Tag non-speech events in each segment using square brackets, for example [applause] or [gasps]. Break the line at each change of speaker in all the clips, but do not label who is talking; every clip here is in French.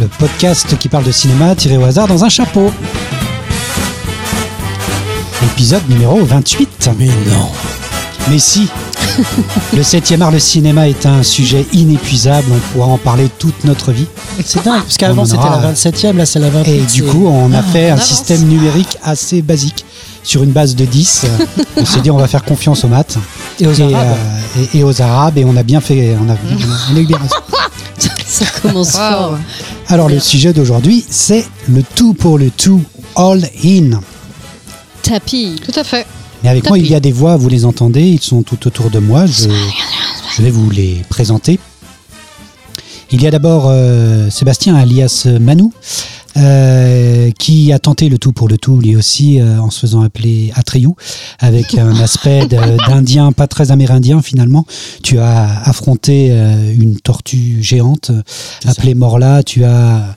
Le podcast qui parle de cinéma tiré au hasard dans un chapeau. Épisode numéro 28.
Mais non.
Mais si Le 7e art, le cinéma est un sujet inépuisable, on pourra en parler toute notre vie.
C'est dingue, parce qu'avant c'était
aura-
la 27e, là c'est la 28
Et du coup, on a fait un système numérique assez basique. Sur une base de 10, euh, on s'est dit on va faire confiance aux maths
et aux
et,
Arabes.
euh, et- et aux Arabes et on a bien fait, on a, on a eu bien [laughs] raison. [laughs]
Ça commence fort.
Alors le sujet d'aujourd'hui, c'est le tout pour le tout, all in.
Tapis.
Tout à fait.
Mais avec moi, il y a des voix, vous les entendez, ils sont tout autour de moi. Je, je vais vous les présenter. Il y a d'abord euh, Sébastien alias Manu, euh, qui a tenté le tout pour le tout, lui aussi, euh, en se faisant appeler Atreyu, avec [laughs] un aspect d'Indien pas très amérindien finalement. Tu as affronté euh, une tortue géante appelée Morla, tu as...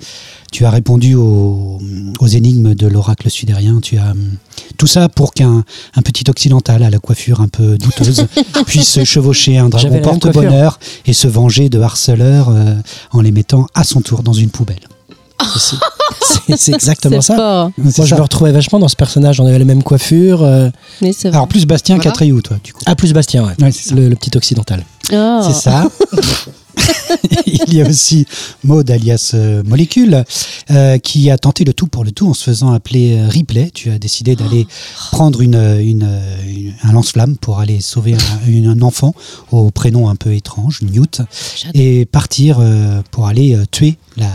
Tu as répondu aux, aux énigmes de l'oracle sudérien. Tu as hum, tout ça pour qu'un un petit occidental à la coiffure un peu douteuse [laughs] puisse chevaucher un dragon porte-bonheur et se venger de harceleurs euh, en les mettant à son tour dans une poubelle.
C'est- exactement ça.
fort.
Moi je
ça.
me retrouvais vachement dans ce personnage, on avait la même coiffure. euh.
Alors plus Bastien
Voilà.
qu'Atreyu, toi, du coup.
Ah, plus Bastien, ouais. Le, le petit occidental.
Oh.
C'est ça. [laughs] Il y a aussi Maud alias euh, Molécule euh, qui a tenté le tout pour le tout en se faisant appeler euh, Ripley. Tu as décidé d'aller [gasps] prendre une, une, une- un lance-flamme pour aller sauver un, une- un enfant au prénom un peu étrange, Newt, et partir euh, pour aller euh, tuer la,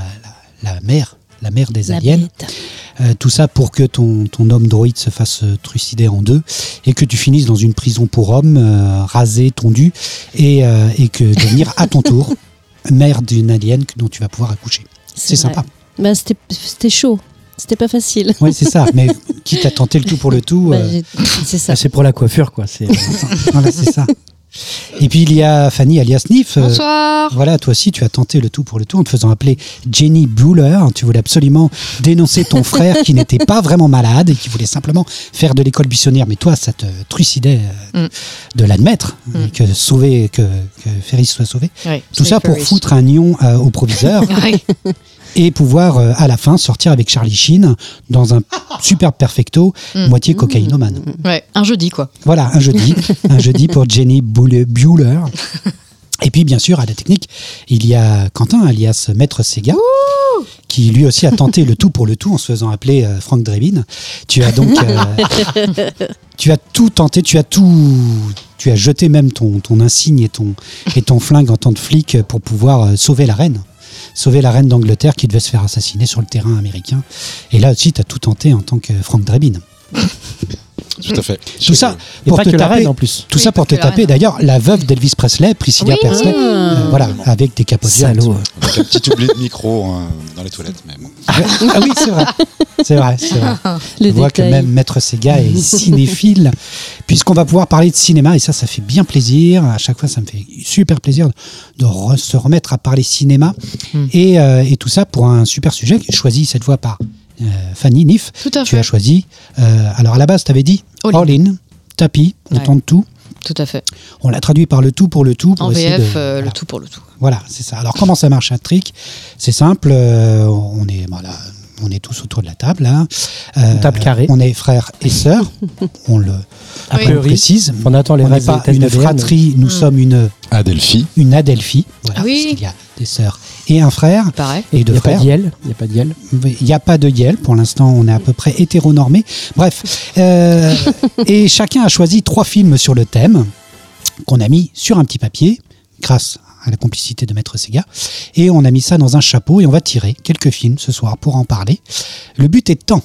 la, mère, la mère des
La
aliens.
bête.
Euh, tout ça pour que ton, ton homme droïde se fasse euh, trucider en deux et que tu finisses dans une prison pour hommes, euh, rasé, tondu, et, euh, et que devenir à ton tour [laughs] mère d'une alien que- dont tu vas pouvoir accoucher. C'est sympa.
Bah, c'était c'était chaud. C'était pas facile.
Oui, c'est ça. Mais [laughs] quitte à tenter le tout pour le tout,
Bah,
euh,
j'ai- c'est ça.
Ah, c'est pour la coiffure, quoi. C'est [laughs]
voilà, c'est ça. Et puis il y a Fanny alias Nif. euh,
Bonsoir.
Voilà, toi aussi, tu as tenté le tout pour le tout en te faisant appeler Jenny Bueller. Tu voulais absolument dénoncer ton frère qui n'était pas vraiment malade et qui voulait simplement faire de l'école buissonnière. Mais toi, ça te trucidait euh,
Mm.
de l'admettre,
Mm.
que sauver, que, que Ferris soit sauvé. Tout ça pour
Ferris.
foutre un nion euh, au proviseur. [laughs] et pouvoir euh, à la fin sortir avec Charlie Sheen dans un [laughs] superbe perfecto,
Mm.
moitié cocaïnomane.
Ouais, un jeudi quoi.
Voilà, un jeudi, [laughs] un jeudi pour Jenny Bueller. Et puis, bien sûr, à la technique, il y a Quentin, alias Maître Sega, qui lui aussi a tenté le tout pour le tout en se faisant appeler euh, Frank Drebin. Tu as donc. euh, [laughs] tu as tout tenté, tu as tout. Tu as jeté même ton, ton insigne et ton, et ton flingue en tant que flic pour pouvoir euh, sauver la reine. Sauver la reine d'Angleterre qui devait se faire assassiner sur le terrain américain. Et là aussi, tu as tout tenté en tant que Frank Drebin.
Tout à fait.
Tout ça
Et
pour
pas
te
que la
taper-
reine en plus.
tout
Oui,
ça pour te taper d'ailleurs la veuve d'Elvis Presley, Priscilla
Oui.
Presley,
Ah.
euh, voilà, avec des capotes vertes.
Salaud.
Avec un petit oubli de micro hein, dans les toilettes, mais bon.
Ah oui, c'est vrai. C'est vrai, c'est vrai. Je vois que même Maître Sega est cinéphile, puisqu'on va pouvoir parler de cinéma, et ça, ça fait bien plaisir. À chaque fois, ça me fait super plaisir de re- se remettre à parler cinéma.
Hmm.
Et, euh, et tout ça pour un super sujet choisi cette fois par euh, Fanny Nif.
Tout à
Tu as choisi. euh, alors, à la base, tu avais dit
All in.
All in, tapis, on
Ouais.
tente tout.
Tout à fait.
On l'a traduit par le tout pour le tout. Pour
En VF,
de-
euh,
voilà.
le tout pour le tout.
Voilà, c'est ça. Alors comment ça marche un trick C'est simple, euh, on est voilà, on est tous autour de la table. Euh,
Une table carrée.
On est frères et sœurs. [laughs] on le
A
Oui.
on le
priori,
précise.
on attend les
on n'est pas une fratrie, nous
Mm.
sommes une
Adelphi.
une adelphi. Voilà,
Ah oui.
parce qu'il y a des sœurs et un frère
Pareil.
et
Il
deux
n'y a pas
frères.
Il n'y a pas d'IEL.
Il n'y a pas de Yale pour l'instant, on est à peu près hétéronormé. Bref, euh, et chacun a choisi trois films sur le thème qu'on a mis sur un petit papier grâce à la complicité de Maître Sega. Et on a mis ça dans un chapeau et on va tirer quelques films ce soir pour en parler. Le but étant,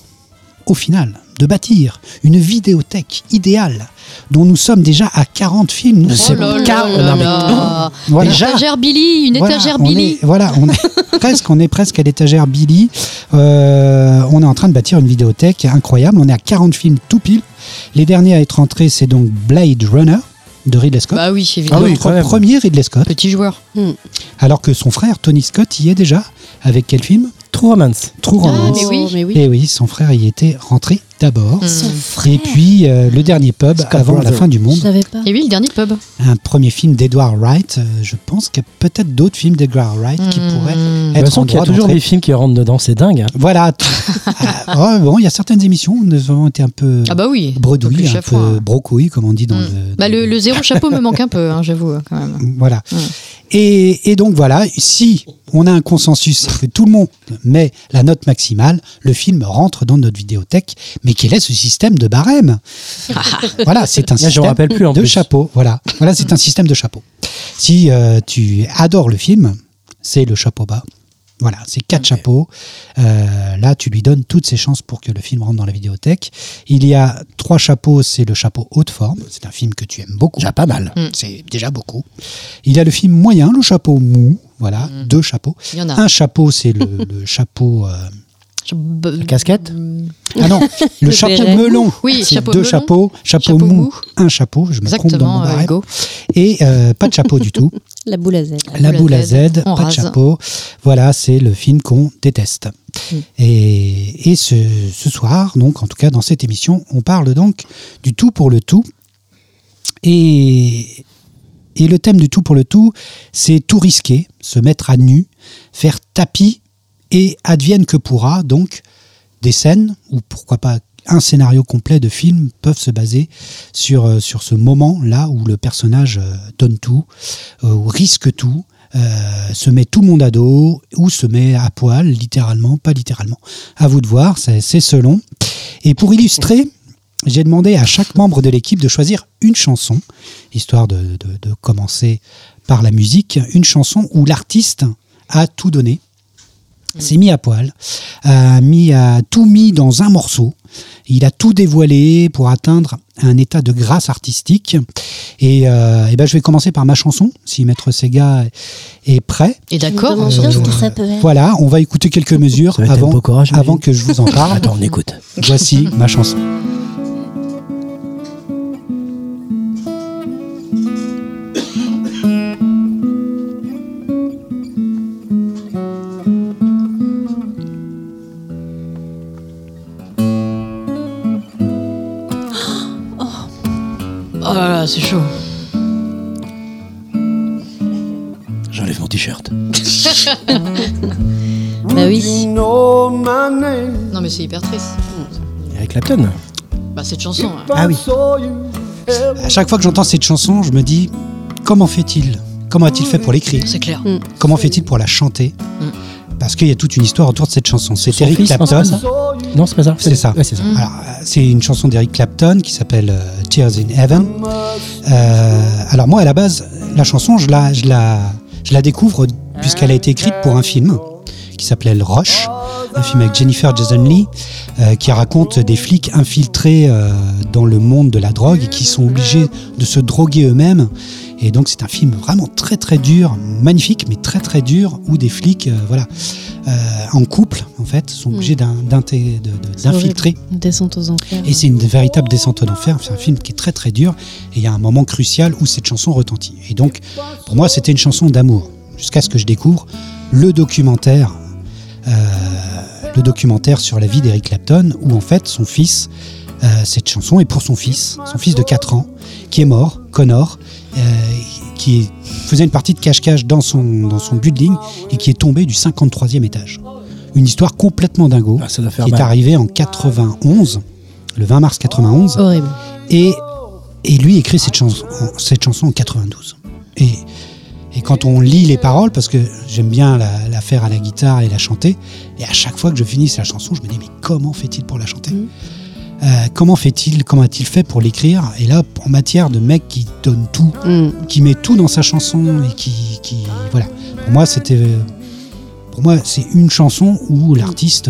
au final, de bâtir une vidéothèque idéale dont nous sommes déjà à 40 films. Nous
Oh
sommes
là
car-
là
non, mais-
là.
Voilà.
Une étagère Billy, une
Voilà,
étagère
on
Billy.
est- voilà, on est [laughs] presque, on est presque à l'étagère Billy. Euh, on est en train de bâtir une vidéothèque incroyable. On est à 40 films tout pile. Les derniers à être entrés, c'est donc Blade Runner de Ridley Scott.
Bah oui, évidemment.
Ah oui,
Notre premier Ridley Scott,
Petit joueur.
alors que son frère Tony Scott y est déjà avec quel film?
True Romance.
True
Ah,
Romance.
mais oui.
Oh, mais oui.
Et oui, son frère y était rentré d'abord.
Mm.
Son frère.
Et puis euh, le dernier pub
Scott
avant la fin du
Je
monde,
savais pas.
Et oui, le dernier pub.
un premier film d'Edward Wright. Euh, je pense qu'il y a peut-être d'autres films d'Edward Wright qui
Mm.
pourraient
De toute
être
façon, qu'il y a toujours des films qui rentrent dedans, c'est dingue. hein.
Voilà. [laughs] Ah, bon, il y a certaines émissions où nous avons été un peu
Ah bah oui.
bredouilles, un peu
fois.
brocouilles, comme on dit dans
Mm.
le.
Bah, le, le zéro chapeau me manque un peu, hein, j'avoue, quand même.
Voilà. Et, et donc voilà, si on a un consensus que tout le monde met la note maximale, le film rentre dans notre vidéothèque, mais quel est ce système de barème [laughs] Voilà, c'est un
Là,
système
rappelle plus en
de
plus.
chapeau. Voilà, voilà, c'est un système de chapeau. Si euh, tu adores le film, c'est le chapeau bas. Voilà, c'est quatre chapeaux. Euh, là, tu lui donnes toutes ses chances pour que le film rentre dans la vidéothèque. Il y a trois chapeaux, c'est le chapeau haute forme. C'est un film que tu aimes beaucoup.
Déjà pas mal.
Mm.
C'est déjà beaucoup. Il y a le film moyen, le chapeau mou. Voilà, deux chapeaux.
Il y en a.
Un chapeau, c'est le, [laughs] le chapeau. euh,
casquette
Ah non, [laughs] le,
Le
chapeau
béret.
melon.
Oui, chapeau
deux
melon,
chapeaux. Chapeau,
chapeau
mou,
mou.
un chapeau. Je me trompe dans mon barème. Et euh, pas de chapeau du tout. [laughs]
La boule à Z.
La boule à Z, pas de chapeau. Voilà, c'est le film qu'on déteste.
Mm.
Et, et ce, ce soir, donc en tout cas dans cette émission, on parle donc du tout pour le tout. Et, et le thème du tout pour le tout, c'est tout risquer, se mettre à nu, faire tapis et advienne que pourra. Donc des scènes ou pourquoi pas un scénario complet de film peuvent se baser sur, euh, sur ce moment-là où le personnage euh, donne tout, euh, ou risque tout, se met tout le monde à dos, ou se met à poil, littéralement, pas littéralement. À vous de voir, c'est selon. Et pour illustrer, j'ai demandé à chaque membre de l'équipe de choisir une chanson, histoire de, de- de commencer par la musique, une chanson où l'artiste a tout donné, s'est mis à poil, a, mis, a tout mis dans un morceau, il a tout dévoilé pour atteindre un état de grâce artistique. Et, euh, eh ben, je vais commencer par ma chanson, si Maître Sega est prêt.
Et d'accord.
peut être.
Voilà, on va écouter quelques mesures avant,
Courage,
avant que je vous en parle. [laughs]
Attends, on écoute.
Voici ma chanson.
Mais c'est hyper triste.
Avec Clapton.
Bah, cette chanson. hein.
Ah oui. À chaque fois que j'entends cette chanson, je me dis comment fait-il? Comment a-t-il fait pour l'écrire?
C'est clair.
Comment fait-il pour la chanter?
Mm.
Parce qu'il y a toute une histoire autour de cette chanson. C'est
Son
Eric
fils, non, c'est
Clapton.
pas ça? Non, c'est pas ça.
C'est ça.
Ouais, c'est ça.
Mm.
Alors, euh, c'est une chanson d'Eric Clapton qui s'appelle euh, Tears in Heaven. Euh, alors moi, à la base, la chanson, je la, je la, je la découvre puisqu'elle a été écrite pour un film qui s'appelait Le Rush, un film avec Jennifer Jason Leigh euh, qui raconte des flics infiltrés euh, dans le monde de la drogue et qui sont obligés de se droguer eux-mêmes. Et donc c'est un film vraiment très très dur, magnifique, mais très très dur, où des flics, euh, voilà, en couple en fait, sont obligés
horrible.
d'infiltrer
Descente aux enfers.
et c'est une véritable descente aux enfers. C'est un film qui est très très dur. Et il y a un moment crucial où cette chanson retentit. Et donc, pour moi, c'était une chanson d'amour. Jusqu'à ce que je découvre le documentaire, euh, le documentaire sur la vie d'Eric Clapton, où en fait son fils, euh, cette chanson est pour son fils, son fils de 4 ans, qui est mort, Connor, euh, qui faisait une partie de cache-cache dans son, dans son building et qui est tombé du 53e étage. Une histoire complètement dingo
Ah, ça doit faire
qui est
mal.
arrivé en 91, le 20 mars 91,
Horrible.
et, et lui écrit cette chanson, cette chanson en 92. Et, et quand on lit les paroles, parce que j'aime bien la, la faire à la guitare et la chanter, et à chaque fois que je finis la chanson, je me dis mais comment fait-il pour la chanter
Mhm.
Euh, Comment fait-il Comment a-t-il fait pour l'écrire? Et là, en matière de mec qui donne tout,
Mm.
qui met tout dans sa chanson et qui, qui voilà. Pour moi, c'était, pour moi, c'est une chanson où l'artiste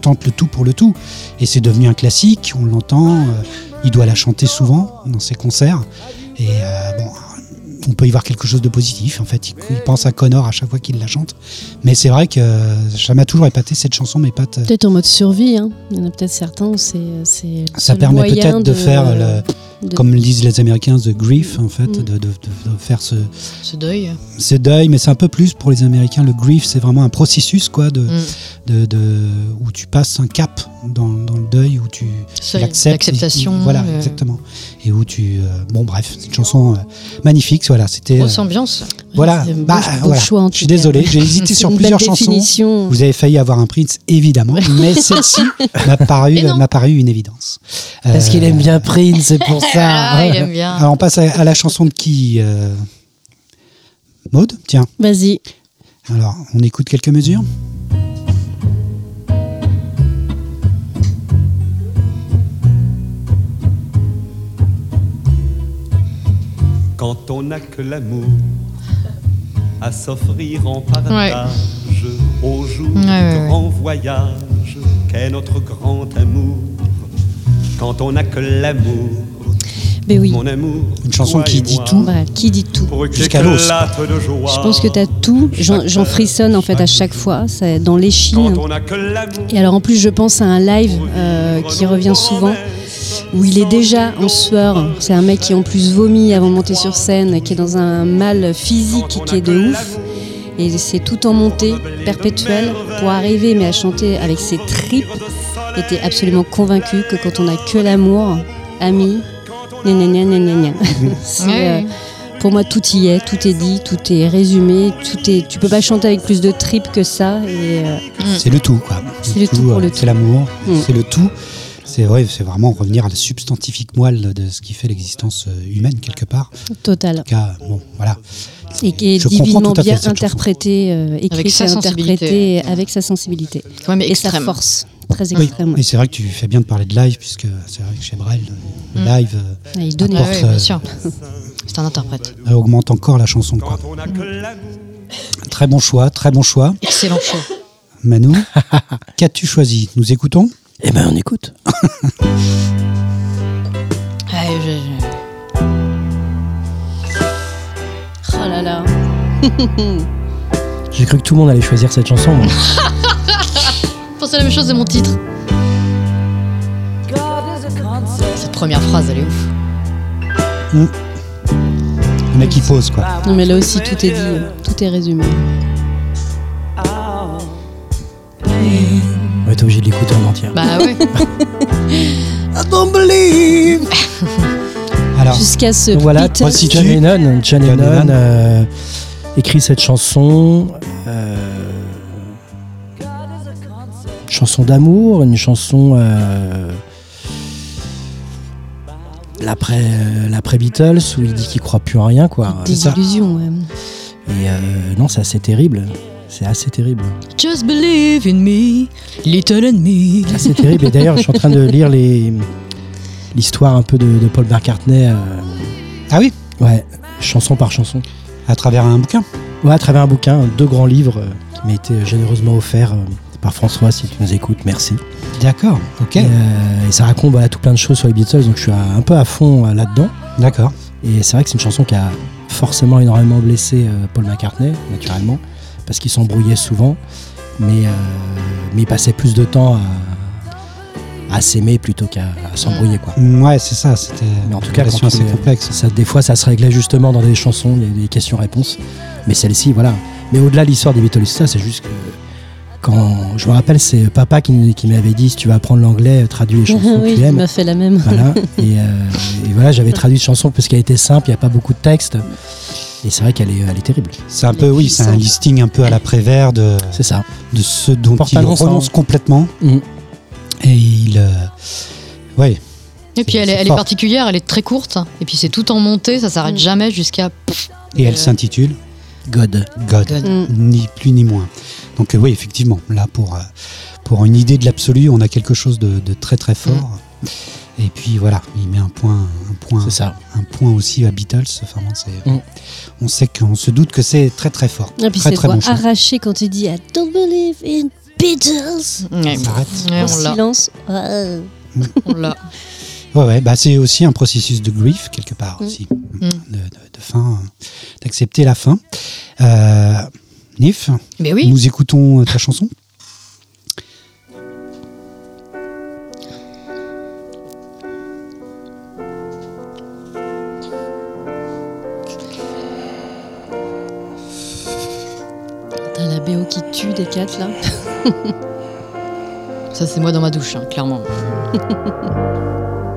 tente le tout pour le tout, et c'est devenu un classique. On l'entend, euh, il doit la chanter souvent dans ses concerts, et euh, bon. On peut y voir quelque chose de positif. En fait, il, il pense à Connor à chaque fois qu'il la chante. Mais c'est vrai que ça m'a toujours épaté cette chanson, pas. t-
Peut-être en mode survie. Hein. Il y en a peut-être certains où c'est.
Ça permet peut-être de, faire le-
de-
comme le disent les Américains, the grief, en fait,
Mm.
de, de- de- de faire ce,
Ce deuil.
ce deuil, mais c'est un peu plus pour les Américains. Le grief, c'est vraiment un processus, quoi, de,
Mm.
de, de- où tu passes un cap dans, dans le deuil, où tu l'acceptes.
L'acceptation.
Voilà,
euh,
exactement. Et où tu. euh, bon, bref, c'est une chanson euh, magnifique. Voilà, c'était.
Grosse
euh,
ambiance.
voilà,
beau-
bah,
beau
voilà.
choix, en
Je suis désolé, j'ai hésité [laughs] sur plusieurs chansons.
définition.
Vous avez failli avoir un Prince, évidemment, [laughs] mais celle-ci m'a paru, paru une évidence.
Parce qu'il aime bien Prince, c'est pour ça. [laughs]
Ah, il aime bien.
Alors on passe à, à la chanson de qui euh... Maude? Tiens,
Vas-y.
alors on écoute quelques mesures.
Quand on n'a que l'amour à s'offrir en partage au jour
Ouais, ouais,
du
ouais.
grand voyage qu'est notre grand amour? Quand on n'a que l'amour,
Mais oui.
mon amour.
Une chanson qui dit tout.
Voilà, qui dit tout
Jusqu'à l'os.
Je pense que tu as tout. J'en frissonne en fait à chaque fois. C'est dans l'échine.
n'a.
Et alors en plus, je pense à un live euh, qui revient souvent où il est déjà en sueur. C'est un mec qui en plus vomit avant de monter sur scène, qui est dans un mal physique qui est de ouf. Et c'est tout en montée perpétuelle pour arriver mais à chanter avec ses tripes. Et t'es absolument convaincu que quand on a que l'amour, ami, gna gna gna gna gna gna. [laughs] C'est,
Ouais,
euh,
ouais.
pour moi, tout y est, tout est dit, tout est résumé, tout est. Tu peux pas chanter avec plus de tripes que ça. Et euh,
C'est le tout, quoi.
C'est le tout pour le
C'est
tout.
l'amour,
Mm.
c'est le tout. C'est ouais, c'est vraiment revenir à la substantifique moelle de ce qui fait l'existence euh, humaine quelque part.
total.
En tout cas, bon, voilà.
et qui est
Je
divinement bien interprété, euh, écrit
Avec sa sensibilité.
interprété avec sa sensibilité
Quand même
et sa force très
Oui,
extrême.
et c'est vrai que tu fais bien de parler de live, puisque c'est vrai que chez Brel, le
Mm.
live euh,
Ah, il donnait.
Ah
apporte,
ouais, bien
euh,
sûr. [laughs] C'est un interprète.
augmente encore la chanson. Quoi. Très bon choix, très bon choix.
Excellent show.
Manu, [laughs] qu'as-tu choisi? Nous écoutons?
Eh ben, on écoute. [laughs]
Ouais, je- je-
Oh là là.
J'ai cru que tout le monde allait choisir cette chanson.
Je pensais la même chose de mon titre. Cette première phrase, elle est ouf.
Le mec qui pose, quoi.
Non mais là aussi tout est dit, tout est résumé.
On va être obligé de l'écouter en entier.
Bah ouais. [laughs] [laughs]
Alors,
Jusqu'à ce
voilà,
voici
John Lennon, John Lennon,
Lennon.
euh, écrit cette chanson. euh, chanson d'amour, une chanson. euh, l'après euh, l'après Beatles où il dit qu'il croit plus en rien quoi.
des illusions. ouais.
Et euh, non, c'est assez terrible. C'est assez terrible.
Just believe in me, little and me.
Assez terrible. Et d'ailleurs, je suis en train de lire les l'histoire un peu de, de Paul McCartney. euh,
ah oui,
ouais, chanson par chanson.
à travers un bouquin?
Ouais, à travers un bouquin, deux grands livres euh, qui m'a été généreusement offert euh, par François. Si tu nous écoutes, merci.
D'accord, ok,
Et, euh, et ça raconte voilà, tout plein de choses sur les Beatles, donc je suis un peu à fond euh, là-dedans.
d'accord.
Et c'est vrai que c'est une chanson qui a forcément énormément blessé euh, Paul McCartney, naturellement, parce qu'ils s'embrouillaient souvent, mais, mais ils passaient plus de temps à, à s'aimer plutôt qu'à s'embrouiller. quoi.
Mm, Ouais, c'est ça, c'était
Mais en tout
une
cas, quand
assez complexe.
Ça, des fois, ça se réglait justement dans des chansons, il y a des questions-réponses. Mais celle-ci, voilà. Mais au-delà de l'histoire des Beatles, ça, c'est juste que quand je me rappelle, c'est papa qui, m'avait dit si tu veux apprendre l'anglais, traduis les [laughs] chansons
oui,
que tu
il
aimes.
m'a fait la même.
Voilà. [laughs] Et, euh, et voilà, j'avais traduit une chanson parce qu'elle était simple, il n'y a pas beaucoup de texte. Et c'est vrai qu'elle est, elle est terrible.
C'est un
Elle
peu, oui, c'est un listing un peu à l'après-vert de,
C'est ça.
de ce dont
Porte
il
ça,
renonce
hein.
complètement.
Mm.
Et il. euh, ouais,
Et puis elle est, elle particulière, elle est très courte. Et puis c'est tout en montée, ça s'arrête
Mm.
jamais jusqu'à.
et elle
Euh,
s'intitule
God.
God,
God.
Ni plus ni moins. Donc, euh, oui, effectivement, là, pour, euh, pour une idée de l'absolu, on a quelque chose de, de très très fort. Et puis voilà, il met un point, un point,
ça.
un point aussi à Beatles. Enfin, bon, c'est-
Mm.
On sait qu'on se doute que c'est très très fort.
Et puis
très très bon choix.
arrachée quand il dit I don't believe in Beatles.
Ouais. Ouais,
en
on
silence. Ah.
On l'a.
Ouais, ouais, bah c'est aussi un processus de grief quelque part
Mm.
aussi, de, de- de fin, d'accepter la fin. Euh, Nif.
Mais oui.
Nous écoutons euh, ta chanson.
T'as la BO qui tue des quatre là. [laughs]
Ça c'est moi dans ma douche, hein, clairement. [laughs]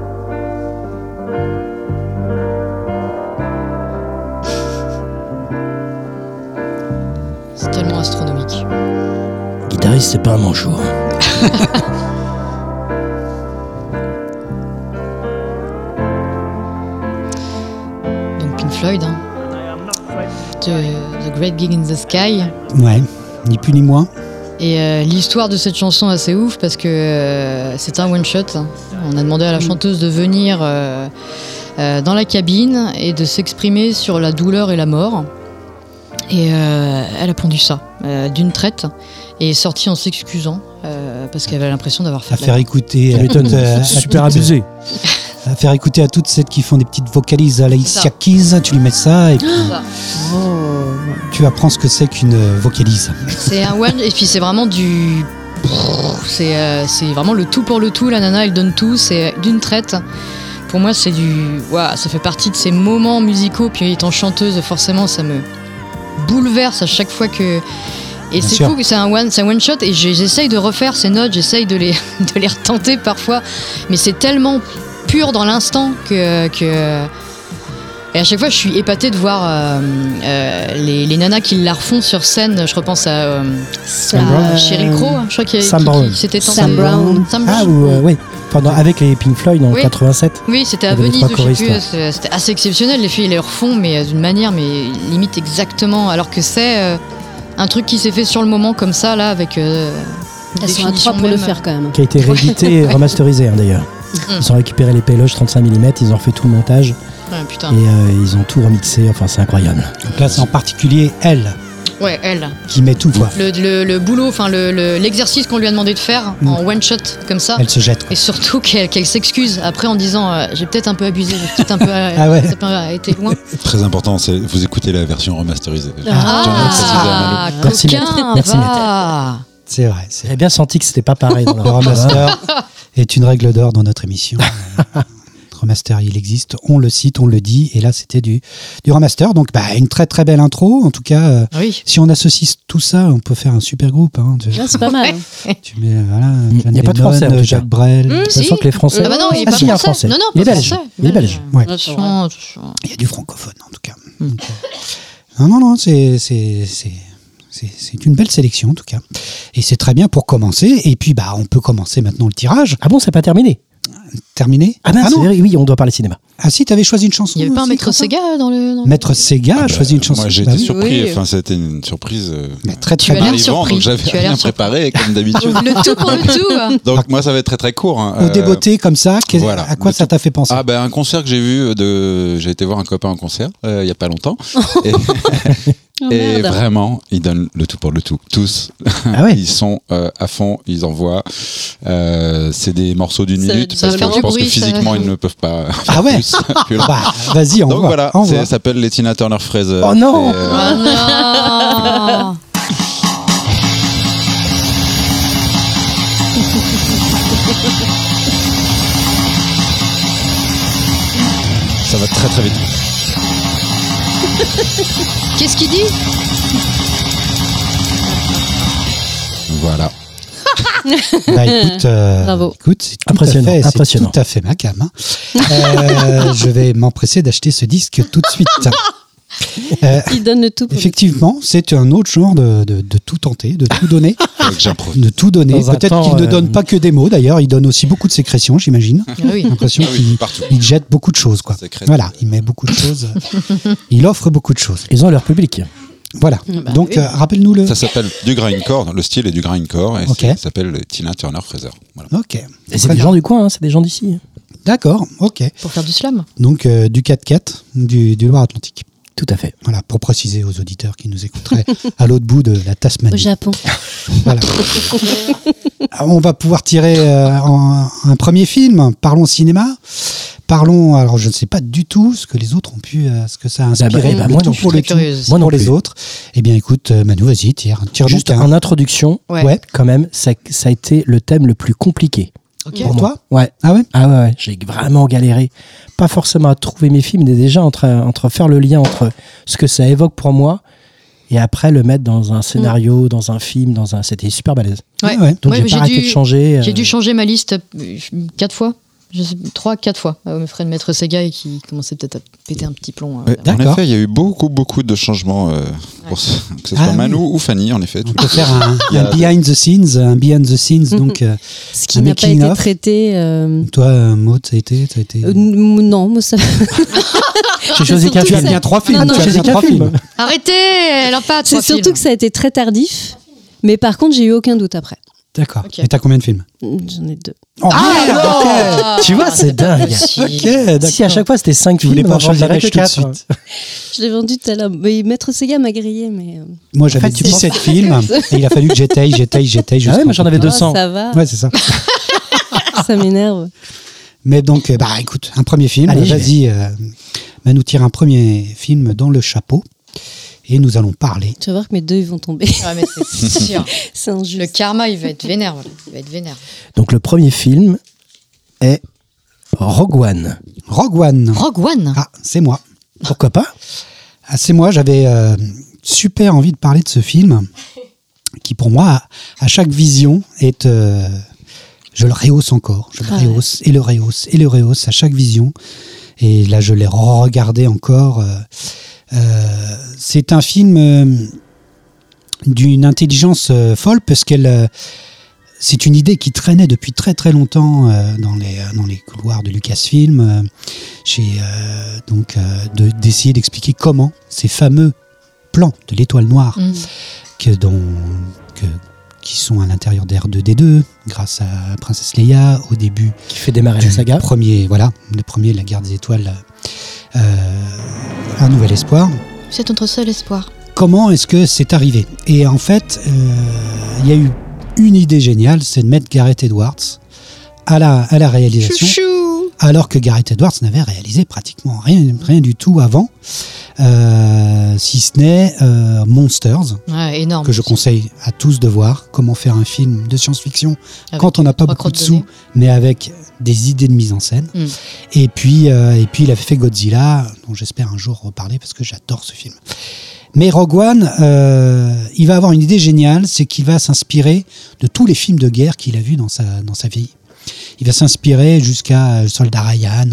Guitariste, c'est pas un manchot. [laughs]
Donc Pink Floyd, hein. The, The Great Gig in the Sky.
Ouais, ni plus ni moins.
Et euh, l'histoire de cette chanson est assez ouf parce que euh, c'est un one shot. hein. On a demandé à la chanteuse de venir euh, euh, dans la cabine et de s'exprimer sur la douleur et la mort. Et euh, elle a pondu ça euh, d'une traite et est sortie en s'excusant euh, parce qu'elle avait l'impression d'avoir fait.
À faire écouter. À euh, à
super abusé.
À faire écouter à toutes celles qui font des petites vocalises à la Keys, tu lui mets ça et puis
Ça.
tu apprends ce que c'est qu'une euh, vocalise.
C'est un one et puis c'est vraiment du. C'est euh, c'est vraiment le tout pour le tout. La nana, elle donne tout. C'est d'une traite. Pour moi, c'est du. Ouah, ça fait partie de ces moments musicaux. Puis étant chanteuse, forcément, ça me bouleverse à chaque fois que. Et c'est fou que c'est un one, c'est un one shot. Et j'essaye de refaire ces notes. J'essaye de les, [laughs] de les retenter parfois. Mais c'est tellement pur dans l'instant que. que et à chaque fois, je suis épatée de voir euh, euh, les, les nanas qui la refont sur scène. Je repense à euh,
Sam
à
Brown.
Crow, hein, je crois qu'il y a-
Sam
qui-
Brown.
Sam Brown.
Sam
Ah,
Brown.
ou, euh, oui. Pendant, avec les Pink Floyd en
Oui.
87.
Oui, c'était à Venise, c'était c'était assez exceptionnel. Les filles les refont, mais d'une manière, mais limite exactement. Alors que c'est euh, un truc qui s'est fait sur le moment comme ça, là, avec. euh,
Elles sont à
définition
trois pour le faire quand même.
Qui a été réédité et [laughs] remasterisé hein, d'ailleurs.
Mm.
Ils ont récupéré les péloges 35 mm, ils ont refait tout le montage
Ouais, putain.
et euh, ils ont tout remixé. Enfin, c'est incroyable.
Donc là, c'est en particulier elle
Ouais, elle.
qui met tout. Quoi.
Le, le- le boulot, enfin, le- le- l'exercice qu'on lui a demandé de faire
Mm.
en one shot, comme ça.
Elle se jette. quoi.
Et surtout qu'elle qu'elle s'excuse après en disant euh, j'ai peut-être un peu abusé, j'ai peut-être un peu [laughs]
Ah ouais.
peut avoir été loin. [laughs]
Très important, c'est vous écoutez la version remasterisée.
Ah,
Merci,
coquin,
maître. Merci,
va.
C'est vrai. c'est-
J'avais bien senti que c'était pas pareil. Dans
Le remaster est une règle d'or dans notre émission. [laughs] Remaster, il existe. On le cite, on le dit. Et là, c'était du, du remaster. Donc, bah, une très très belle intro. En tout cas, euh,
Oui.
si on associe tout ça, on peut faire un super groupe. hein. Tu,
Là, c'est pas mal.
tu mets, voilà,
Il
John
y a pas de français, en tout cas.
Jacques Brel.
Mm.
De toute façon
Si.
que les Français.
Ah bah non, il est
Ah
pas
si, il y a un
français.
français.
Non, non,
il est belge. Il est belge.
Ouais. Il y a du francophone, en tout cas. Donc, non, non, non, c'est, c'est, c'est, c'est, c'est une belle sélection, en tout cas. Et c'est très bien pour commencer. Et puis, bah, on peut commencer maintenant le tirage.
Ah bon, c'est pas terminé?
Terminé
Ah ben,
non.
c'est vrai, oui, on doit parler cinéma.
Ah si, t'avais choisi une chanson.
Il n'y avait pas un maître Sega dans le. dans
Maître Sega a choisi une chanson.
Moi, j'ai
Bah
été
oui.
surpris.
oui.
Enfin, c'était une surprise. euh,
Mais très
Tu
très
as
bien.
surpris.
donc j'avais rien
surpris.
préparé comme d'habitude.
Le tout pour le tout. hein. [laughs]
donc moi, ça va être très très court. hein.
Au
Euh,
débeauté comme ça,
voilà.
à quoi
Le
ça t'a fait penser
Ah ben un concert que j'ai vu de j'ai été voir un copain en concert euh, il y a pas longtemps [laughs] et, [laughs]
Oh,
et
merde.
vraiment ils donnent le tout pour le tout tous
Ah ouais [laughs]
ils sont euh, à fond ils envoient euh, c'est des morceaux d'une minute parce que je pense
bruit,
que physiquement ils ne peuvent pas [laughs]
Ah ouais
plus, [laughs] plus long.
Bah, vas-y, on
donc
voit.
voilà ça s'appelle les Tina Turner Fraser
Oh non
Et, euh,
non.
ça va très très vite
Qu'est-ce qu'il dit
voilà [laughs]
Bah, écoute, euh,
Bravo.
écoute, c'est tout, à
Impressionnant,
fait,
impressionnant.
tout à fait ma cam. hein. Euh, [laughs] je vais m'empresser d'acheter ce disque tout de suite. [laughs] Euh,
Il donne le tout pour
effectivement, c'est un autre genre de, de- de tout tenter, de tout donner, [laughs] de tout donner. Peut-être qu'il ne
euh,
donne pas que des mots, d'ailleurs, il donne aussi beaucoup de sécrétions, j'imagine.
Ah oui.
J'ai l'impression
Ah oui,
qu'il
partout.
il jette beaucoup de choses, quoi. Voilà, il met beaucoup de choses. [laughs] il offre beaucoup de choses.
Ils ont leur public.
Voilà.
Bah
Donc,
oui.
euh, rappelle-nous le.
ça s'appelle du grindcore le style est du grindcore et ça s'appelle Tina Turner Fraser voilà.
Ok.
Et c'est des
bien.
gens du coin, hein, c'est des gens d'ici.
D'accord, ok.
Pour faire du slam.
Donc, euh, du 4x4 du, du Loire-Atlantique.
Tout à fait.
Voilà, pour préciser aux auditeurs qui nous écouteraient [laughs] à l'autre bout de la
au
Tasmanie.
Japon. [laughs]
Voilà. On va pouvoir tirer euh, un premier film. Parlons cinéma. Parlons. Alors, je ne sais pas du tout ce que les autres ont pu, euh, ce que ça a inspiré.
bah,
le
moi
tout
non plus,
pour le tout,
curieuse.
Moi non
pour les
plus.
autres. Eh bien, écoute, euh, Manu, vas-y, tire, tire
Juste
un.
en introduction.
Ouais.
quand même, ça, ça a été le thème le plus compliqué.
Pour toi
Ouais.
Ah ouais
Ah ouais, ouais, j'ai vraiment galéré. Pas forcément à trouver mes films, mais déjà entre, entre faire le lien entre ce que ça évoque pour moi et après le mettre dans un scénario, dans un film, dans un. C'était super balèze.
Ouais.
Ouais.
Donc
Ouais,
j'ai pas arrêté
dû-
de changer.
J'ai
euh,
dû changer ma liste euh, quatre fois. Je sais, trois, quatre fois. Euh, mes frères de Maître Sega et qui commençait peut-être à péter un petit plomb. euh,
en effet, il y a eu beaucoup, beaucoup de changements, euh, pour ce- que ce soit
Ah oui.
Manu ou Fanny, en effet.
On peut faire un,
Il y a-
un behind the scenes, un behind the scenes.
Mhm.
Donc, euh,
Ce qui n'a pas été traité. euh,
toi, Maud, ça a été, ça a été.
euh, non, moi ça. [laughs]
J'ai choisi qu'un
que
tu as
film.
bien trois films.
Non, non,
trois films.
Arrêtez Elle a pas
C'est surtout
films.
que ça a été très tardif. Mais par contre, j'ai eu aucun doute après.
D'accord.
Ok.
Et t'as combien de films
J'en ai deux.
Oh, merde,
Ah,
Tu vois, c'est dingue.
si.
Si à chaque fois c'était 5
Tu voulais
films,
pas
on
changer tout de
4.
suite.
Je l'ai vendu tout à l'heure. Maître Sega m'a grillé, mais. euh,
Moi, j'avais
fait, tu
17 films et il a fallu que j'étaye, j'étaye, j'étaye.
Ah ouais, moi j'en avais
bout.
200.
oh, ça va,
Ouais, c'est ça. [laughs]
ça m'énerve.
Mais donc, euh, bah écoute, un premier film. Vas-y, euh, Manu tire un premier film dans le chapeau et nous allons parler.
Tu vas voir que mes deux ils vont tomber.
Ouais, mais c'est [laughs] sûr.
C'est injuste.
Le karma, il va être vénère. voilà. Il va être vénère.
Donc le premier film est Rogue One.
Rogue One.
Rogue One
Ah, c'est moi.
Pourquoi pas?
Ah, c'est moi, j'avais euh, super envie de parler de ce film qui, pour moi, à, à chaque vision, est. euh, je le rehausse encore. Je le
Ah ouais.
rehausse et le rehausse et le rehausse à chaque vision. Et là, je l'ai regardé encore. euh, c'est un film euh, d'une intelligence euh, folle parce qu'elle. euh, c'est une idée qui traînait depuis très très longtemps euh, dans, les, dans les couloirs de Lucasfilm. euh, j'ai euh, donc euh, de- d'essayer d'expliquer comment ces fameux plans de l'étoile noire
Mm.
que dont, que, qui sont à l'intérieur d'R2D2 grâce à Princesse Leia au début
Qui fait démarrer la saga.
premier voilà le premier la guerre des étoiles euh, un nouvel espoir
C'est notre seul espoir.
comment est-ce que c'est arrivé? Et en fait, euh, il y a eu une idée géniale, c'est de mettre Gareth Edwards à la, à la réalisation,
Chouchou
alors que Gareth Edwards n'avait réalisé pratiquement rien, rien du tout avant, euh, si ce n'est euh, Monsters,
Ouais, énorme.
que je conseille à tous de voir, comment faire un film de science-fiction quand on n'a pas beaucoup de sous, mais avec des idées de mise en scène.
Mm.
Et puis, euh, et puis il avait fait Godzilla, dont j'espère un jour reparler parce que j'adore ce film. Mais Rogue One, euh, il va avoir une idée géniale, c'est qu'il va s'inspirer de tous les films de guerre qu'il a vus dans sa, dans sa vie. Il va s'inspirer jusqu'à euh, Soldat Ryan,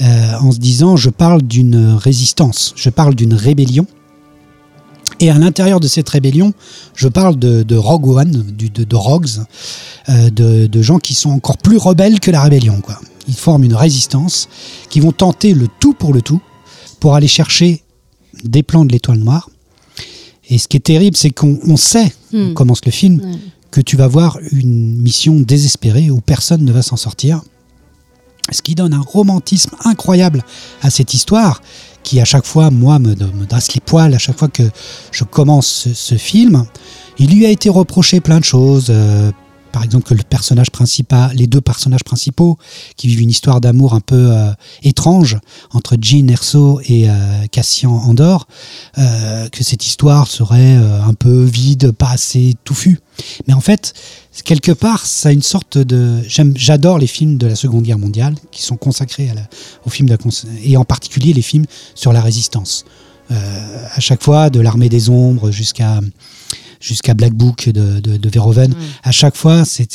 euh, en se disant, je parle d'une résistance, je parle d'une rébellion. Et à l'intérieur de cette rébellion, je parle de, de Rogue One, du- de, de Rogues, euh, de, de gens qui sont encore plus rebelles que la rébellion. Quoi. Ils forment une résistance, qui vont tenter le tout pour le tout, pour aller chercher des plans de l'étoile noire. Et ce qui est terrible, c'est qu'on on sait, on
Hmm.
commence le film. Que tu vas voir une mission désespérée où personne ne va s'en sortir. Ce qui donne un romantisme incroyable à cette histoire, qui à chaque fois, moi, me, me dresse les poils à chaque fois que je commence ce, film. Il lui a été reproché plein de choses. euh, par exemple, que le personnage principal, les deux personnages principaux, qui vivent une histoire d'amour un peu euh, étrange entre Jean Erso et euh, Cassian Andor, euh, que cette histoire serait un peu vide, pas assez touffue. Mais en fait, quelque part, ça a une sorte de. J'adore les films de la Seconde Guerre mondiale qui sont consacrés à la- aux films de la et en particulier les films sur la résistance. À chaque fois, de l'armée des ombres jusqu'à jusqu'à Black Book de, de, de Verhoeven,
Mm.
à chaque fois, c'est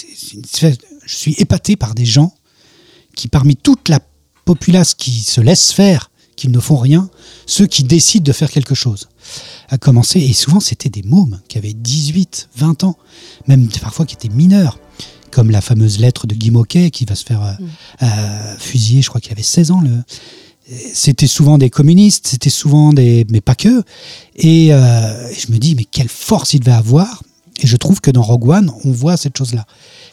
je suis épaté par des gens qui, parmi toute la populace qui se laisse faire, qui ne font rien, ceux qui décident de faire quelque chose. À commencer, et souvent c'était des mômes qui avaient 18, 20 ans, même parfois qui étaient mineurs, comme la fameuse lettre de Guy Moquet qui va se faire euh, euh, fusiller, je crois qu'il avait 16 ans. Le... C'était souvent des communistes, c'était souvent des. mais pas que. Et euh, je me dis, mais quelle force il devait avoir. Et je trouve que dans Rogue One, on voit cette chose-là.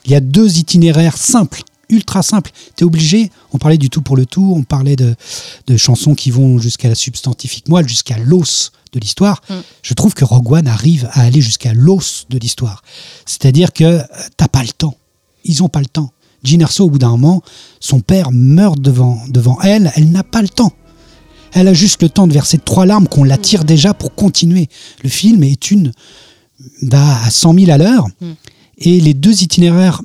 Il y a deux itinéraires simples, ultra simples. Tu es obligé, on parlait du tout pour le tout, on parlait de, de chansons qui vont jusqu'à la substantifique moelle, jusqu'à l'os de l'histoire.
Mm.
Je trouve que Rogue One arrive à aller jusqu'à l'os de l'histoire. C'est-à-dire que euh, t'as pas le temps. Ils ont pas le temps. Jean Erso, au bout d'un moment, son père meurt devant, devant elle, elle n'a pas le temps. Elle a juste le temps de verser trois larmes qu'on l'attire déjà pour continuer. Le film est une va à 100 000 à l'heure
Mm.
et les deux itinéraires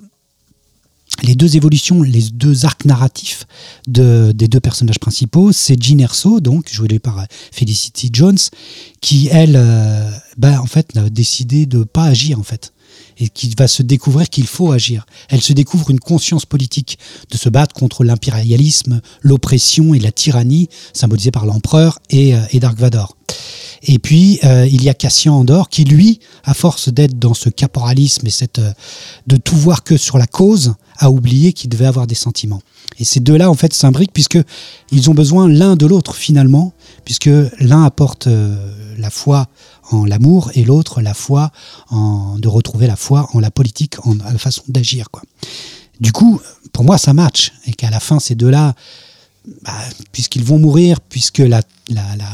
les deux évolutions, les deux arcs narratifs de, des deux personnages principaux, c'est Jean Erso, donc joué par Felicity Jones, qui elle, euh, bah, en fait, a décidé de pas agir en fait, et qui va se découvrir qu'il faut agir. Elle se découvre une conscience politique de se battre contre l'impérialisme, l'oppression et la tyrannie, symbolisée par l'empereur et, euh, et Dark Vador. Et puis, euh, il y a Cassian Andor qui, lui, à force d'être dans ce caporalisme et cette, euh, de tout voir que sur la cause, a oublié qu'il devait avoir des sentiments. Et ces deux-là, en fait, s'imbriquent puisque ils ont besoin l'un de l'autre, finalement, puisque l'un apporte la foi en l'amour et l'autre la foi en, de retrouver la foi en la politique, en la façon d'agir, quoi. Du coup, pour moi, ça match. Et qu'à la fin, ces deux-là, bah, puisqu'ils vont mourir, puisque la, la, la,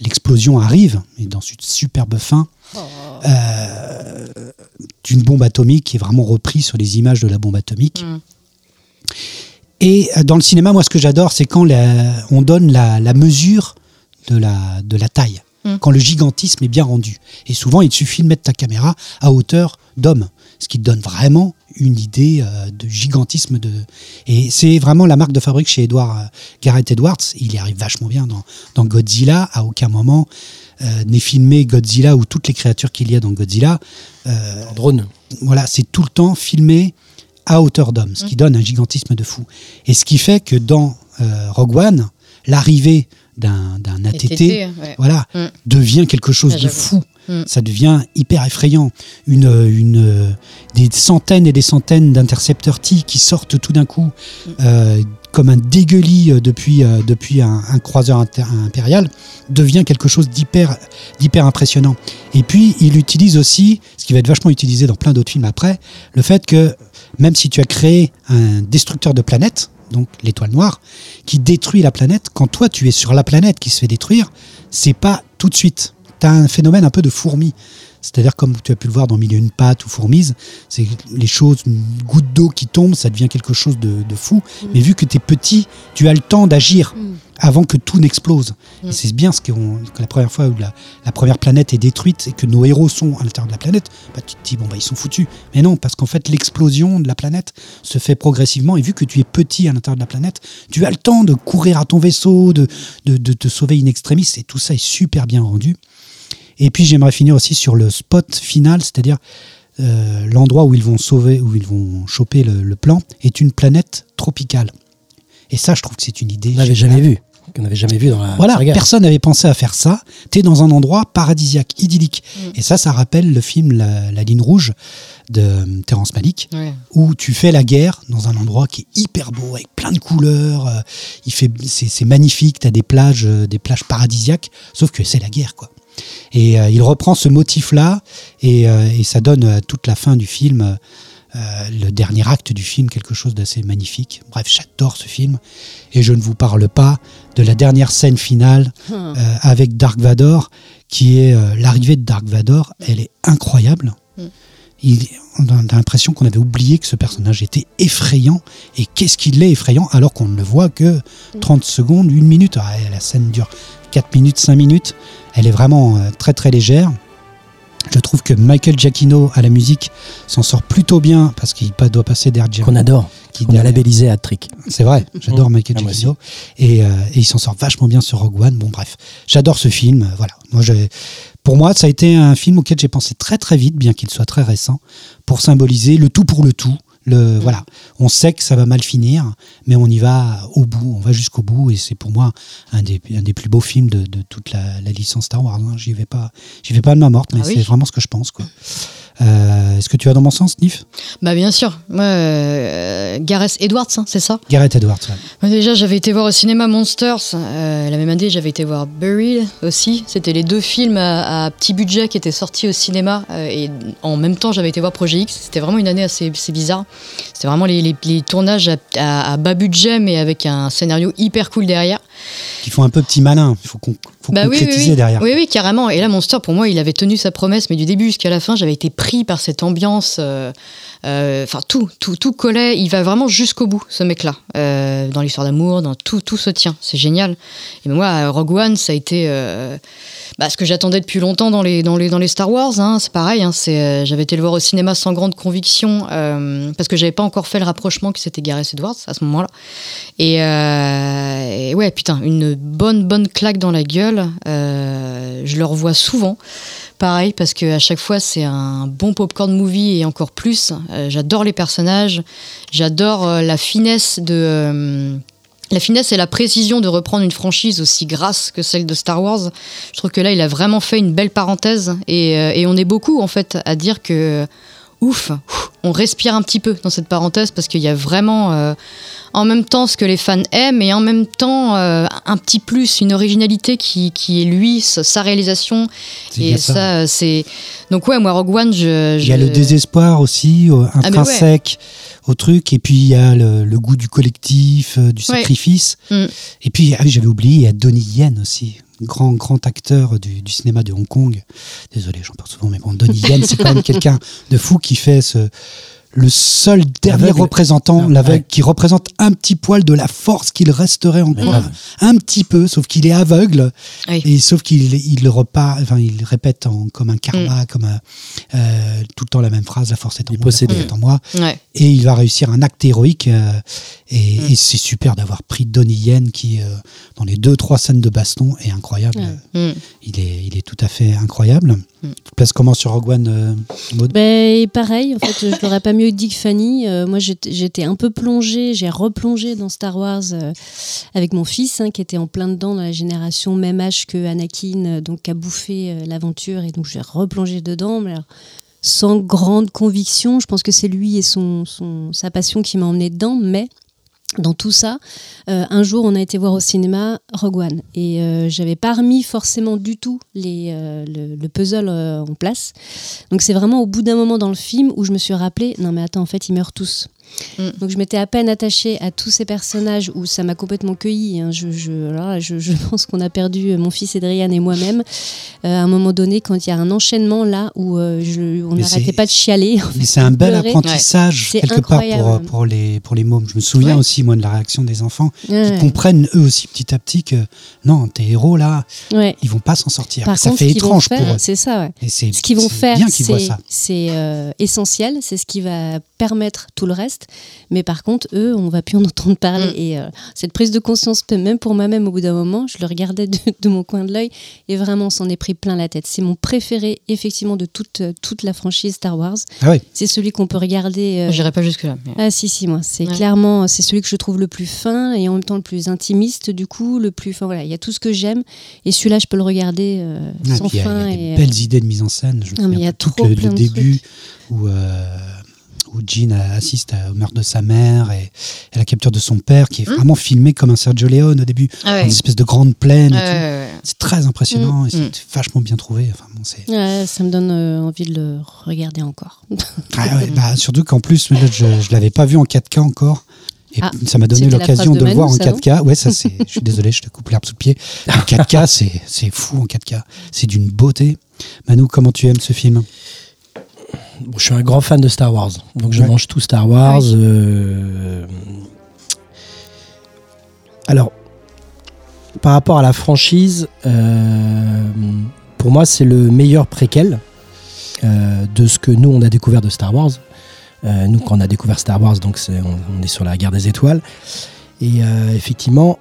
l'explosion arrive, et dans une superbe fin, euh, d'une bombe atomique qui est vraiment repris sur les images de la bombe atomique.
Mm.
Et euh, dans le cinéma, moi, ce que j'adore, c'est quand la- on donne la, la mesure de la, de la taille,
Mm.
quand le gigantisme est bien rendu. Et souvent, il suffit de mettre ta caméra à hauteur d'homme, ce qui te donne vraiment une idée euh, de gigantisme. De... Et c'est vraiment la marque de fabrique chez Edward, euh, Gareth Edwards. Il y arrive vachement bien dans, dans Godzilla. À aucun moment euh, n'est filmé Godzilla ou toutes les créatures qu'il y a dans Godzilla. Euh,
En drone.
voilà, c'est tout le temps filmé à hauteur d'homme, ce qui donne un gigantisme de fou. Et ce qui fait que dans euh, Rogue One, l'arrivée d'un ATT,
ouais.
voilà,
Mm.
devient quelque chose
Ah,
de
j'avoue.
fou.
Mm.
Ça devient hyper effrayant. Une, une, des centaines et des centaines d'intercepteurs T qui sortent tout d'un coup
Mm.
euh, comme un dégueulis euh, depuis, euh, depuis un, un croiseur impérial devient quelque chose d'hyper impressionnant. Et puis, il utilise aussi, ce qui va être vachement utilisé dans plein d'autres films après, le fait que même si tu as créé un destructeur de planète, donc l'étoile noire, qui détruit la planète, quand toi tu es sur la planète qui se fait détruire, c'est pas tout de suite. Tu as un phénomène un peu de fourmi. C'est-à-dire, comme tu as pu le voir dans Mille et une pattes ou Fourmise, c'est les choses, une goutte d'eau qui tombe, ça devient quelque chose de, de fou. Mais vu que tu es petit, tu as le temps d'agir
Mm.
Avant que tout n'explose.
Mm.
Et c'est bien ce que la première fois où la, la première planète est détruite et que nos héros sont à l'intérieur de la planète, bah, tu te dis, bon, bah, ils sont foutus. Mais non, parce qu'en fait, l'explosion de la planète se fait progressivement. Et vu que tu es petit à l'intérieur de la planète, tu as le temps de courir à ton vaisseau, de, de, de te sauver in extremis. Et tout ça est super bien rendu. Et puis, j'aimerais finir aussi sur le spot final, c'est-à-dire euh, l'endroit où ils vont sauver, où ils vont choper le, le plan, est une planète tropicale. Et ça, je trouve que c'est une idée.
On n'avait jamais vu. Qu'on n'avait jamais vu dans la
Voilà,
saga.
personne n'avait pensé à faire ça. Tu es dans un endroit paradisiaque, idyllique. Et ça, ça rappelle le film La, La ligne rouge de euh, Terrence Malick,
Ouais.
où tu fais la guerre dans un endroit qui est hyper beau, avec plein de couleurs. euh, il fait, c'est, c'est magnifique, tu as des plages, euh, des plages paradisiaques, sauf que c'est la guerre, quoi. Et euh, il reprend ce motif-là, et, euh, et ça donne à toute la fin du film, le dernier acte du film, quelque chose d'assez magnifique. Bref, j'adore ce film. Et je ne vous parle pas de la dernière scène finale
Hum. [laughs]
euh, avec Dark Vador, qui est euh, l'arrivée de Dark Vador. Elle est incroyable.
Mm.
Il- on a l'impression qu'on avait oublié que ce personnage était effrayant. Et qu'est-ce qu'il est effrayant alors qu'on ne le voit que 30 secondes, une minute. Ah, la scène dure 4 minutes, 5 minutes. Elle est vraiment euh, très très légère. Je trouve que Michael Giacchino à la musique s'en sort plutôt bien parce qu'il doit passer derrière
Qu'on adore.
qui
a labellisé à Trick.
c'est vrai, j'adore Michael
Ah,
Giacchino et, euh, et il s'en sort vachement bien sur Rogue One. Bon bref, j'adore ce film. Voilà, moi pour moi ça a été un film auquel j'ai pensé très très vite, bien qu'il soit très récent, pour symboliser le tout pour le tout. Le voilà, on sait que ça va mal finir, mais on y va au bout, on va jusqu'au bout et c'est pour moi un des, un des plus beaux films de, de toute la, la licence Star Wars. hein. J'y vais pas, j'y vais pas de ma morte, mais
Ah oui.
c'est vraiment ce que je pense quoi. Euh, Est-ce que tu vas dans mon sens, Nif?
Bah bien sûr. Moi, euh, Gareth Edwards, hein, c'est ça?
Gareth Edwards. ouais.
Moi, Déjà, j'avais été voir au cinéma Monsters. euh, la même année, j'avais été voir Buried aussi. C'était les deux films à, à petit budget qui étaient sortis au cinéma. et en même temps, j'avais été voir Projet X. C'était vraiment une année assez, assez bizarre. C'était vraiment les, les- les tournages à, à- à bas budget, mais avec un scénario hyper cool derrière.
Qui font un peu petit malin. Il faut qu'on faut
Bah oui, oui,
concrétiser
oui.
derrière.
Oui, oui, carrément. Et là, Monster, pour moi, il avait tenu sa promesse, mais du début jusqu'à la fin, j'avais été pris par cette ambiance. euh, euh, Enfin, tout, tout, tout collait. Il va vraiment jusqu'au bout, ce mec-là. Euh, dans l'histoire d'amour, dans tout, tout se tient. C'est génial. Et moi, Rogue One, ça a été bah, ce que j'attendais depuis longtemps dans les, dans les, dans les Star Wars. hein. C'est pareil. hein. C'est, j'avais été le voir au cinéma sans grande conviction parce que j'avais pas encore fait le rapprochement que c'était Gareth Edwards à ce moment-là. Et, et ouais, une bonne, bonne claque dans la gueule. Euh, je le revois souvent. Pareil, parce que à chaque fois, c'est un bon popcorn movie et encore plus. Euh, j'adore les personnages. J'adore euh, la finesse de. la finesse et la précision de reprendre une franchise aussi grasse que celle de Star Wars. Je trouve que là, il a vraiment fait une belle parenthèse. Et on est beaucoup, en fait, à dire que. Ouf, on respire un petit peu dans cette parenthèse parce qu'il y a vraiment euh, en même temps ce que les fans aiment et en même temps euh, un petit plus, une originalité qui, qui est lui, sa sa réalisation. Et ça, euh, c'est. Donc, ouais, moi, Rogue One, je.
Il y a le désespoir aussi, euh,
Ah, ouais.
intrinsèque au truc, et puis il y a le, le goût du collectif, du sacrifice.
Mm.
Et puis, ah oui, j'avais oublié, il y a Donnie Yen aussi, grand, grand acteur du, du cinéma de Hong Kong. Désolé, j'en parle souvent, mais bon, Donnie Yen, c'est quand même [laughs] quelqu'un de fou qui fait ce, le seul dernier représentant, l'aveugle,
ouais.
qui représente un petit poil de la force qu'il resterait encore, un petit peu, sauf qu'il est aveugle,
Oui.
et sauf qu'il il le repart, enfin, il répète en, comme un karma, comme un, euh, tout le temps la même phrase, la force est en moi, la force
possédé.
est en moi,
Ouais.
et il va réussir un acte héroïque, euh, et,
Mm.
et c'est super d'avoir pris Donnie Yen qui, euh, dans les deux, trois scènes de baston, est incroyable.
Ouais.
Mm.
Il, est, il est tout à fait incroyable.
Mm.
Tu te places comment sur Rogue One, euh, Maud?
Ben, pareil, en fait, je l'aurais pas mieux dit que Fanny. Euh, moi, j'étais un peu plongée, j'ai replongé dans Star Wars euh, avec mon fils, hein, qui était en plein dedans, dans la génération même âge que Anakin, euh, donc qui a bouffé l'aventure, et donc j'ai replongé dedans. Mais sans grande conviction, je pense que c'est lui et son, son, sa passion qui m'a emmené dedans, mais dans tout ça, euh, un jour, on a été voir au cinéma Rogue One et euh, j'avais pas remis forcément du tout euh, le, le puzzle euh, en place. Donc c'est vraiment au bout d'un moment dans le film où je me suis rappelé, non mais attends, en fait, ils meurent tous.
Mm.
Donc je m'étais à peine attachée à tous ces personnages où ça m'a complètement cueilli. hein. Je, je, là, je, je [laughs] pense qu'on a perdu euh, mon fils Adrien et moi-même euh, à un moment donné quand il y a un enchaînement là où euh, je, on n'arrêtait pas de chialer. en
Mais c'est un bel
pleurer.
apprentissage, quelque part, pour, pour, les, pour les mômes. Je me souviens
Ouais.
aussi, moi, de la réaction des enfants,
Ouais,
qui comprennent eux aussi petit à petit que non, tes héros, là,
ouais.
ils vont pas s'en sortir.
Par
ça
contre,
fait étrange pour eux.
c'est ça, ouais.
Et c'est
Ce qu'ils vont faire, c'est euh, essentiel, c'est ce qui va permettre tout le reste. Mais par contre, eux, on va plus en entendre parler.
Mm.
Et euh, cette prise de conscience, même pour moi-même, au bout d'un moment, je le regardais de, de mon coin de l'œil et vraiment, on s'en est pris plein la tête. C'est mon préféré, effectivement, de toute, euh, toute la franchise Star Wars.
Ah oui,
C'est celui qu'on peut regarder. euh,
J'irai pas jusque-là. mais-
ah si si moi c'est
Ouais.
clairement c'est celui que je trouve le plus fin et en même temps le plus intimiste du coup le plus enfin voilà il y a tout ce que j'aime et celui-là je peux le regarder euh,
Ah,
sans
puis il y a-
fin
il y a,
et, euh,
belles idées de mise en scène. Je me
Non, mais il y a
tout
trop
le,
plein
le
de
début où, euh, où Jean assiste à- au meurtre de sa mère et à la capture de son père, qui est
Hum.
vraiment filmé comme un Sergio Leone au début,
Ah
dans une espèce de grande plaine. et
Ouais,
tout.
ouais, ouais.
C'est très impressionnant et c'est
Mm.
vachement bien trouvé. Enfin, bon, c'est-
ouais, ça me donne euh, envie de le regarder encore [laughs]
Ah ouais, bah, surtout qu'en plus, là, je ne l'avais pas vu en 4K encore. Et
Ah,
ça m'a donné l'occasion de,
de
le voir en
Manu, ça,
4K. Ouais, ça [laughs] c'est. Je suis désolé, je te coupe l'herbe sous le pied. En 4K, c'est c'est fou en 4K. C'est d'une beauté. Manu, comment tu aimes ce film?
Bon, je suis un grand fan de Star Wars, donc je
Ouais.
mange tout Star Wars. Euh, Alors, par rapport à la franchise, euh, pour moi, c'est le meilleur préquel euh, de ce que nous on a découvert de Star Wars. Nous, quand on a découvert Star Wars, donc on, on est sur la guerre des étoiles. Et effectivement,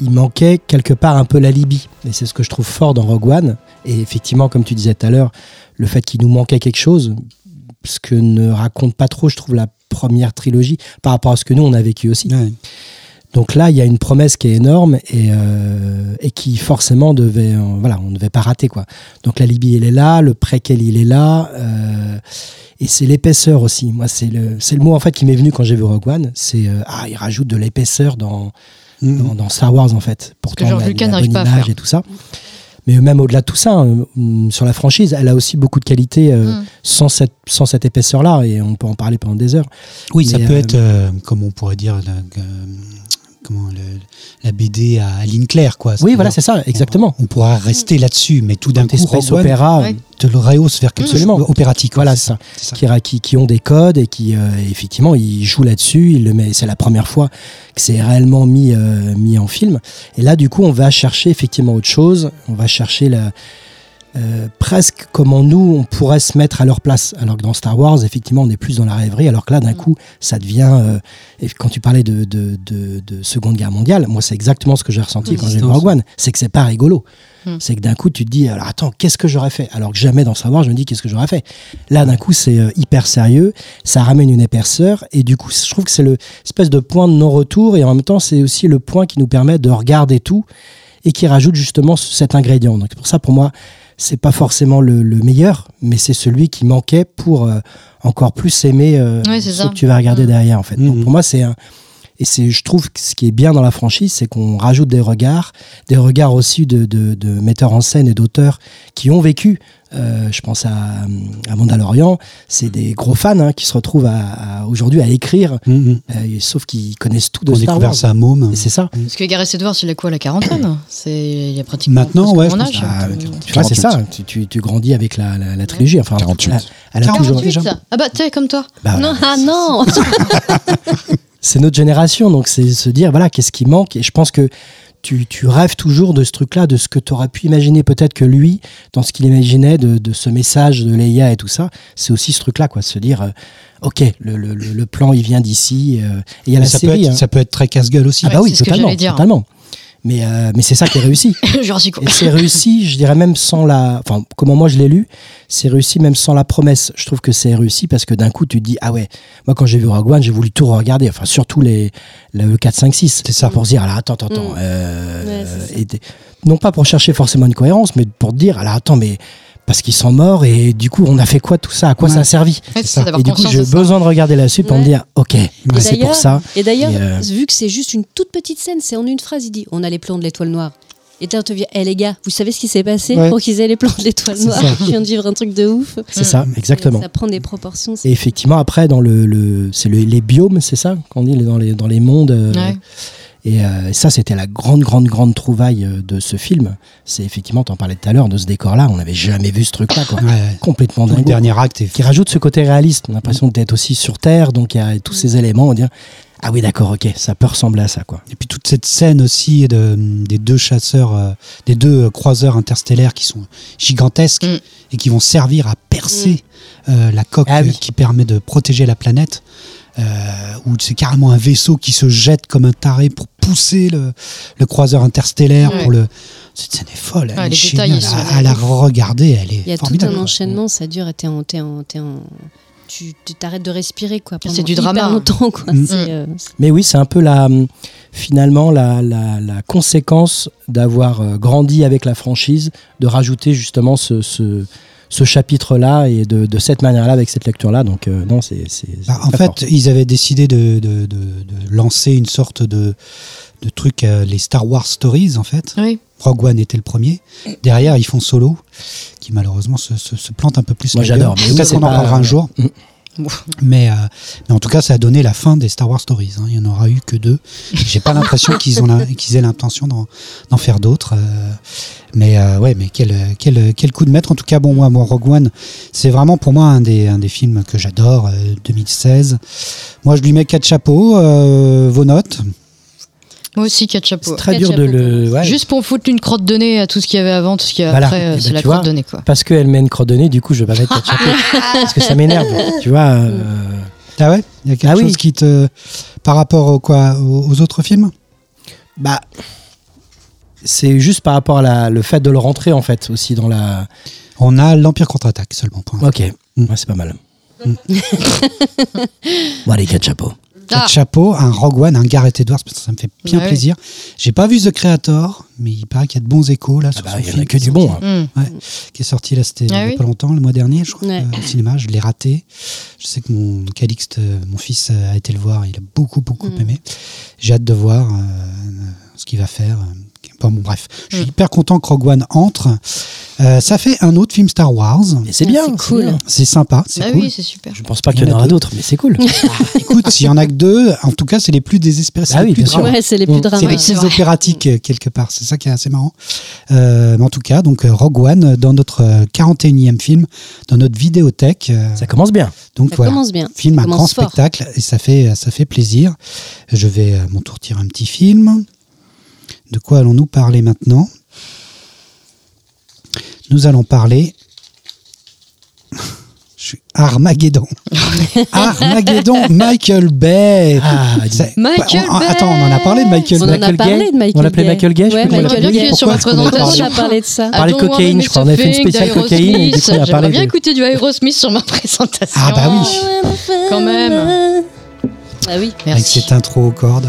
il manquait quelque part un peu la Libye. Et c'est ce que je trouve fort dans Rogue One. Et effectivement, comme tu disais tout à l'heure, le fait qu'il nous manquait quelque chose, ce que ne raconte pas trop, je trouve, la première trilogie par rapport à ce que nous, on a vécu aussi.
Ouais.
Donc là, il y a une promesse qui est énorme et, euh, et qui forcément devait, euh, voilà, on ne devait pas rater quoi. Donc la Libye, elle est là, le préquel, il est là, euh, et c'est l'épaisseur aussi. Moi, c'est le, le mot en fait qui m'est venu quand j'ai vu Rogue One. C'est ah, il rajoute de l'épaisseur dans,
Mm.
dans, dans Star Wars en fait. Pourtant,
George
il y a
Lucas n'arrive pas à faire.
et tout ça. Mais même au-delà de tout ça, euh, hum, sur la franchise, elle a aussi beaucoup de qualités euh,
Mm.
sans cette, sans cette épaisseur-là, et on peut en parler pendant des heures.
Oui, ça peut
euh,
être, euh, comme on pourrait dire, euh, comment le- la BD à Aline Claire, quoi.
Oui, voilà, c'est ça, exactement.
On, on pourra rester là-dessus, mais tout d'un coup, Rogue One
opéra,
Ouais.
te le rehausse vers quelque chose opératique.
Voilà, ça.
ça.
qui, ra- qui, qui ont des codes et qui euh, effectivement ils jouent là-dessus. Ils le met. C'est la première fois que c'est réellement mis euh, mis en film. Et là, du coup, on va chercher effectivement autre chose. On va chercher la euh, presque comment nous on pourrait se mettre à leur place. Alors que dans Star Wars, effectivement, on est plus dans la rêverie. Alors que là, d'un coup, ça devient. euh, et quand tu parlais de, de, de, de Seconde Guerre mondiale, moi, c'est exactement ce que j'ai ressenti quand j'ai vu Rogue One. C'est que c'est pas rigolo.
Mm.
C'est que d'un coup, tu te dis, alors attends, qu'est-ce que j'aurais fait? Alors que jamais dans Star Wars, je me dis, qu'est-ce que j'aurais fait? Là, d'un coup, c'est euh, hyper sérieux, ça ramène une épaisseur, et du coup, je trouve que c'est le espèce de point de non-retour, et en même temps, c'est aussi le point qui nous permet de regarder tout, et qui rajoute justement ce- cet ingrédient. Donc, pour ça, pour moi, c'est pas forcément le, le meilleur, mais c'est celui qui manquait pour euh, encore plus aimer euh, ce
ça.
que tu vas regarder
Mm.
derrière, en fait. Donc,
Mhm.
pour moi, c'est un. Et c'est, je trouve que ce qui est bien dans la franchise, c'est qu'on rajoute des regards, des regards aussi de, de, de metteurs en scène et d'auteurs qui ont vécu. Euh, je pense à, à Mandalorian, c'est des gros fans hein, qui se retrouvent à, à- aujourd'hui à écrire,
Mm, mm.
euh, sauf qu'ils connaissent tout de
On a
Star
découvert
Wars.
ça à Môme.
Et c'est ça.
Parce que Gareth Edwards, il a quoi, la quarantaine C'est il y a pratiquement
Maintenant, ouais,
mon
je
âge.
Ah,
Euh,
tu vois, c'est
48.
ça. Tu, tu, tu grandis avec la, la, la trilogie. Enfin,
48.
Elle, elle a toujours.
48,
déjà.
ça. Ah bah t'es comme toi.
Bah,
Non, ah non [laughs]
c'est notre génération, donc c'est se dire voilà qu'est-ce qui manque. Et je pense que tu, tu rêves toujours de ce truc-là, de ce que tu aurais pu imaginer peut-être que lui, dans ce qu'il imaginait, de, de ce message de Leia et tout ça, c'est aussi ce truc-là, quoi, se dire euh, ok, le, le, le- plan il vient d'ici. euh, et il y a
Mais
la
ça, peut
série.
être,
hein.
ça peut être très casse-gueule aussi.
ah bah oui,
c'est ce que
totalement,
dire.
totalement. Mais, euh, mais c'est ça qui est réussi. [laughs]
Jurassic
Et c'est réussi, je dirais même sans la. Enfin, comment moi je l'ai lu, c'est réussi même sans la promesse. Je trouve que c'est réussi parce que d'un coup, tu te dis, ah ouais, moi quand j'ai vu Rogue One, j'ai voulu tout regarder. Enfin, surtout les, le 4, 5, 6.
C'est ça.
Pour se dire, alors attends, attends, attends.
Mm.
euh,
Ouais,
et des- non pas pour chercher forcément une cohérence, mais pour te dire, alors attends, mais. Parce qu'ils sont morts et du coup, on a fait quoi tout ça? À quoi
Ouais.
ça a servi?
Ça,
Et du coup, j'ai besoin de regarder la suite pour
Ouais.
me dire, ok,
Et
c'est pour ça.
Et d'ailleurs,
euh,
vu que c'est juste une toute petite scène, c'est en une phrase, il dit on a les plans de l'étoile noire. Et là, on te dit, hé les gars, vous savez ce qui s'est passé
Ouais.
pour qu'ils aient les plans de l'étoile noire? [laughs] Je viens de vivre un truc de ouf.
C'est ça, exactement.
Ça prend des proportions.
Et effectivement, après, dans le, le c'est le- les biomes, c'est ça qu'on dit dans les, dans les mondes. euh. Et euh, ça, c'était la grande, grande, grande trouvaille euh, de ce film. C'est effectivement, tu en parlais tout à l'heure, de ce décor-là. On n'avait jamais vu ce truc-là, quoi.
Ouais, ouais.
Complètement
Tout le
dingue.
dernier acte est
Qui rajoute ce côté réaliste. On a l'impression d'être aussi sur Terre, donc il y a tous ces éléments. On dit, ah oui, d'accord, ok, ça peut ressembler à ça, quoi.
Et puis toute cette scène aussi de, des deux chasseurs, euh, des deux croiseurs interstellaires qui sont gigantesques
Mm.
et qui vont servir à percer euh, la coque
Ah oui.
qui permet de protéger la planète. Euh, où c'est carrément un vaisseau qui se jette comme un taré pour pousser le, le croiseur interstellaire.
Ouais.
Pour le... Cette scène est folle, elle
Ouais,
est
les
géniale.
sont-
à, à la regarder, elle est
Il y a tout un enchaînement, ça dure et t'es en, t'es en, t'es en- tu t'arrêtes de respirer quoi.
C'est du
hyper
drama.
longtemps quoi.
Mm.
C'est, euh,
Mais oui, c'est un peu la, finalement la, la, la conséquence d'avoir euh, grandi avec la franchise, de rajouter justement ce, ce, ce chapitre-là et de, de cette manière-là, avec cette lecture-là. Donc, euh, non, c'est.
Bah, en fait,
fort.
ils avaient décidé de, de- de- de lancer une sorte de, de truc, euh, les Star Wars Stories, en fait.
Oui.
Rogue One était le premier. Derrière, ils font Solo, qui malheureusement se, se- se plante un peu plus.
Moi, j'adore,
Peut-être
c'est
qu'on en parlera un jour.
Mm. [laughs]
Mais, euh, mais en tout cas, ça a donné la fin des Star Wars Stories. hein. Il n'y en aura eu que deux. J'ai pas l'impression qu'ils qu'ils aient l'intention d'en faire d'autres. euh, mais euh, ouais, mais quel, quel, quel coup de maître. En tout cas, bon, moi, moi Rogue One, c'est vraiment pour moi un des, un des films que j'adore, euh, 2016. Moi, je lui mets quatre chapeaux. euh, vos notes
Moi aussi, quatre chapeaux.
C'est très
Quatre
dur de le. ouais,
Juste pour foutre une crotte de nez à tout ce qu'il y avait avant, tout ce qu'il y avait
Voilà.
après,
Eh
euh,
ben,
c'est la crotte
vois.
de nez quoi.
Parce qu'elle met une crotte de nez, du coup, je vais pas mettre quatre chapeaux. [laughs] parce que ça m'énerve. Tu vois. euh,
Ah ouais? Il y a quelque
Ah oui.
chose qui te. Par rapport au, quoi, aux, autres films?
Bah, c'est juste par rapport à la- le fait de le rentrer en fait aussi dans la.
On a l'Empire contre-attaque seulement. pour.
Ok,
Mm.
ouais, c'est pas mal. bon allez, quatre chapeaux.
Ah.
chapeaux, un Rogue One, un Gareth Edwards, parce que ça me fait bien
Ouais,
plaisir. J'ai pas vu The Creator, mais il paraît qu'il y a de bons échos là
Ah
sur
bah, il y en a que du bon.
qui est sorti là, c'était
Ah oui
pas longtemps, le mois dernier, je crois,
Ouais.
euh, au cinéma. Je l'ai raté. Je sais que mon Calixte, mon fils, euh, a été le voir. Il a beaucoup, beaucoup
Mm.
aimé. J'ai hâte de voir euh, ce qu'il va faire. Bon, bon, bref, je suis
Mm.
hyper content que Rogue One entre. Euh, ça fait un autre film Star Wars.
C'est
Ah,
bien,
c'est
c'est
cool.
C'est sympa, c'est
Ah
cool.
oui, c'est super.
Je pense pas qu'il
Il
y en aura d'autres, mais c'est cool. [laughs]
Écoute, s'il y en a que deux, en tout cas, c'est les plus désespérés. c'est
Ah
les
oui,
plus
bien sûr.
Ouais, c'est les plus
c'est
dramatiques.
les
c'est
plus
vrai.
opératiques euh, quelque part, c'est ça qui est assez marrant. Euh, mais en tout cas, donc Rogue One dans notre euh, 41e film, dans notre vidéothèque.
Ça commence bien.
donc
Ça
voilà,
commence bien.
film
Ça
un grand
fort.
spectacle et ça fait ça fait plaisir. Je vais à mon tour tirer un petit film. De quoi allons-nous parler maintenant? Nous allons parler. [laughs] Je suis Armageddon. [laughs] Armageddon, Michael Bay.
Ah,
Michael
on- Attends, on en a parlé de Michael
On
Bay.
en a
Michael
parlé
Gay
de Michael
On l'appelait. Michael Gay,
Ouais, Michael. Gay.
sur ma
Pourquoi est-ce qu'on a
présentation.
On a parlé de ça.
Parler de
I don't
cocaïne,
wanna
je crois. On avait fait une
a
spéciale cocaïne, et du coup, on a
J'aimerais
parlé
bien
de-
écouter du Aerosmith sur ma présentation.
Ah bah oui,
Quand même.
Ah oui.
avec
Merci.
cette intro aux cordes.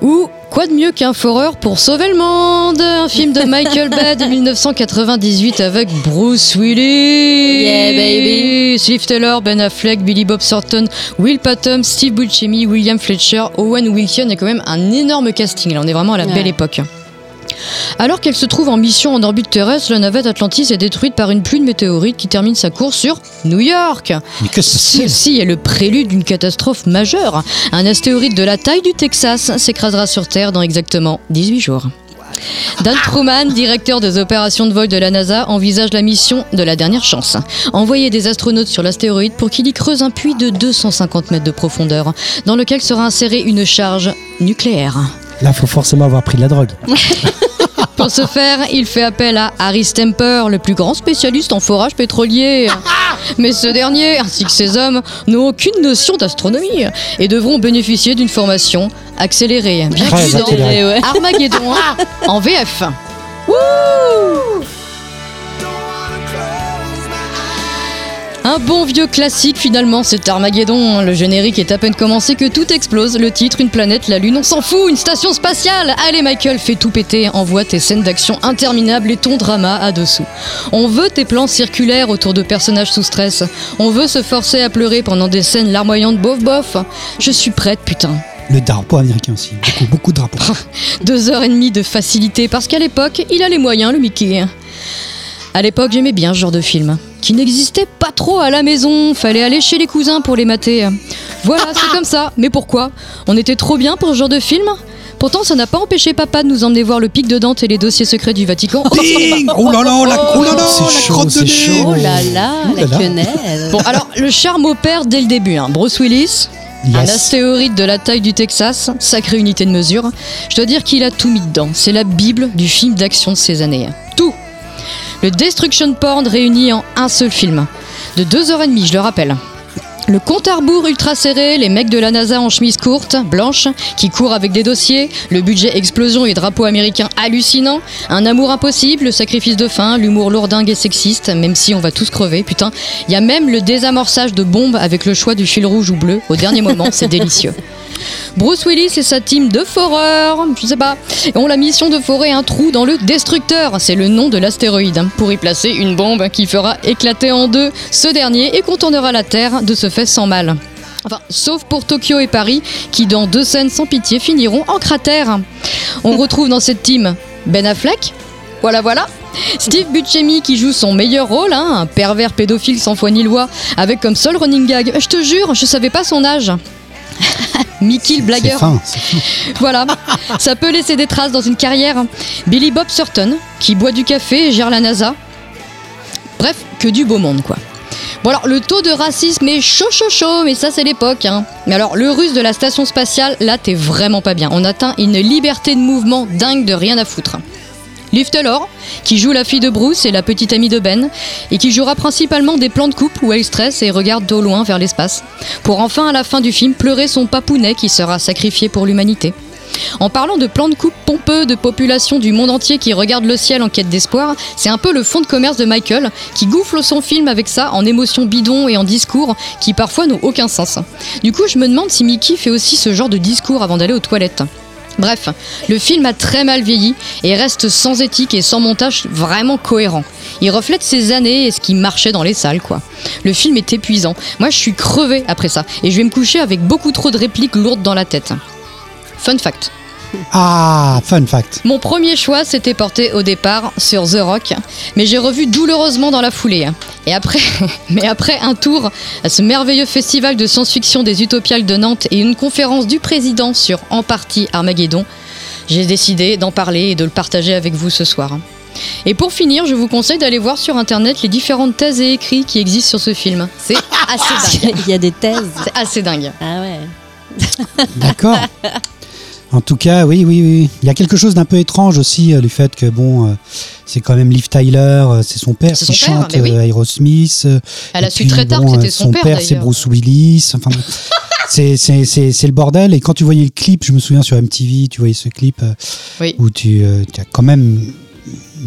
Ou quoi de mieux qu'un foreur pour sauver le monde? Un film de Michael Bay de [laughs] 1998 avec Bruce Willis.
Yeah, baby.
Steve Taylor, Ben Affleck, Billy Bob Thornton, Will Patton, Steve Buscemi, William Fletcher, Owen Wilson. Il y a quand même un énorme casting. Là, on est vraiment à la
Ouais.
belle époque. Alors qu'elle se trouve en mission en orbite terrestre, la navette Atlantis est détruite par une pluie de météorites qui termine sa course sur New York.
Mais que
Ceci est le prélude d'une catastrophe majeure. Un astéroïde de la taille du Texas s'écrasera sur Terre dans exactement 18 jours. Dan Truman, directeur des opérations de vol de la NASA, envisage la mission de la dernière chance. Envoyer des astronautes sur l'astéroïde pour qu'il y creuse un puits de 250 mètres de profondeur, dans lequel sera insérée une charge nucléaire.
Là, faut forcément avoir pris de la drogue. [laughs]
Pour ce faire, il fait appel à Harry Stemper, le plus grand spécialiste en forage pétrolier. Mais ce dernier, ainsi que ses hommes, n'ont aucune notion d'astronomie et devront bénéficier d'une formation accélérée. Bien que dans
ouais.
Armageddon hein, en VF. Un bon vieux classique finalement, c'est Armageddon. Le générique est à peine commencé que tout explose. Le titre, une planète, la lune, on s'en fout, une station spatiale. Allez Michael, fais tout péter, envoie tes scènes d'action interminables et ton drama à dessous. On veut tes plans circulaires autour de personnages sous stress. On veut se forcer à pleurer pendant des scènes larmoyantes bof bof. Je suis prête putain.
le drapeau américain aussi. Beaucoup, beaucoup de drapeaux. [laughs]
Deux heures et demie de facilité parce qu'à l'époque, il a les moyens, le Mickey. À l'époque, j'aimais bien ce genre de film, qui n'existait pas trop à la maison, fallait aller chez les cousins pour les mater. Voilà, c'est comme ça. Mais pourquoi? On était trop bien pour ce genre de film? Pourtant, ça n'a pas empêché papa de nous emmener voir le pic de Dante et les dossiers secrets du Vatican.
Ding Oh là là, la, oh là la
chaud,
crotte de
c'est
nez
chaud.
Oh là là,
Ouh là
la
là.
quenelle.
Bon, alors, le charme opère dès le début. hein. Bruce Willis, un astéroïde de la taille du Texas, sacrée unité de mesure. Je dois dire qu'il a tout mis dedans. C'est la bible du film d'action de ces années. Tout Le Destruction Porn réuni en un seul film. De deux heures et demie, je le rappelle. Le compte à rebours ultra serré, les mecs de la NASA en chemise courte, blanche, qui courent avec des dossiers, le budget explosion et drapeau américain hallucinant, un amour impossible, le sacrifice de fin, l'humour lourdingue et sexiste, même si on va tous crever, putain. Il y a même le désamorçage de bombes avec le choix du fil rouge ou bleu au dernier moment, c'est délicieux. [laughs] Bruce Willis et sa team de foreurs, je sais pas, ont la mission de forer un trou dans le destructeur, c'est le nom de l'astéroïde, hein, pour y placer une bombe qui fera éclater en deux ce dernier et contournera la Terre de ce fait sans mal. Enfin, sauf pour Tokyo et Paris, qui dans deux scènes sans pitié finiront en cratère. On [laughs] retrouve dans cette team Ben Affleck, voilà voilà, Steve Buscemi qui joue son meilleur rôle, hein, un pervers pédophile sans foi ni loi, avec comme seul running gag, je te jure, je savais pas son âge. [laughs] Mickey le blagueur.
fin, c'est fin. [laughs]
Voilà, ça peut laisser des traces dans une carrière. Billy Bob Thornton, qui boit du café et gère la NASA. Bref, que du beau monde, quoi. Bon alors, le taux de racisme est chaud chaud chaud, mais ça c'est l'époque. Hein. Mais alors, le russe de la station spatiale, là t'es vraiment pas bien. On atteint une liberté de mouvement dingue de rien à foutre. Liv Taylor, qui joue la fille de Bruce et la petite amie de Ben, et qui jouera principalement des plans de coupe où elle stresse et regarde d'au loin vers l'espace, pour enfin à la fin du film pleurer son papounet qui sera sacrifié pour l'humanité. En parlant de plans de coupe pompeux de population du monde entier qui regardent le ciel en quête d'espoir, c'est un peu le fond de commerce de Michael qui goufle son film avec ça en émotions bidons et en discours qui parfois n'ont aucun sens. Du coup, je me demande si Mickey fait aussi ce genre de discours avant d'aller aux toilettes. Bref, le film a très mal vieilli et reste sans éthique et sans montage vraiment cohérent. Il reflète ses années et ce qui marchait dans les salles, quoi. Le film est épuisant. Moi, je suis crevée après ça et je vais me coucher avec beaucoup trop de répliques lourdes dans la tête. Fun fact.
Ah, fun fact.
Mon premier choix s'était porté au départ sur The Rock, mais j'ai revu douloureusement dans la foulée. Et après, [laughs] mais après un tour à ce merveilleux festival de science-fiction des Utopiales de Nantes et une conférence du président sur En partie Armageddon, j'ai décidé d'en parler et de le partager avec vous ce soir. Et pour finir, je vous conseille d'aller voir sur internet les différentes thèses et écrits qui existent sur ce film. C'est [laughs] assez dingue.
Il y a des thèses.
C'est assez dingue.
Ah ouais.
D'accord. [laughs] En tout cas, oui, oui, oui. Il y a quelque chose d'un peu étrange aussi, euh, le fait que, bon, euh, c'est quand même Liv Tyler, euh, c'est son père
C'est
qui
son père,
chante
oui.
euh, Aerosmith.
Elle a su
puis,
très tard
bon,
que c'était
euh,
son, père.
c'est
d'ailleurs.
Bruce Willis. Enfin, [laughs] c'est, c'est, c'est, c'est le bordel. Et quand tu voyais le clip, je me souviens sur MTV, tu voyais ce clip
Oui.
où tu, tu as quand même.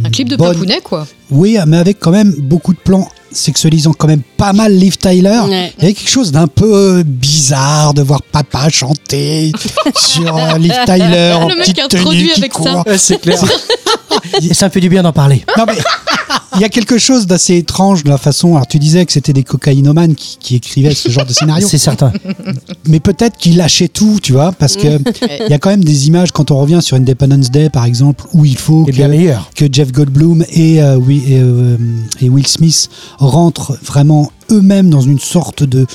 Un clip de
bonne-
Papounet, quoi.
Oui, mais avec quand même beaucoup de plans sexualisant quand même pas mal Liv Tyler.
Ouais.
Il y avait quelque chose d'un peu bizarre de voir papa chanter [laughs] sur euh, Liv Tyler en
Le mec
petite
introduit
tenue qui
avec ça.
c'est clair. Et ça me fait du bien d'en parler.
Non mais il y a quelque chose d'assez étrange de la façon. Alors tu disais que c'était des cocaïnomanes qui, qui écrivaient ce genre de scénario,
C'est certain.
mais peut-être qu'ils lâchaient tout, tu vois, parce que il y a quand même des images quand on revient sur Independence Day par exemple où il faut
bien
que, Jeff Goldblum et, euh, et, euh, et Will Smith rentrent vraiment eux-mêmes dans une sorte de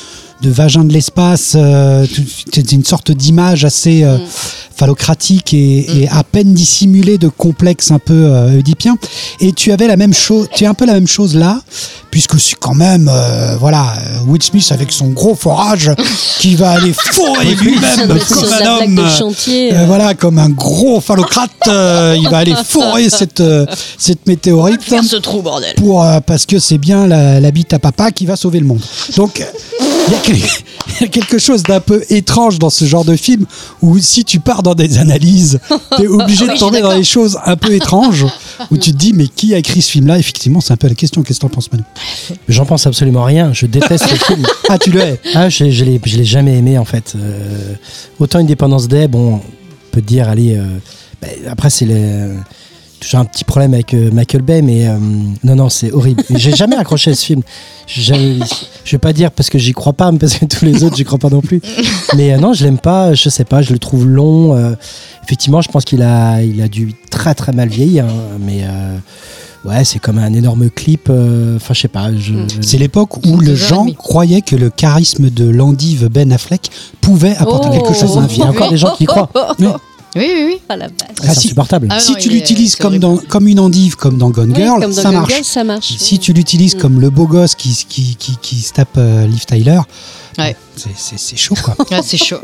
de vagin de l'espace, euh, c'est une sorte d'image assez euh, phallocratique et, et à peine dissimulée de complexe un peu euh, oedipien. Et tu avais la même chose, tu as un peu la même chose là, puisque c'est quand même, voilà, Will Smith avec son gros forage [laughs] qui va aller fourrer lui-même comme un homme.
chantier.
Euh, voilà, comme un gros phallocrate, euh, il va aller fourrer cette, euh, cette météorite
ce trou, bordel.
pour, parce que c'est bien la, la bite à papa qui va sauver le monde. Donc, il y, a [laughs] il y a quelque chose d'un peu étrange dans ce genre de film où si tu pars dans des analyses, tu es [laughs] obligé
Oui,
de tomber dans des choses un peu étranges où tu te dis, mais qui a écrit ce film-là? Effectivement, c'est un peu la question. Qu'est-ce que t'en penses, Manu?
J'en pense absolument rien. Je déteste ce [laughs] film.
Ah, tu le hais
Ah, je, je l'ai, je l'ai jamais aimé en fait. Euh, autant Independence Day, bon, on peut te dire, allez, euh, bah, après c'est le- toujours un petit problème avec euh, Michael Bay, mais euh, non, non, c'est horrible. J'ai jamais accroché à ce film. J'ai jamais- je vais pas dire parce que j'y crois pas, mais parce que tous les autres, j'y crois pas non plus. Mais euh, non, je l'aime pas. Je sais pas, je le trouve long. euh, effectivement, je pense qu'il a, il a dû très très mal vieillir, hein, mais. euh, Ouais, c'est comme un énorme clip. euh, Enfin, je sais pas. Je,
C'est l'époque où le gens croyaient que le charisme de l'endive Ben Affleck pouvait apporter
Oh.
quelque chose à un
Il y a
film.
encore des gens qui y croient.
Oui. [laughs]
Oui, oui, oui.
Ah la vache.
c'est
Ah, si-
insupportable.
Ah,
si
non,
tu
il est-
l'utilises
c'est
comme,
horrible.
dans, comme une endive, comme dans Gone Girl,
comme dans
ça
Gone
marche.
Girl, ça marche.
Si tu l'utilises
Mm.
comme le beau gosse qui, qui, qui, qui se tape euh, Liv Tyler,
Ouais.
C'est- c'est c'est chaud quoi. [laughs]
Ah, c'est chaud.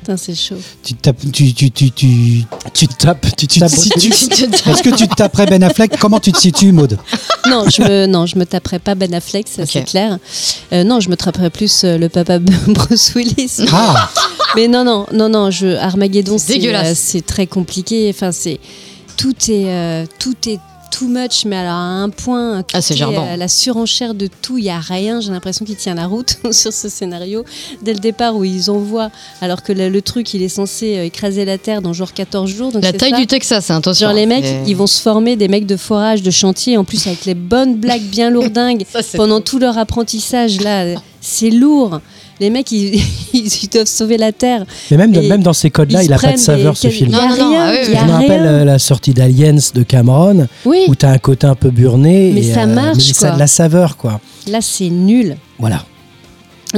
Putain, c'est chaud.
tu te tapes, tu, tu, tu, tu,
Tu te tapes, tu
tu te
tapes.
situes. [laughs] Est-ce que tu te taperais Ben Affleck? Comment tu te situes, Maude?
Non, je me, non, je me taperai pas Ben Affleck, ça c'est clair. Euh, non, je me taperai plus euh, le papa [laughs] Bruce Willis.
Ah,
Mais non, non, non, non, je, Armageddon,
C'est
euh, c'est très compliqué. Enfin, c'est tout est euh, tout est too much, mais alors à un point.
Ah, c'est
euh, la surenchère de tout, il y a rien. J'ai l'impression qu'il tient la route [laughs] sur ce scénario dès le départ où ils envoient, alors que le, le truc il est censé euh, écraser la terre dans genre 14 jours. Donc
La taille
ça.
du Texas, hein, attention.
Genre les mecs, ils vont se former des mecs de forage, de chantier, en plus avec les bonnes blagues bien [laughs] lourdingues
Ça,
pendant tout leur apprentissage là. C'est lourd. Les mecs, [laughs] ils, ils doivent sauver la terre.
Mais même,
Et
même dans ces codes-là,
ils
il a
se
pas de saveur ce film.
Non, non, non,
rien.
ah oui, oui.
Je me rappelle euh, la sortie d'Aliens de Cameron,
Oui,
où t'as un côté un peu burné.
Mais
et,
ça marche,
mais ça a
quoi.
de la saveur, quoi.
là c'est nul.
Voilà.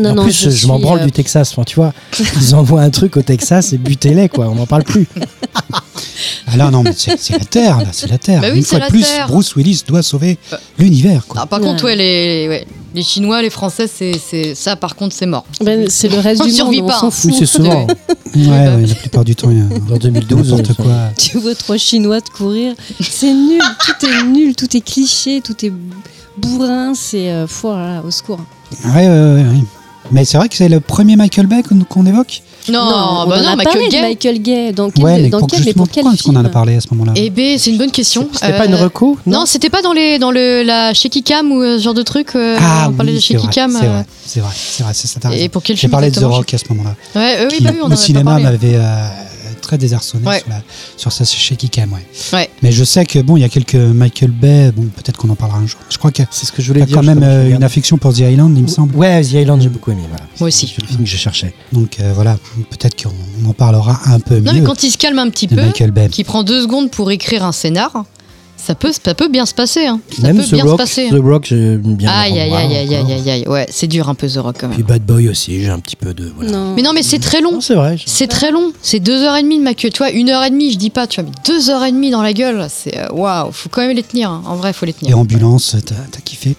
Non,
en
non,
plus, je, m'en
suis,
branle
euh,
du Texas. Enfin, tu vois, [laughs] ils envoient un truc au Texas et butez-les, quoi. On n'en parle plus. [laughs]
ah là non, mais c'est c'est la Terre, là, c'est la Terre.
Bah oui,
Une fois de plus,
Terre.
Bruce Willis doit sauver
Euh.
l'univers. quoi.
Ah, par
Ouais.
contre, ouais, les, ouais, les Chinois, les Français, c'est, c'est ça. Par contre, c'est mort.
ben, c'est le reste
On
du
survit
monde,
pas,
on s'en fout.
Oui, c'est souvent. [laughs]
Ouais, ouais, la plupart du temps,
En 2012,
n'importe
euh,
quoi.
Tu vois trois Chinois de courir, c'est nul, tout est nul, tout est cliché, tout est bourrin, c'est euh, au secours.
Ouais, ouais, ouais, ouais. Mais c'est vrai que c'est le premier Michael Bay qu'on évoque.
Non,
on
bah
en
non,
a
Michael
parlé de
Gay.
Michael Gay. Dans quel,
ouais, mais
dans
pour,
quel, mais
justement,
pour quel
pourquoi est-ce qu'on en a parlé à ce moment-là?
Eh ben, c'est une bonne question.
C'était pas
Euh,
une reco
Non, c'était pas dans les dans le la shaky cam ou euh, ce genre de truc. euh,
Ah
on parlait
oui,
de shaky
vrai,
cam.
c'est
euh,
vrai, c'est vrai, c'est ça.
Et pour quel
J'ai
film
parlé de The Rock à ce moment-là.
Ouais, euh, oui, bah oui, on en
cinéma m'avait euh, très désarçonné
Ouais.
sur, la- sur sa shaky cam. Ouais.
Ouais.
Mais je sais que bon, il y a quelques Michael Bay. Bon, peut-être qu'on en parlera un jour. Je crois qu'il
C'est ce que je
y
voulais
a
dire.
quand même euh, une affection pour The Island, il me semble.
Ouais, The Island, j'ai beaucoup aimé. Voilà.
Moi aussi.
C'est le film que je cherchais.
Donc euh, voilà, peut-être qu'on on en parlera un peu
Non, mais
mieux
quand il se calme un petit peu,
Michael Bay.
qui prend deux secondes pour écrire un scénar, ça peut, ça peut bien se passer. Hein. Ça
Même
peut
The
bien
Rock,
se passer.
The Rock, j'aime bien.
Aïe,
le
aïe, aïe, aïe, aïe, aïe, aïe. Ouais, c'est dur un peu The Rock quand
Puis
même.
Bad Boy aussi, j'ai un petit peu de. Voilà.
Non.
Mais non, mais c'est très long.
C'est vrai.
C'est très long. C'est deux heures et demie de Michael. Tu vois, une heure et demie, je dis pas, tu vois, mais deux heures et demie dans la gueule. C'est euh, waouh, faut quand même les tenir. hein. En vrai, faut les
Et
tenir.
Ambulance, t'as t'as kiffé?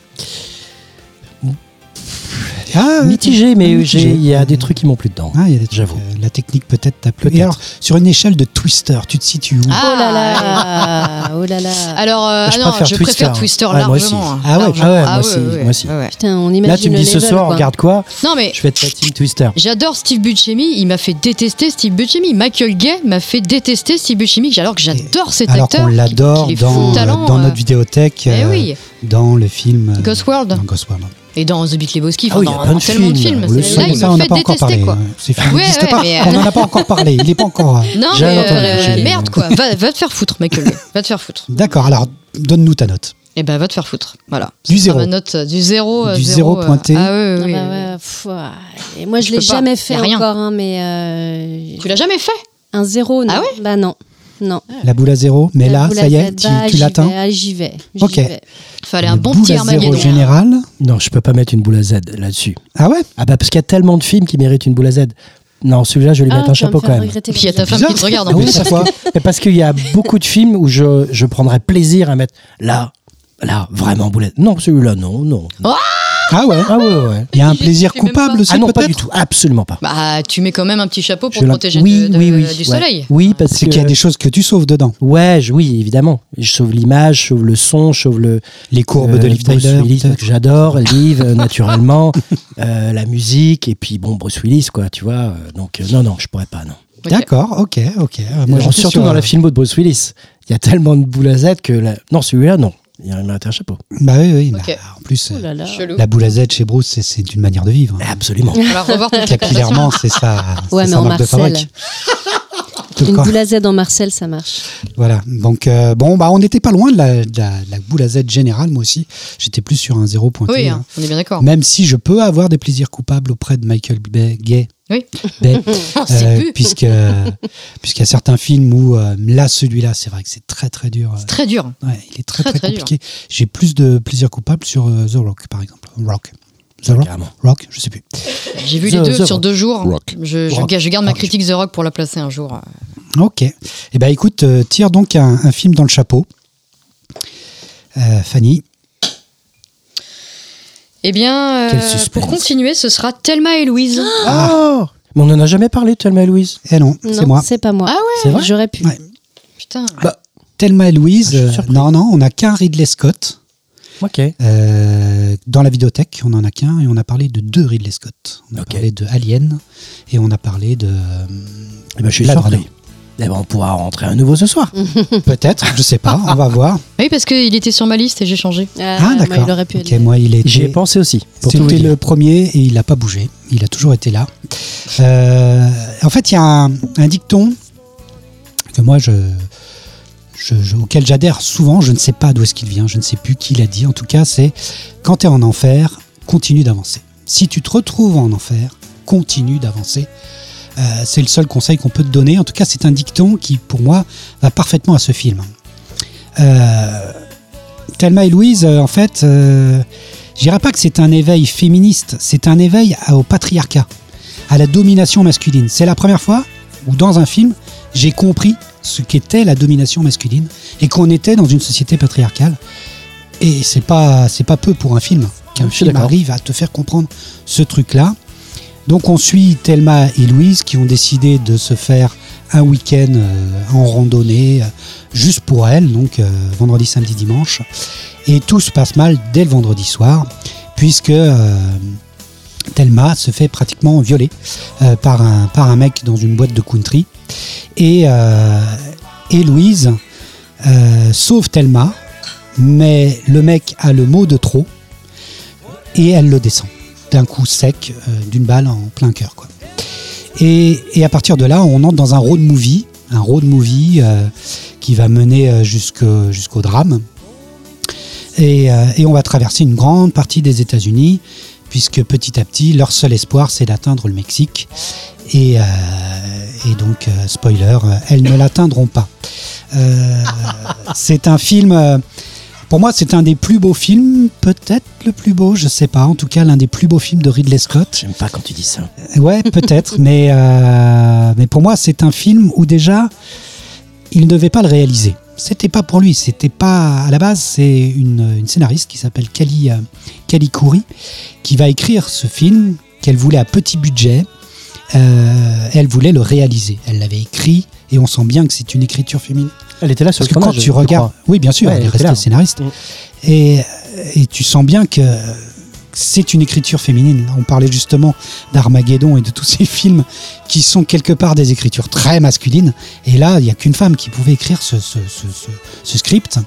Ah,
Mitigé, mais il y a des trucs qui m'ont plu dedans.
Ah,
J'avoue.
euh, la technique peut-être t'a plu. Et alors, sur une échelle de Twister, tu te situes où?
Ah,
Oh là là Oh là là
Alors, euh,
Je
ah non,
préfère
je
Twister,
préfère. Twister
Ouais,
largement. hein.
Ah ouais,
Largement.
ah ouais, moi aussi, moi aussi.
ouais, ouais.
Putain, on imagine
Là, tu me dis ce soir,
quoi.
regarde quoi
Non, mais
Je vais être la team Twister.
J'adore Steve Buscemi, il m'a fait détester Steve Buscemi. Michael Gay m'a fait détester Steve Buscemi, alors que j'adore cet
Alors
acteur.
qu'on l'adore dans, dans
euh.
notre vidéothèque,
Eh
dans le film
Ghost World.
Ghost World.
Et dans The Big Lebowski,
Ah oui,
dans,
il y a plein
dans
de
tellement de
films,
films.
le.
Là,
Ça,
il
ça, on
me
n'a
fait
pas encore
détester,
parlé.
quoi.
euh, Ce film
Ouais,
n'existe
ouais,
pas.
mais, euh,
On n'en a pas encore parlé. Il n'est pas encore. euh,
Non, mais euh, merde, quoi. Va, va te faire foutre, Michael. Va te faire foutre.
D'accord. Alors, donne-nous ta note.
Eh ben, va te faire foutre. Voilà.
Du zéro.
Ma note euh, du zéro. euh,
Du
zéro,
zéro
euh,
pointé.
Ah ouais,
Ah
oui,
bah
oui.
ouais, pff, ouais. Et moi, je
Je
l'ai jamais fait encore, hein, mais euh,
Tu l'as jamais fait?
Un zéro, non.
Ah ouais?
Bah non, non.
La boule à zéro. Mais
La
là, ça y est, tu,
bah,
tu
j'y
l'atteins.
vais, ah, J'y vais.
Ok.
vais.
Fallait un bon
boule
petit
à zéro
Armageddon.
général.
Non, je peux pas mettre une boule à Z là-dessus.
Ah ouais?
Ah bah parce qu'il y a tellement de films qui méritent une boule à Z. Non, celui-là, je vais lui
Ah,
mettre un chapeau quand même.
Puis il y a ta femme
Bizarre.
qui te regarde.
Ah
en
oui,
plus.
ça fois.
Mais parce qu'il y a beaucoup de films où je, je prendrais plaisir à mettre là, là, vraiment boule à Z. Non, celui-là, non, non.
Ah ouais.
Ah ouais, ouais.
Il y a un plaisir coupable aussi
Ah non, pas du tout, absolument pas.
Bah, tu mets quand même un petit chapeau pour
Je
te protéger
oui,
de- de-
oui, oui,
du
ouais.
soleil.
Oui, parce
C'est
que
qu'il y a des choses que tu sauves dedans.
Ouais, je- oui, évidemment. Je sauve l'image, je sauve le son, je sauve le
Les courbes
euh,
de Liv
Bruce
Tyler.
Willis,
peut-être.
que j'adore, Liv euh, naturellement, [laughs] euh, la musique et puis bon Bruce Willis quoi, tu vois. euh, donc euh, non non, je pourrais pas non.
Ok.
D'accord, ok, ok. Euh, Moi,
surtout
sur,
dans
euh,
la filmo de Bruce Willis, il y a tellement de boules à Z que la... non celui-là non, il mérite un chapeau.
Bah oui, oui. bah, en plus,
Oh
euh,
là là.
Chelou.
la boule à Z chez Bruce, c'est- c'est une manière de vivre. hein.
Absolument.
Ta [laughs]
Capillairement, c'est ça.
Ouais,
c'est
mais
sa
en Marcel. [laughs] Une boule à Z en Marcel, ça marche.
Voilà. Donc, euh, bon, bah, on n'était pas loin de la, de la- la boule à Z générale, moi aussi. J'étais plus sur un zéro pointé.
Oui,
hein.
on est bien d'accord.
Même si je peux avoir des plaisirs coupables auprès de Michael Bay, Gay.
Oui. [laughs] Sait
euh, puisque [laughs] puisqu'il y a certains films où euh, là celui-là c'est vrai que c'est très très dur euh,
Très dur.
ouais, il est très
Très,
très, compliqué j'ai plus de plaisir coupable sur euh, The Rock par exemple Rock The Rock. Rock je sais plus
J'ai vu
The-
les deux
The
sur
Rock.
deux jours.
Rock.
Je, je,
Rock.
ga- je garde ma
Rock.
critique The Rock pour la placer un jour.
ok et eh ben écoute euh, tire donc un, un film dans le chapeau Euh, Fanny
Eh bien,
Quel
euh,
suspense.
pour continuer, ce sera Thelma et Louise.
Oh Mais on n'en a jamais parlé, Thelma et Louise.
eh non c'est moi
c'est pas moi.
Ah ouais
vrai
J'aurais pu.
Ouais.
Putain.
Thelma et Louise
Ah, je suis
euh,
surpris.
non non on n'a qu'un Ridley Scott
Ok.
Euh, dans la vidéothèque, on en a qu'un et on a parlé de deux Ridley Scott. On a
Ok.
parlé de Alien et on a parlé de. euh,
Eh ben, je suis
Blade
surpris.
Runner.
Eh ben, on pourra rentrer un nouveau ce soir. [laughs]
Peut-être, je sais pas, on va voir.
Oui, parce qu'il était sur ma liste et j'ai changé.
Ah,
Ah,
moi,
d'accord.
il aurait pu
Ok,
être-
moi, il est.
J'y ai pensé aussi.
C'était le premier et il n'a pas bougé. Il a toujours été là. Euh, en fait, il y a un, un dicton que moi, je, je- je- auquel j'adhère souvent. Je ne sais pas d'où est-ce qu'il vient. Je ne sais plus qui l'a dit. En tout cas, c'est quand tu es en enfer, continue d'avancer. Si tu te retrouves en enfer, continue d'avancer. Euh, c'est le seul conseil qu'on peut te donner. En tout cas, c'est un dicton qui, pour moi, va parfaitement à ce film. Euh, Thelma et Louise, euh, en fait, euh, je dirais pas que c'est un éveil féministe, c'est un éveil au patriarcat, à la domination masculine. C'est la première fois où, dans un film, j'ai compris ce qu'était la domination masculine et qu'on était dans une société patriarcale. Et c'est pas, c'est pas peu pour un film qu'un film arrive à te faire comprendre ce truc-là. Donc on suit Thelma et Louise qui ont décidé de se faire un week-end euh, en randonnée euh, juste pour elles, donc euh, vendredi, samedi, dimanche. Et tout se passe mal dès le vendredi soir, puisque Thelma se fait pratiquement violer par, un, par mec dans une boîte de country. Et, et Louise sauve Thelma, mais le mec a le mot de trop et elle le descend d'un coup sec, euh, d'une balle en plein cœur. Quoi. Et, à partir de là, on entre dans un road movie un road movie euh, qui va mener euh, jusqu'au drame. Et, on va traverser une grande partie des États-Unis, puisque petit à petit, leur seul espoir, c'est d'atteindre le Mexique. Et, donc, spoiler, elles ne l'atteindront pas. [laughs] C'est un film. Pour moi, c'est un des plus beaux films, peut-être le plus beau, je sais pas. En tout cas, l'un des plus beaux films de Ridley Scott.
J'aime pas quand tu dis ça.
Ouais, peut-être, [laughs] mais, euh, mais pour moi, c'est un film où déjà, il ne devait pas le réaliser. C'était pas pour lui, c'était pas. À la base, c'est une, une scénariste qui s'appelle Kali, euh, Kali Khoury qui va écrire ce film qu'elle voulait à petit budget. Euh, elle voulait le réaliser. Elle l'avait écrit et on sent bien que c'est une écriture féminine.
Elle était là sur
Parce que quand
tournage,
tu regardes, oui bien sûr,
Ouais,
elle
elle
est restée
là.
scénariste,
Mm.
et, et tu sens bien que c'est une écriture féminine. On parlait justement d'Armageddon et de tous ces films qui sont quelque part des écritures très masculines, et là il n'y a qu'une femme qui pouvait écrire ce, script,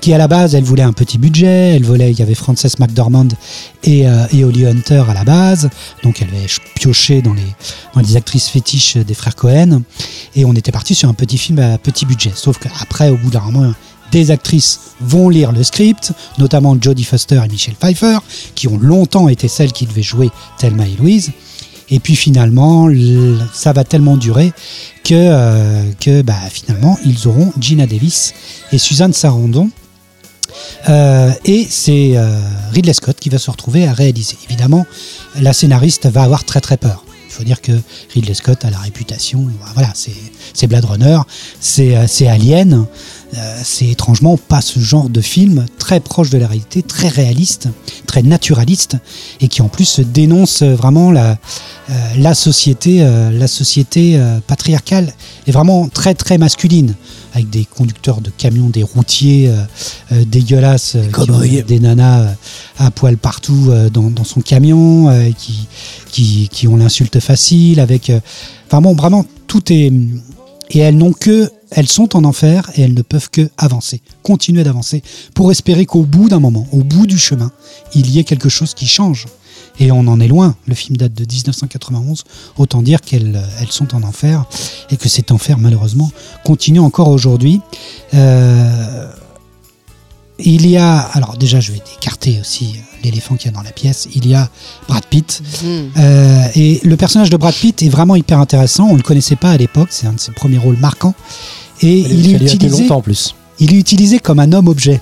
qui à la base elle voulait un petit budget, elle voulait, il y avait Frances McDormand et, euh, et Holly Hunter à la base, donc elle avait pioché dans les, dans les actrices fétiches des frères Cohen. Et on était parti sur un petit film à petit budget. Sauf qu'après, au bout d'un moment, des actrices vont lire le script, notamment Jodie Foster et Michelle Pfeiffer, qui ont longtemps été celles qui devaient jouer Thelma et Louise. Et puis finalement, ça va tellement durer que, euh, que bah, finalement, ils auront Gina Davis et Suzanne Sarandon. Euh, et c'est euh, Ridley Scott qui va se retrouver à réaliser. Évidemment, la scénariste va avoir très très peur. Il faut dire que Ridley Scott a la réputation, voilà, c'est Blade Runner, c'est Alien, c'est étrangement pas ce genre de film très proche de la réalité, très réaliste, très naturaliste, et qui en plus dénonce vraiment la, euh, la société, euh, la société euh, patriarcale est vraiment très très masculine, avec des conducteurs de camions, des routiers euh, euh, dégueulasses, euh, qui des nanas euh, à poil partout euh, dans, dans son camion, euh, qui, qui, qui ont l'insulte facile, avec euh, enfin bon, vraiment tout est et elles n'ont que elles sont en enfer et elles ne peuvent que avancer, continuer d'avancer pour espérer qu'au bout d'un moment, au bout du chemin, il y ait quelque chose qui change. Et on en est loin. Le film date de 1991. Autant dire qu'elles euh, sont en enfer et que cet enfer, malheureusement, continue encore aujourd'hui. Euh, il y a, alors déjà, je vais écarter aussi euh, l'éléphant qu'il y a dans la pièce. Il y a Brad Pitt.
Mhm.
Euh, et le personnage de Brad Pitt est vraiment hyper intéressant. On le connaissait pas à l'époque. C'est un de ses premiers rôles marquants. Et il
est
utilisé
longtemps en plus.
il est utilisé comme un homme-objet.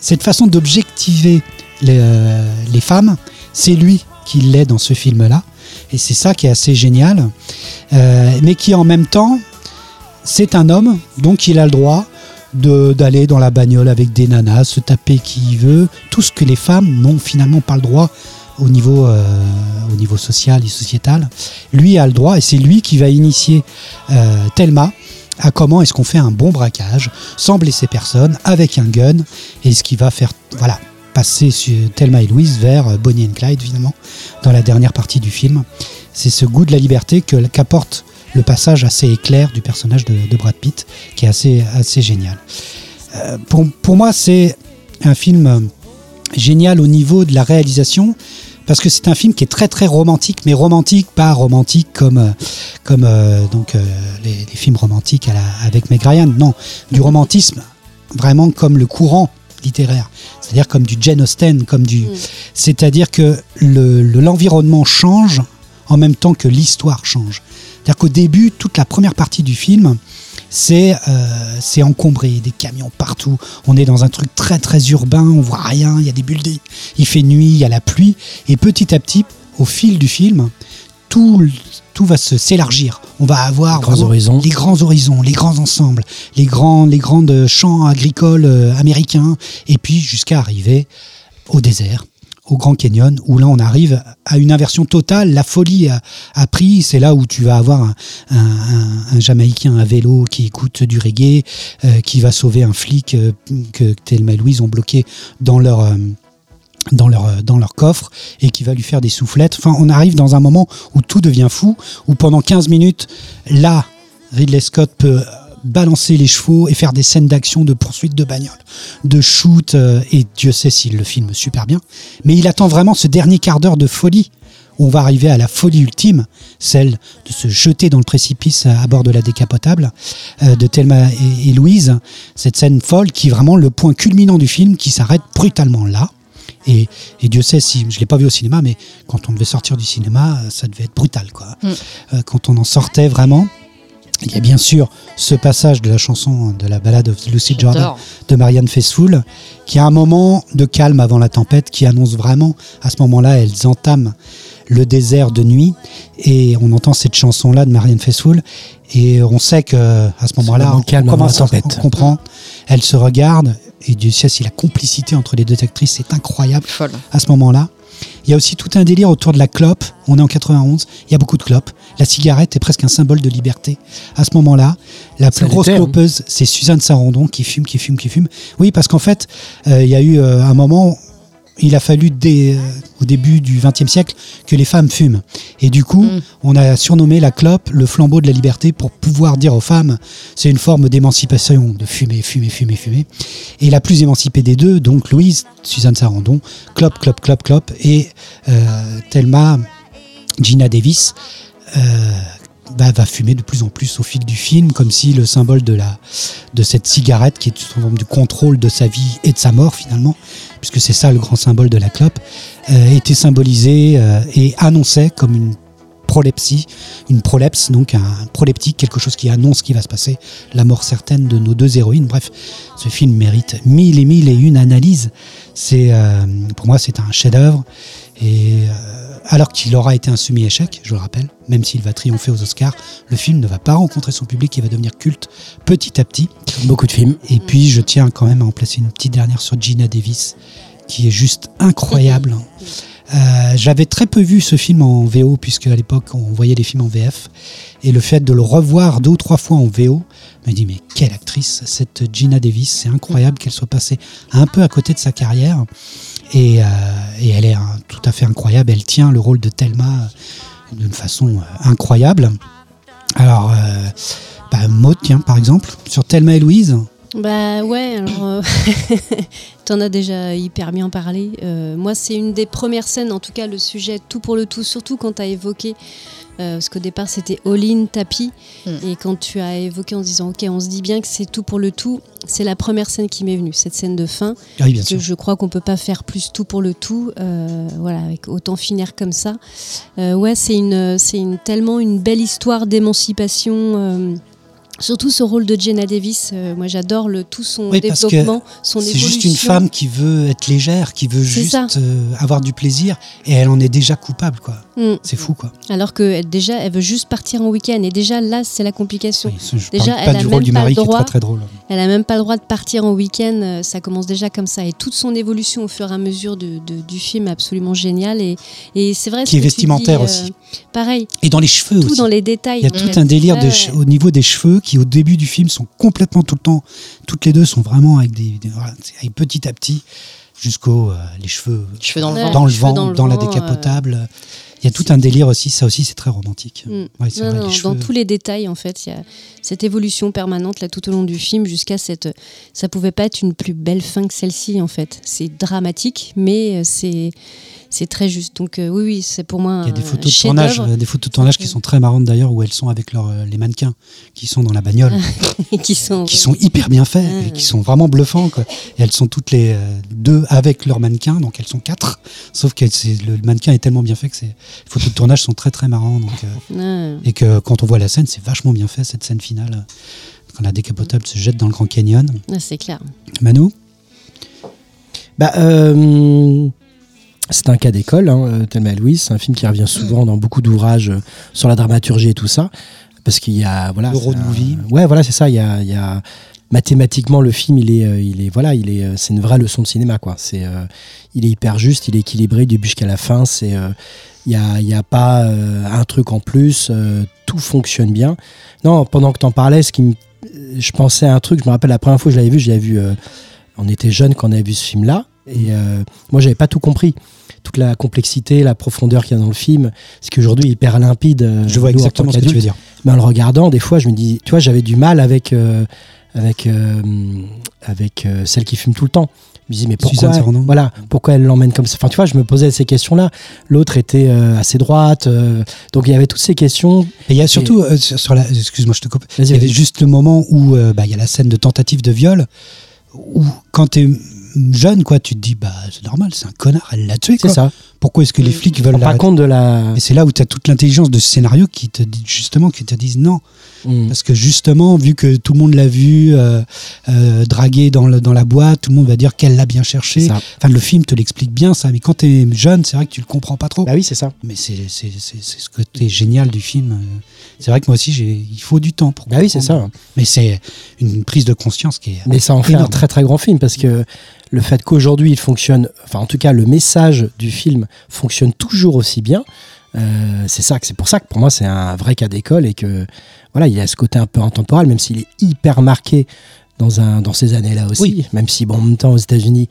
Cette façon d'objectiver les, euh, les femmes, c'est lui qui l'est dans ce film-là. Et c'est ça qui est assez génial. Euh, mais qui en même temps, c'est un homme, donc il a le droit d'aller dans la bagnole avec des nanas, se taper qui veut, tout ce que les femmes n'ont finalement pas le droit au niveau, euh, au niveau social et sociétal. Lui a le droit et c'est lui qui va initier euh, Thelma à comment est-ce qu'on fait un bon braquage sans blesser personne avec un gun et ce qui va faire passer sur Thelma et Louise vers euh, Bonnie and Clyde finalement dans la dernière partie du film. C'est ce goût de la liberté qu'apporte le passage assez éclair du personnage de, de Brad Pitt qui est assez assez génial. Euh, pour, pour moi c'est un film euh, génial au niveau de la réalisation parce que c'est un film qui est très très romantique, mais romantique pas romantique comme euh, comme euh, donc euh, les, les films romantiques à la- avec Meg Ryan, non, du romantisme vraiment comme le courant littéraire, c'est-à-dire comme du Jane Austen, comme du, c'est-à-dire que le le- l'environnement change en même temps que l'histoire change. C'est-à-dire qu'au début, toute la première partie du film, c'est euh, c'est encombré, des camions partout. On est dans un truc très très urbain, on voit rien, il y a des buildings, il fait nuit, il y a la pluie, et petit à petit, au fil du film, tout, tout va se s'élargir. On va avoir
Les grands horizons.
les grands horizons, les grands ensembles, les grands, les grandes champs agricoles euh, américains, et puis jusqu'à arriver au désert, au Grand Canyon, où là on arrive à une inversion totale. La folie a, pris. C'est là où tu vas avoir un, un- Jamaïcain à vélo qui écoute du reggae, euh, qui va sauver un flic euh, que Thelma et Louise ont bloqué dans leur euh, dans leur, dans leur coffre et qui va lui faire des soufflettes. Enfin, on arrive dans un moment où tout devient fou, où pendant 15 minutes, là, Ridley Scott peut balancer les chevaux et faire des scènes d'action, de poursuite de bagnole, de shoot, euh, et Dieu sait s'il le filme super bien. Mais il attend vraiment ce dernier quart d'heure de folie on va arriver à la folie ultime, celle de se jeter dans le précipice à bord de la décapotable euh, de Thelma et, Louise. Cette scène folle qui est vraiment le point culminant du film qui s'arrête brutalement là. Et, et Dieu sait si je l'ai pas vu au cinéma, mais quand on devait sortir du cinéma, ça devait être brutal, quoi.
Mm.
Euh, quand on en sortait vraiment. Il y a bien sûr ce passage de la chanson de la balade of Lucy Jordan de Marianne Faithfull, qui a un moment de calme avant la tempête, qui annonce vraiment, à ce moment-là, elles entament le désert de nuit, et on entend cette chanson-là de Marianne Faithfull, et on sait que à ce moment-là,
moment
on,
calme la tempête.
on comprend, elles se regardent, et Dieu sait si la complicité entre les deux actrices est incroyable
Folle.
à ce moment-là. Il y a aussi tout un délire autour de la clope. On est en 91, il y a beaucoup de clopes. La cigarette est presque un symbole de liberté. À ce moment-là, la plus grosse clopeuse, c'est Suzanne Sarandon qui fume, qui fume, qui fume. Oui, parce qu'en fait, euh, il y a eu euh, un moment, il a fallu dès, euh, au début du XXe siècle que les femmes fument. Et du coup,
Mm.
on a surnommé la clope le flambeau de la liberté pour pouvoir dire aux femmes, c'est une forme d'émancipation, de fumer, fumer, fumer, fumer. Et la plus émancipée des deux, donc Louise, Suzanne Sarandon, clope, clope, clope, clope, et euh, Thelma, Gina Davis, euh, bah, va fumer de plus en plus au fil du film, comme si le symbole de, la, de cette cigarette, qui est une forme du contrôle de sa vie et de sa mort finalement, puisque c'est ça le grand symbole de la clope, euh, était symbolisé euh, et annonçait comme une prolepsie, une prolepse, donc un proleptique, quelque chose qui annonce ce qui va se passer, la mort certaine de nos deux héroïnes. Bref, ce film mérite mille et mille et une analyses. Euh, pour moi, c'est un chef-d'œuvre. Et alors qu'il aura été un semi-échec, je le rappelle, même s'il va triompher aux Oscars, le film ne va pas rencontrer son public et va devenir culte petit à petit.
Beaucoup de films.
Et puis, je tiens quand même à en placer une petite dernière sur Gina Davis, qui est juste incroyable. [laughs] Euh, J'avais très peu vu ce film en VO, puisque à l'époque, on voyait les films en VF. Et le fait de le revoir deux ou trois fois en VO me dit, mais quelle actrice, cette Gina Davis. C'est incroyable qu'elle soit passée un peu à côté de sa carrière. Et, euh, et elle est hein, tout à fait incroyable. Elle tient le rôle de Thelma euh, d'une façon euh, incroyable. Alors, euh, bah, Maud, tiens, par exemple, sur Thelma et Louise.
Bah ouais, alors euh, [laughs] t'en as déjà hyper bien parlé. Euh, moi, c'est une des premières scènes, en tout cas le sujet tout pour le tout, surtout quand t'as évoqué, euh, parce qu'au départ c'était all-in tapis,
Mm.
et quand tu as évoqué en disant ok, on se dit bien que c'est tout pour le tout, c'est la première scène qui m'est venue, cette scène de fin,
Ah oui, bien
parce que
sûr.
je crois qu'on peut pas faire plus tout pour le tout, euh, voilà, avec autant finir comme ça. Euh, ouais, c'est une, c'est une tellement une belle histoire d'émancipation. Surtout ce rôle de Jenna Davis, euh, moi j'adore le tout son
Oui,
développement, son
C'est
évolution.
juste une femme qui veut être légère, qui veut
C'est
juste euh, avoir du plaisir, et elle en est déjà coupable, quoi.
Mm.
C'est fou, quoi.
Alors que déjà, elle veut juste partir en week-end. Et déjà, là, c'est la complication.
Oui, je
Déjà, elle a même
rôle du
pas
mari
le
qui est
droit.
très très drôle.
Elle a même pas le droit de partir en week-end. euh, Ça commence déjà comme ça. Et toute son évolution au fur et à mesure de- de- du film est absolument géniale. Et, et c'est vrai. ce
Qui est
que tu
vestimentaire
dis,
aussi.
Pareil,
Et dans les cheveux
tout
aussi.
dans les détails.
Il y a tout un délire
Ouais, ouais.
au niveau des cheveux qui, au début du film, sont complètement tout le temps. Toutes les deux sont vraiment avec des. des- avec petit à petit jusqu'aux euh, les cheveux
Cheveux dans le vent.
dans le vent,
dans
dans,
le
la
vent,
décapotable. Il y a tout un délire aussi. Ça aussi, c'est très romantique.
Mm.
Ouais, c'est
Non,
vrai,
non,
les
dans tous les détails, en fait, il y a cette évolution permanente là tout au long du film jusqu'à cette. Ça pouvait pas être une plus belle fin que celle-ci, en fait. C'est dramatique, mais euh, c'est c'est très juste. Donc euh, oui, oui, c'est pour moi
Il y a des photos de tournage, euh, des photos de tournage qui sont très marrantes d'ailleurs, où elles sont avec leurs, euh, les mannequins qui sont dans la bagnole, [laughs]
qui sont.
qui sont hyper bien faits et
Ouais.
qui sont vraiment bluffants. Quoi. Et elles sont toutes les deux avec leurs mannequins, donc elles sont quatre. Sauf que le mannequin est tellement bien fait que ces photos de tournage sont très très marrantes. Donc, euh,
Ah.
et que quand on voit la scène, c'est vachement bien fait cette scène finale. Quand la décapotable se jette dans le Grand Canyon.
Ah, c'est clair.
Manu?
Bah, euh, c'est un cas d'école, hein, euh, Thelma Louise. C'est un film qui revient souvent dans beaucoup d'ouvrages euh, sur la dramaturgie et tout ça. Parce qu'il y a. Voilà,
Le road
un-
movie.
Ouais, voilà, c'est ça. Il y a, il y a- Mathématiquement, le film, il est, euh, il est, voilà, il est, c'est une vraie leçon de cinéma, quoi. C'est, euh, il est hyper juste, il est équilibré du début jusqu'à la fin. C'est, euh, il y a, y a pas euh, un truc en plus. tout fonctionne bien. Non, pendant que t'en parlais, ce qui me- je pensais à un truc. Je me rappelle la première fois que je l'avais vu, je l'avais vu. on était jeunes quand on avait vu ce film-là, et euh, moi, j'avais pas tout compris. Toute la complexité, la profondeur qu'il y a dans le film, ce qui aujourd'hui est hyper limpide. euh,
Je vois exactement ce que tu veux dire.
Mais en le regardant, des fois, je me dis, tu vois, j'avais du mal avec, euh, avec, euh, avec celle qui fume tout le temps. me disais mais pourquoi
Sarandon.
voilà pourquoi elle l'emmène comme ça? Enfin tu vois je me posais ces questions là l'autre était assez droite donc il y avait toutes ces questions
Et il y a surtout, sur sur la, excuse-moi, je te coupe. Il y avait juste le moment où bah, il y a la scène de tentative de viol, où quand t'es jeune, quoi, tu te dis, bah c'est normal, c'est un connard, elle l'a tué.
c'est ça
Pourquoi est-ce que les
Mm.
flics veulent
pas compte de la
Et c'est là où tu as toute l'intelligence de ce scénario qui te dit justement, qui te disent non.
Mm.
Parce que justement, vu que tout le monde l'a vu euh, euh, draguer dans, le- dans la boîte, tout le monde va dire qu'elle l'a bien cherché.
Ça.
Enfin, le film te l'explique bien, ça. Mais quand tu es jeune, c'est vrai que tu le comprends pas trop.
bah oui c'est ça
Mais c'est c'est- c'est- c'est ce côté génial du film. euh. C'est vrai que moi aussi, j'ai- il faut du temps pour
bah oui c'est
comprendre.
ça
Mais c'est une prise de conscience qui est.
Mais ça en fait un très très grand film parce que le fait qu'aujourd'hui il fonctionne, enfin en tout cas le message du film fonctionne toujours aussi bien, euh, c'est ça, que- c'est pour ça que pour moi c'est un vrai cas d'école et que voilà il y a ce côté un peu intemporel même s'il est hyper marqué dans un dans ces années-là aussi,
Oui.
même si bon en même temps aux États-Unis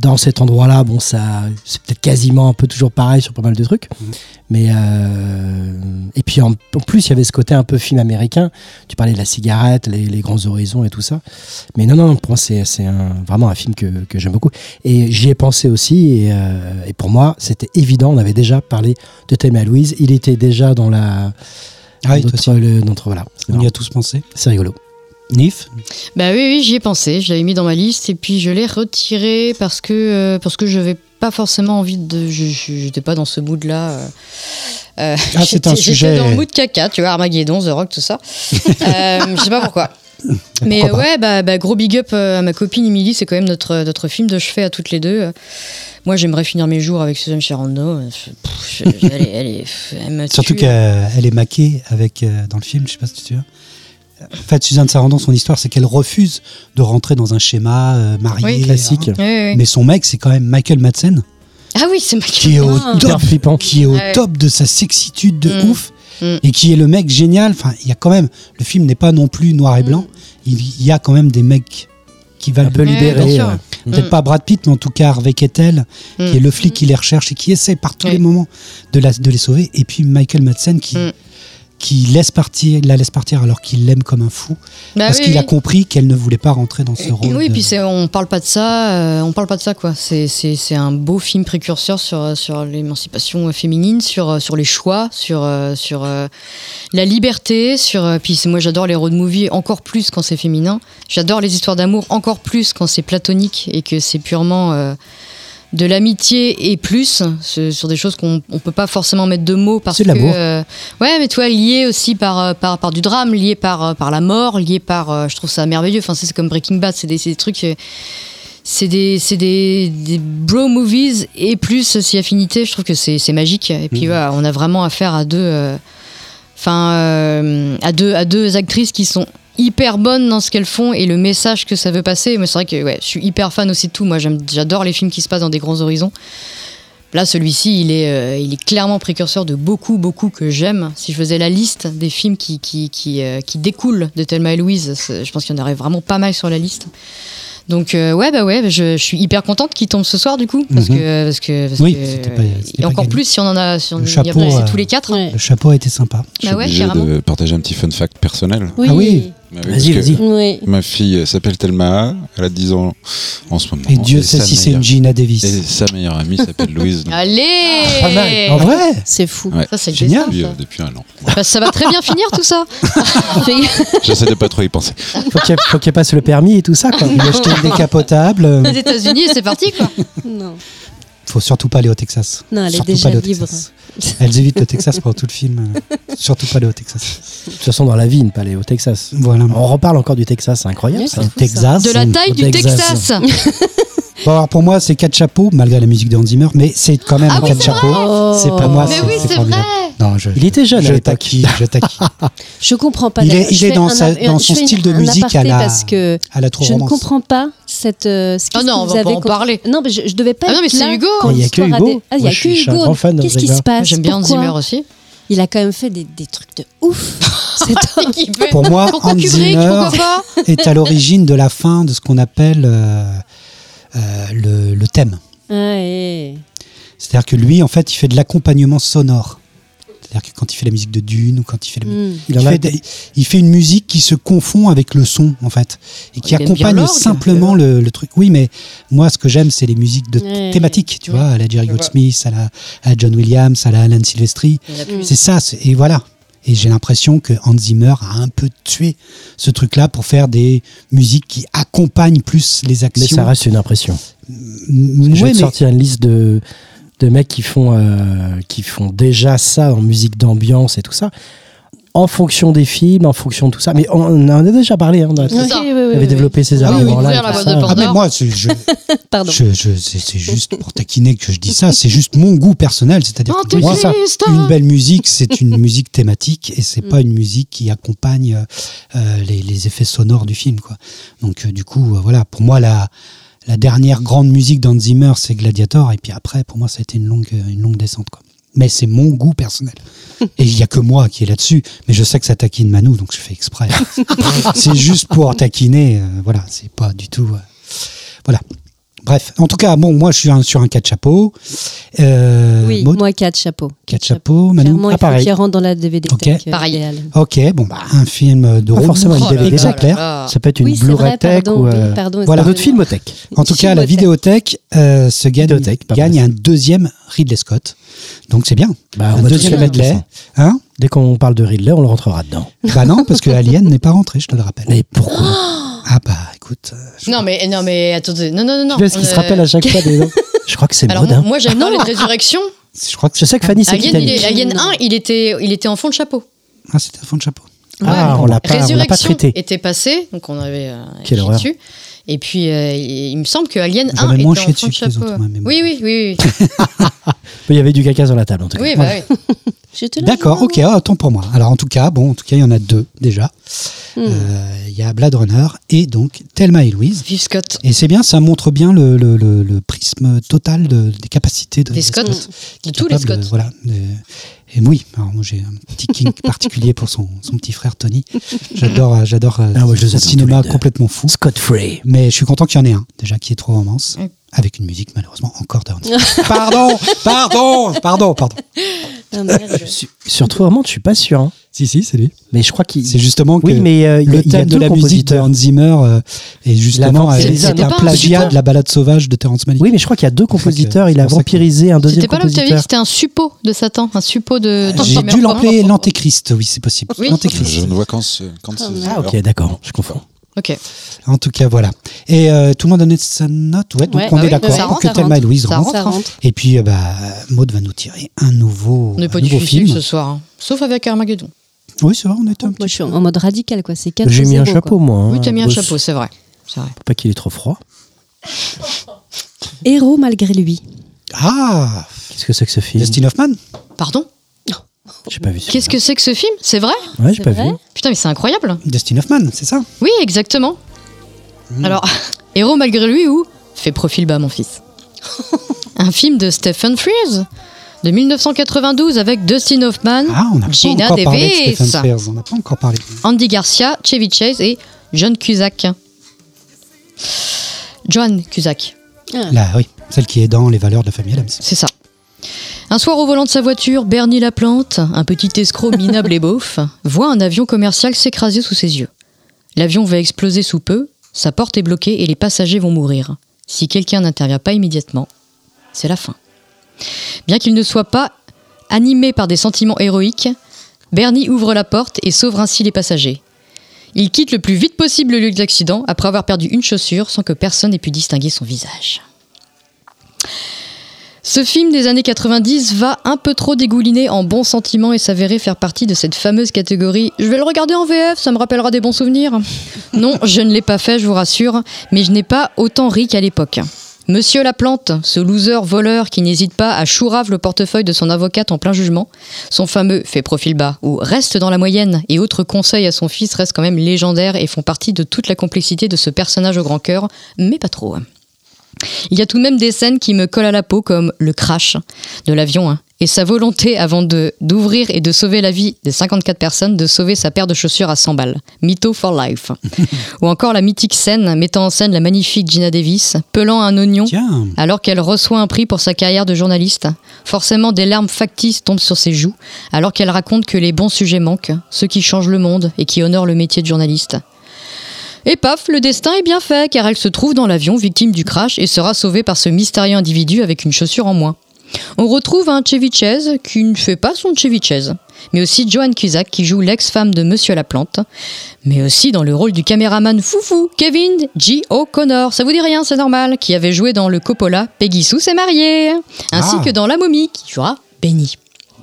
dans cet endroit-là, bon, ça, c'est peut-être quasiment un peu toujours pareil sur pas mal de trucs.
Mhm.
Mais euh, et puis en, en plus, il y avait ce côté un peu film américain. Tu parlais de la cigarette, les, les grands horizons et tout ça. Mais non, non, pour moi, c'est, vraiment un film que, que j'aime beaucoup. Et j'y ai pensé aussi. Et, euh, et pour moi, c'était évident. On avait déjà parlé de Thelma Louise. Il était déjà dans la.
Ah oui,
notre, le- notre- voilà.
On y a tous pensé.
C'est rigolo.
Nif
Bah oui, oui, j'y ai pensé. Je l'avais mis dans ma liste et puis je l'ai retiré parce que euh, parce que j'avais pas forcément envie de. je- je- J'étais pas dans ce mood là. euh, euh,
Ah, c'est un sujet-
J'étais dans le mood caca, tu vois, Armageddon, The Rock, tout ça. Euh, [laughs] je sais pas pourquoi. Mais
Pourquoi
ouais, bah, bah, gros big up euh, à ma copine Emily, c'est quand même notre, notre film de chevet à toutes les deux. Moi, j'aimerais finir mes jours avec. Je- pff, je- elle elle elle me
Surtout qu'elle est maquée avec, dans le film, je sais pas si tu te souviens. En fait, Suzanne Sarandon, son histoire, c'est qu'elle refuse de rentrer dans un schéma euh, marié.
Oui.
Classique.
hein.
Ouais.
Mais son mec, c'est quand même Michael Madsen,
Ah oui, c'est ma
qui est au
Ah.
Hyper
top,
flippant.
qui est au
Ouais.
top de sa sexitude de
Mm.
ouf,
Mm.
et qui est le mec génial. Enfin, il y a quand même, le film n'est pas non plus noir et blanc. Il il y a quand même des mecs qui valent
Un peu
sûr.
euh,
Peut-être
Mm.
pas Brad Pitt, mais en tout cas Harvey Keitel,
Mm.
qui est le flic qui les recherche et qui essaie par tous les moments de, la- de les sauver. Et puis Michael Madsen qui,
Mm.
Qui laisse partir, la laisse partir alors qu'il l'aime comme un fou.
Bah
parce
oui,
qu'il a compris qu'elle ne voulait pas rentrer dans ce rôle.
Oui,
de-
puis on parle pas de ça, euh, on parle pas de ça quoi. C'est, c'est, c'est un beau film précurseur sur, sur l'émancipation féminine, sur, sur les choix, sur, euh, sur euh, la liberté, sur. euh, Puis moi j'adore les road movies encore plus quand c'est féminin. J'adore les histoires d'amour encore plus quand c'est platonique et que c'est purement euh, de l'amitié et plus sur des choses qu'on on peut pas forcément mettre de mots parce que euh, ouais mais toi lié aussi par, euh, par par du drame lié par euh, par la mort lié par euh, je trouve ça merveilleux. Enfin c'est comme Breaking Bad c'est des, des trucs c'est des des, des bro movies et plus si affinité. Je trouve que c'est magique. Et puis
Mhm.
voilà, on a vraiment affaire à deux euh, enfin euh, à deux à deux actrices qui sont hyper bonnes dans ce qu'elles font et le message que ça veut passer mais c'est vrai que ouais, je suis hyper fan aussi de tout moi j'aime j'adore les films qui se passent dans des grands horizons Là, celui-ci, il est, euh, il est clairement précurseur de beaucoup, beaucoup que j'aime. Si je faisais la liste des films qui, qui, qui, euh, qui découlent de Thelma et Louise, je pense qu'il y en aurait vraiment pas mal sur la liste. Donc, euh, ouais, bah ouais, je, je suis hyper contente qu'il tombe ce soir, du coup. Parce
Mhm.
que. Parce que, parce
Oui,
que-
pas-
et encore
gagné.
plus si on en a. Si on
Le
y a
chapeau,
placé
euh,
tous les quatre.
Ouais.
Le chapeau a été sympa.
Je suis
Bah ouais,
obligé
carrément.
de partager un petit fun fact personnel.
Oui.
Ah oui.
Vas-y, vas-y.
Oui.
Ma fille s'appelle Thelma, elle a 10 ans en ce moment.
Et Dieu sait
sa
si c'est une Gina Davis.
Et sa meilleure amie s'appelle Louise. donc
Allez
Pas mal. En vrai
C'est fou.
Ouais.
Ça, c'est
Génial.
ça.
euh, depuis un an.
Bah, ça va très bien finir tout ça. [laughs]
J'essaie de pas trop y penser.
Faut qu'il faut qu'il passe le permis et tout ça, quoi. [laughs]
Il a acheté une décapotable.
Les États-Unis, c'est parti quoi. [laughs]
non.
Faut surtout pas aller au Texas.
Non, elle est
Surtout
déjà
pas aller au
libre.
Texas. Elles évitent le Texas pendant tout le film. [laughs] Surtout pas aller au Texas.
De toute façon, dans la vie, ne pas aller au Texas.
Voilà.
On reparle encore du Texas, c'est incroyable ça.
Texas.
De la taille du
Texas.
Texas. [laughs]
Bon, alors pour moi, c'est quatre chapeaux, malgré la musique de Hans Zimmer, mais c'est quand même
Ah oui,
quatre
c'est
chapeaux.
Oh.
C'est pour moi,
Mais
c'est
oui,
c'est
vrai.
Non, je,
Il était jeune à
je taquine, [laughs] je
comprends pas.
Il est- il dans
un
sa- dans son style de musique à la-
parce que
À la trop
je ne comprends pas cette. euh, ce
Ah
qu'est-ce
non, on
vous
va pas
avez
en parler.
Non, mais je, je devais pas
Ah non, mais c'est Hugo.
quand
Il y a que Hugo.
Ah, il y a que
suis- je suis un
Hugo.
grand fan de
Qu'est-ce
ce
qui se passe?
J'aime bien Zimmer aussi.
Il a quand même fait des, des trucs de ouf. [laughs] Cet
fait-
Pour moi, Hans Zimmer [laughs] est à l'origine de la fin de ce qu'on appelle euh, euh, le, thème. C'est-à-dire que lui, en fait, il fait de l'accompagnement sonore. C'est-à-dire que quand il fait la musique de Dune ou quand il fait la musique.
Mm.
Il
Il
en a
fait, des- il fait une musique qui se confond avec le son, en fait, et qui
Il
accompagne simplement le, le truc. Oui, mais moi, ce que j'aime, c'est les musiques de
Ouais.
thématiques, tu vois, à la Jerry Goldsmith, à la à John Williams, à la Alan Silvestri. C'est ça, et voilà. Et j'ai l'impression que Hans Zimmer a un peu tué ce truc-là pour faire des musiques qui accompagnent plus les actions.
Mais ça reste une impression. Je vais te sortir une liste de, de mecs qui font, euh, qui font déjà ça en musique d'ambiance et tout ça. En fonction des films, en fonction de tout ça. Mais on en a déjà parlé. Hein, dans la-
C'est ça.
Ok, oui, oui,
On avait
oui.
développé ces
Ah oui,
arguments-là. ça.
Ah mais moi, c'est- je, [laughs]
Pardon.
je, je- c'est c'est juste pour taquiner que je dis ça. C'est juste mon goût personnel. C'est-à-dire que moi,
Antéchrist
une belle musique, c'est une [laughs] musique thématique et c'est pas une musique qui accompagne euh, euh, les, les effets sonores du film. Quoi. Donc euh, du coup, euh, voilà, pour moi, la, la dernière grande musique d'Hans Zimmer, c'est Gladiator. Et puis après, pour moi, ça a été une longue, euh, une longue descente. Quoi. Mais c'est mon goût personnel. [laughs] Et il y a que moi qui est là-dessus. Mais je sais que ça taquine Manu, donc je fais exprès. [laughs] c'est juste pour taquiner. euh, voilà, c'est pas du tout. euh, voilà. Bref, en tout cas, bon, moi, je suis un- sur un quatre chapeaux. Euh,
Oui,
Maud,
moi, quatre chapeaux.
quatre chapeaux. Manu,
Clairement,
Ah,
il faut
pareil.
qu'il rentre dans la DVD
Ok.
tech, euh,
Pareil.
Ok, bon, bah, un film de
Pas forcément une DVD
exemplaire.
là là.
Ça peut être une
Oui,
Blu-ray Tech
pardon.
ou
oui,
euh,
pardon,
voilà.
autre filmothèque.
En tout cas, la vidéothèque euh, se gagne,
Vidéothèque,
gagne un deuxième Ridley Scott. Donc c'est bien.
Bah, on
un deuxième
façon.
Hein
Dès qu'on parle de Ridley, on le rentrera dedans.
bah non, parce que Alien n'est pas rentré, je te le rappelle.
Mais pourquoi?
Ah bah écoute, euh,
Non mais non mais attendez non non non non.
Tu vois ce qui se
euh,
rappelle à chaque fois des [laughs] Je crois que c'est
Alors
mode. hein.
moi j'avais parlé de résurrection.
je crois que
Je sais que Fanny, c'est
Alien, il est- Alien
Non.
1, il était il était en fond de chapeau.
Ah, c'était un fond de chapeau.
Ah,
Ouais.
on l'a pas, on l'a pas
Résurrection
traité.
était passé, donc on avait euh,
Quelle horreur.
dessus. Et puis euh, il il me semble que Alien 1
J'avais
était
moins
en
chié
fond
dessus
de
que les
chapeau.
autres, moi, mais bon.
Oui oui oui oui. [laughs]
Il y avait du caca sur la table en tout cas.
oui, bah oui. [laughs]
Je te le
D'accord, ok, ah, autant pour moi. Alors en tout cas, bon, en tout cas, il y en a deux déjà.
Hmm.
Euh, Il y a Blade Runner et donc Thelma et Louise.
Vive Scott.
Et c'est bien, ça montre bien le, le- le- le prisme total de- des capacités de
Des Scott. De tous les Scott.
voilà. de- et oui, alors moi j'ai un petit kink [laughs] particulier pour son, son petit frère Tony. J'adore, euh, j'adore euh,
Ah, les
son cinéma complètement fou.
Scott Free.
Mais je suis content qu'il y en ait un déjà qui est trop romance,
Oui.
avec une musique malheureusement encore de [laughs] pardon, pardon, pardon, pardon.
Ah, merde.
Sur Romance, je suis pas sûr. hein.
Si si, c'est lui.
Mais je crois qu'il.
C'est justement que
Oui, mais euh, il y a-
le
il y a
thème de
deux
la musique de
compositeurs.
Hans Zimmer euh, est justement
La
euh, c'est un
C'était pas un
plagiat de la balade sauvage de Terrence Malick.
Oui, mais je crois qu'il y a deux compositeurs. Il a
pour ça que-
vampirisé un deuxième
C'était pas là que tu avais dit
compositeur.
que c'était un suppôt de Satan, un suppôt de. Attends,
J'ai dû l'appeler l'antéchrist, oui, c'est possible.
Oui.
L'antéchrist.
Je ne vois quand c'est. Quand
Ah.
Ah, ok, d'accord, je confonds.
Ok.
En tout cas, voilà. Et euh, tout le monde a donné sa note, ouais, donc
Ouais,
on
bah
est
oui,
d'accord pour que Thelma et. Louise
Ça
rentrent.
Ça rentre.
Et puis, euh, bah, Maud va nous tirer un nouveau,
On n'est pas
un nouveau
difficile
film.
ce soir, hein. sauf avec Armageddon.
Oui, c'est vrai, on est un
Moi,
petit
je suis en mode radical, quoi. C'est 4
J'ai mis un
0,
chapeau, moi. hein,
Oui, tu as mis un chapeau, c'est vrai.
Pas qu'il est trop froid.
Héros malgré lui.
Ah
Qu'est-ce que c'est que ce film?
Dustin Hoffman?
Pardon?
J'ai pas vu. ce
Qu'est-ce que c'est que ce film? C'est vrai?
Ouais, j'ai pas
vrai
vu.
Putain, mais c'est incroyable.
Dustin Hoffman, c'est ça?
Oui, exactement. Alors, [laughs] héros malgré lui ou? Fais profil bas, mon fils. [laughs] Un film de Stephen Frears de 1992 avec Dustin Hoffman,
Ah, on
Gina
de
Davis.
On pas encore parlé.
Andy Garcia, Chevy Chase et John Cusack. John Cusack,
Ah.
Là, oui, celle qui est dans Les valeurs de la famille Adams.
c'est ça. Un soir au volant de sa voiture, Bernie Laplante, un petit escroc minable et beauf, voit un avion commercial s'écraser sous ses yeux. L'avion va exploser sous peu, sa porte est bloquée et les passagers vont mourir. Si quelqu'un n'intervient pas immédiatement, c'est la fin. Bien qu'il ne soit pas animé par des sentiments héroïques, Bernie ouvre la porte et sauve ainsi les passagers. Il quitte le plus vite possible le lieu de l'accident après avoir perdu une chaussure sans que personne ait pu distinguer son visage. Ce film des années 90 va un peu trop dégouliner en bons sentiments et s'avérer faire partie de cette fameuse catégorie Je vais le regarder en VF, ça me rappellera des bons souvenirs. [laughs] Non, je ne l'ai pas fait, je vous rassure, mais je n'ai pas autant ri qu'à l'époque. Monsieur Laplante, ce loser voleur qui n'hésite pas à chourave le portefeuille de son avocate en plein jugement, son fameux fait profil bas ou reste dans la moyenne et autres conseils à son fils restent quand même légendaires et font partie de toute la complexité de ce personnage au grand cœur, mais pas trop. Il y a tout de même des scènes qui me collent à la peau, comme le crash de l'avion, hein, et sa volonté avant de d'ouvrir et de sauver la vie des 54 personnes de sauver sa paire de chaussures à 100 balles. Mytho for life. [laughs] Ou encore la mythique scène mettant en scène la magnifique Gina Davis pelant un oignon
Tiens,
alors qu'elle reçoit un prix pour sa carrière de journaliste. Forcément, des larmes factices tombent sur ses joues, alors qu'elle raconte que les bons sujets manquent, ceux qui changent le monde et qui honorent le métier de journaliste. Et paf, le destin est bien fait, car elle se trouve dans l'avion victime du crash et sera sauvée par ce mystérieux individu avec une chaussure en moins. On retrouve un Chevy Chase qui ne fait pas son Chevy Chase, mais aussi Joan Cusack qui joue l'ex-femme de Monsieur Laplante, mais aussi dans le rôle du caméraman foufou Kevin G. O'Connor, ça vous dit rien, c'est normal, qui avait joué dans le Coppola Peggy Sue s'est mariée, ainsi
Ah.
que dans La momie qui jouera Benny.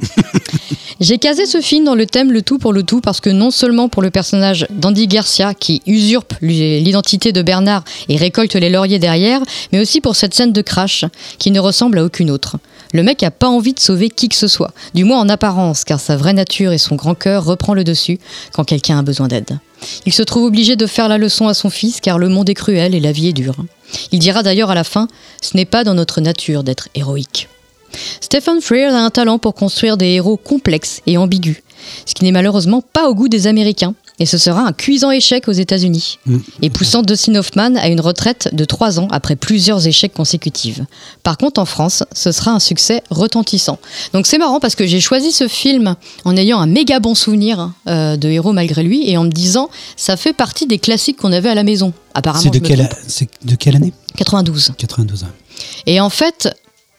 [laughs] J'ai casé ce film dans le thème Le tout pour le tout parce que non seulement pour le personnage d'Andy Garcia qui usurpe l'identité de Bernard et récolte les lauriers derrière, mais aussi pour cette scène de crash qui ne ressemble à aucune autre. Le mec a pas envie de sauver qui que ce soit, du moins en apparence, car sa vraie nature et son grand cœur reprend le dessus quand quelqu'un a besoin d'aide. Il se trouve obligé de faire la leçon à son fils car le monde est cruel et la vie est dure. Il dira d'ailleurs à la fin Ce n'est pas dans notre nature d'être héroïque. Stephen Frears a un talent pour construire des héros complexes et ambigus, ce qui n'est malheureusement pas au goût des Américains, et ce sera un cuisant échec aux États-Unis,
Mm.
et poussant Dustin Hoffman à une retraite de 3 ans après plusieurs échecs consécutifs. Par contre, en France, ce sera un succès retentissant. Donc c'est marrant parce que j'ai choisi ce film en ayant un méga bon souvenir euh, de héros malgré lui, et en me disant ça fait partie des classiques qu'on avait à la maison. Apparemment,
c'est de, quelle, de année?
92.
92 ans.
Et en fait,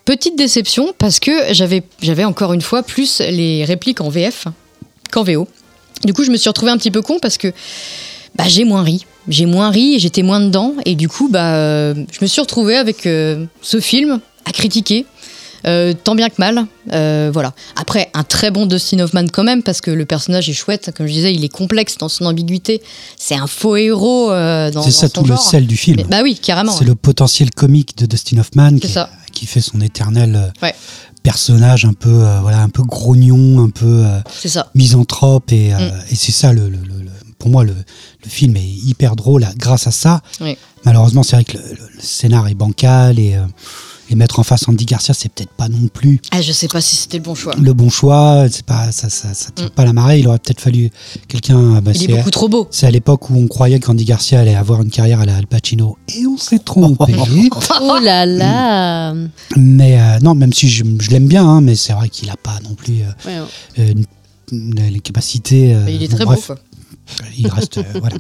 petite déception parce que j'avais j'avais encore une fois plus les répliques en VF qu'en VO. Du coup, je me suis retrouvée un petit peu con parce que bah, j'ai moins ri. J'ai moins ri et j'étais moins dedans. Et du coup, bah, euh, je me suis retrouvée avec euh, ce film à critiquer. euh, tant bien que mal, Euh, voilà. Après, un très bon Dustin Hoffman quand même, parce que le personnage est chouette. Comme je disais, il est complexe dans son ambiguïté. C'est un faux héros dans,
C'est ça
dans son
tout le sel du film.
Mais- bah oui, carrément.
C'est le potentiel comique de Dustin Hoffman qui,
ça.
Qui fait son éternel euh,
Ouais.
personnage un peu, euh, voilà, un peu grognon, un peu euh,
ça.
misanthrope. Et,
Mm.
et c'est ça, le, le- pour moi, le, le film est hyper drôle grâce à ça.
Oui.
Malheureusement, c'est vrai que le, scénar est bancal et, et mettre en face Andy Garcia, c'est peut-être pas non plus
Ah, je sais pas si c'était le bon choix.
le bon choix. C'est pas, ça, ça, ça tire
Mm.
pas la marée. Il aurait peut-être fallu quelqu'un. bah,
Il est beaucoup trop beau.
c'est à l'époque où on croyait qu'Andy Garcia allait avoir une carrière à la Al Pacino et on s'est trompé. [laughs]
Oh là là
mais euh, non, même si je, je l'aime bien, hein, mais c'est vrai qu'il n'a pas non plus euh,
Ouais,
euh, une- une- euh,
il est
bon,
très
bref,
beau, quoi.
Il reste, euh, [laughs] voilà,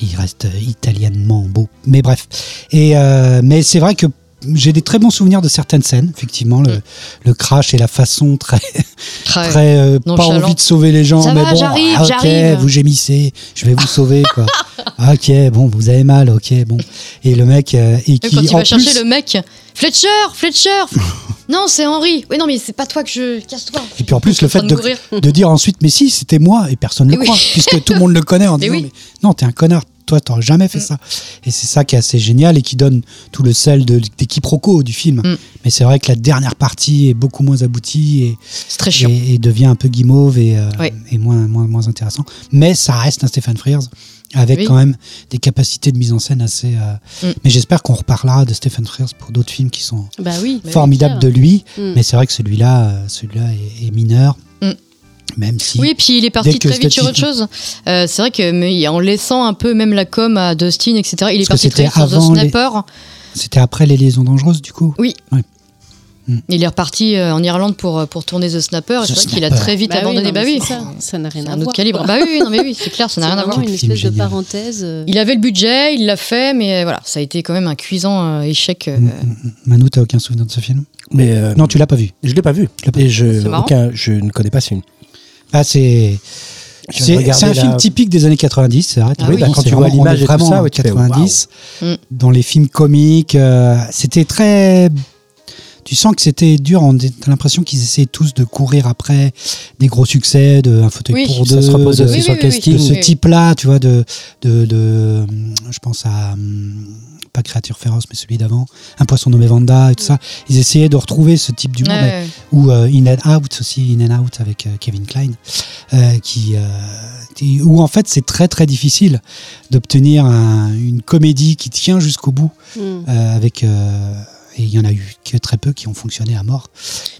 il reste euh, italiennement beau. Mais bref. Et euh, mais c'est vrai que j'ai des très bons souvenirs de certaines scènes. Effectivement, le,
Mm.
le crash et la façon très, [laughs]
Très-
très euh, pas envie de sauver les gens.
Ça
mais
va,
bon, ah, ok, vous gémissez, je vais vous sauver. Quoi. [laughs] Ah, ok, bon, vous avez mal, ok, bon. Et le mec, euh, et qui
quand il
en
va chercher
plus-
le mec, Fletcher, Fletcher [laughs] Non, c'est Henri. Oui, non, mais c'est pas toi que je. Casse-toi.
Et puis en plus, le fait de, dire ensuite, mais si, c'était moi, et personne ne le
oui.
croit, puisque tout le monde le connaît en disant,
oui.
mais non, t'es un connard, toi, t'aurais jamais fait
Mm.
ça. Et c'est ça qui est assez génial et qui donne tout le sel de, des quiproquos du film.
Mm.
Mais c'est vrai que la dernière partie est beaucoup moins aboutie et,
C'est très chiant.
et, et devient un peu guimauve et, euh, et moins, moins, moins intéressant. Mais ça reste un Stephen Frears avec
Oui.
quand même des capacités de mise en scène assez. euh,
Mm.
Mais j'espère qu'on reparlera de Stephen Frears pour d'autres films qui sont
Bah oui.
formidables de lui.
Mm.
Mais c'est vrai que celui-là, euh, celui-là est, est mineur.
Mm.
Même si.
Oui, puis il est parti très vite sur autre chose. Euh, c'est vrai que mais en laissant un peu même la com à Dustin, etc. Il est
Parce
parti très vite sur The
les-
Snapper.
C'était après les liaisons dangereuses, du coup.
Il est reparti euh, en Irlande pour, pour tourner The Snapper. C'est vrai qu'il a très vite
Bah oui,
abandonné.
non,
bah oui,
c'est ça, ça n'a rien à
un
voir.
autre calibre.
quoi.
Bah oui, non, mais oui, c'est clair, ça n'a rien à voir.
une
Film
espèce de parenthèse. euh,
Il avait le budget, il l'a fait, mais voilà, ça a été quand même un cuisant euh, échec. euh,
Mm, mm, mm. Manu, t'as aucun souvenir de ce film?
Mais euh,
Non, tu l'as pas vu.
je l'ai pas vu. Et je, aucun, je ne connais pas ce film.
Ah, c'est. C'est un film typique des années 90, c'est vrai.
Ah oui,
bah, quand tu vois l'image
vraiment
ça,
en
ouais, tu fais,
90,
waouh. Mm.
dans les films comiques, euh, c'était très. Tu sens que c'était dur, on- t'as l'impression qu'ils essayaient tous de courir après des gros succès, de un fauteuil
Oui,
pour
Ça
deux,
se repose
de,
aussi
Oui,
sur
oui,
le
oui,
casting.
de ce type-là, tu vois, de, de, de, je pense à, hum, pas Créature féroce, mais celui d'avant, Un poisson nommé Vanda et tout ça. Ils essayaient de retrouver ce type d'humour,
Ouais,
ou euh, In and Out aussi, In and Out avec euh, Kevin Klein, euh, qui, euh, qui- où en fait c'est très très difficile d'obtenir un- une comédie qui tient jusqu'au bout
mm.
euh, avec euh, et il y en a eu que très peu qui ont fonctionné à mort.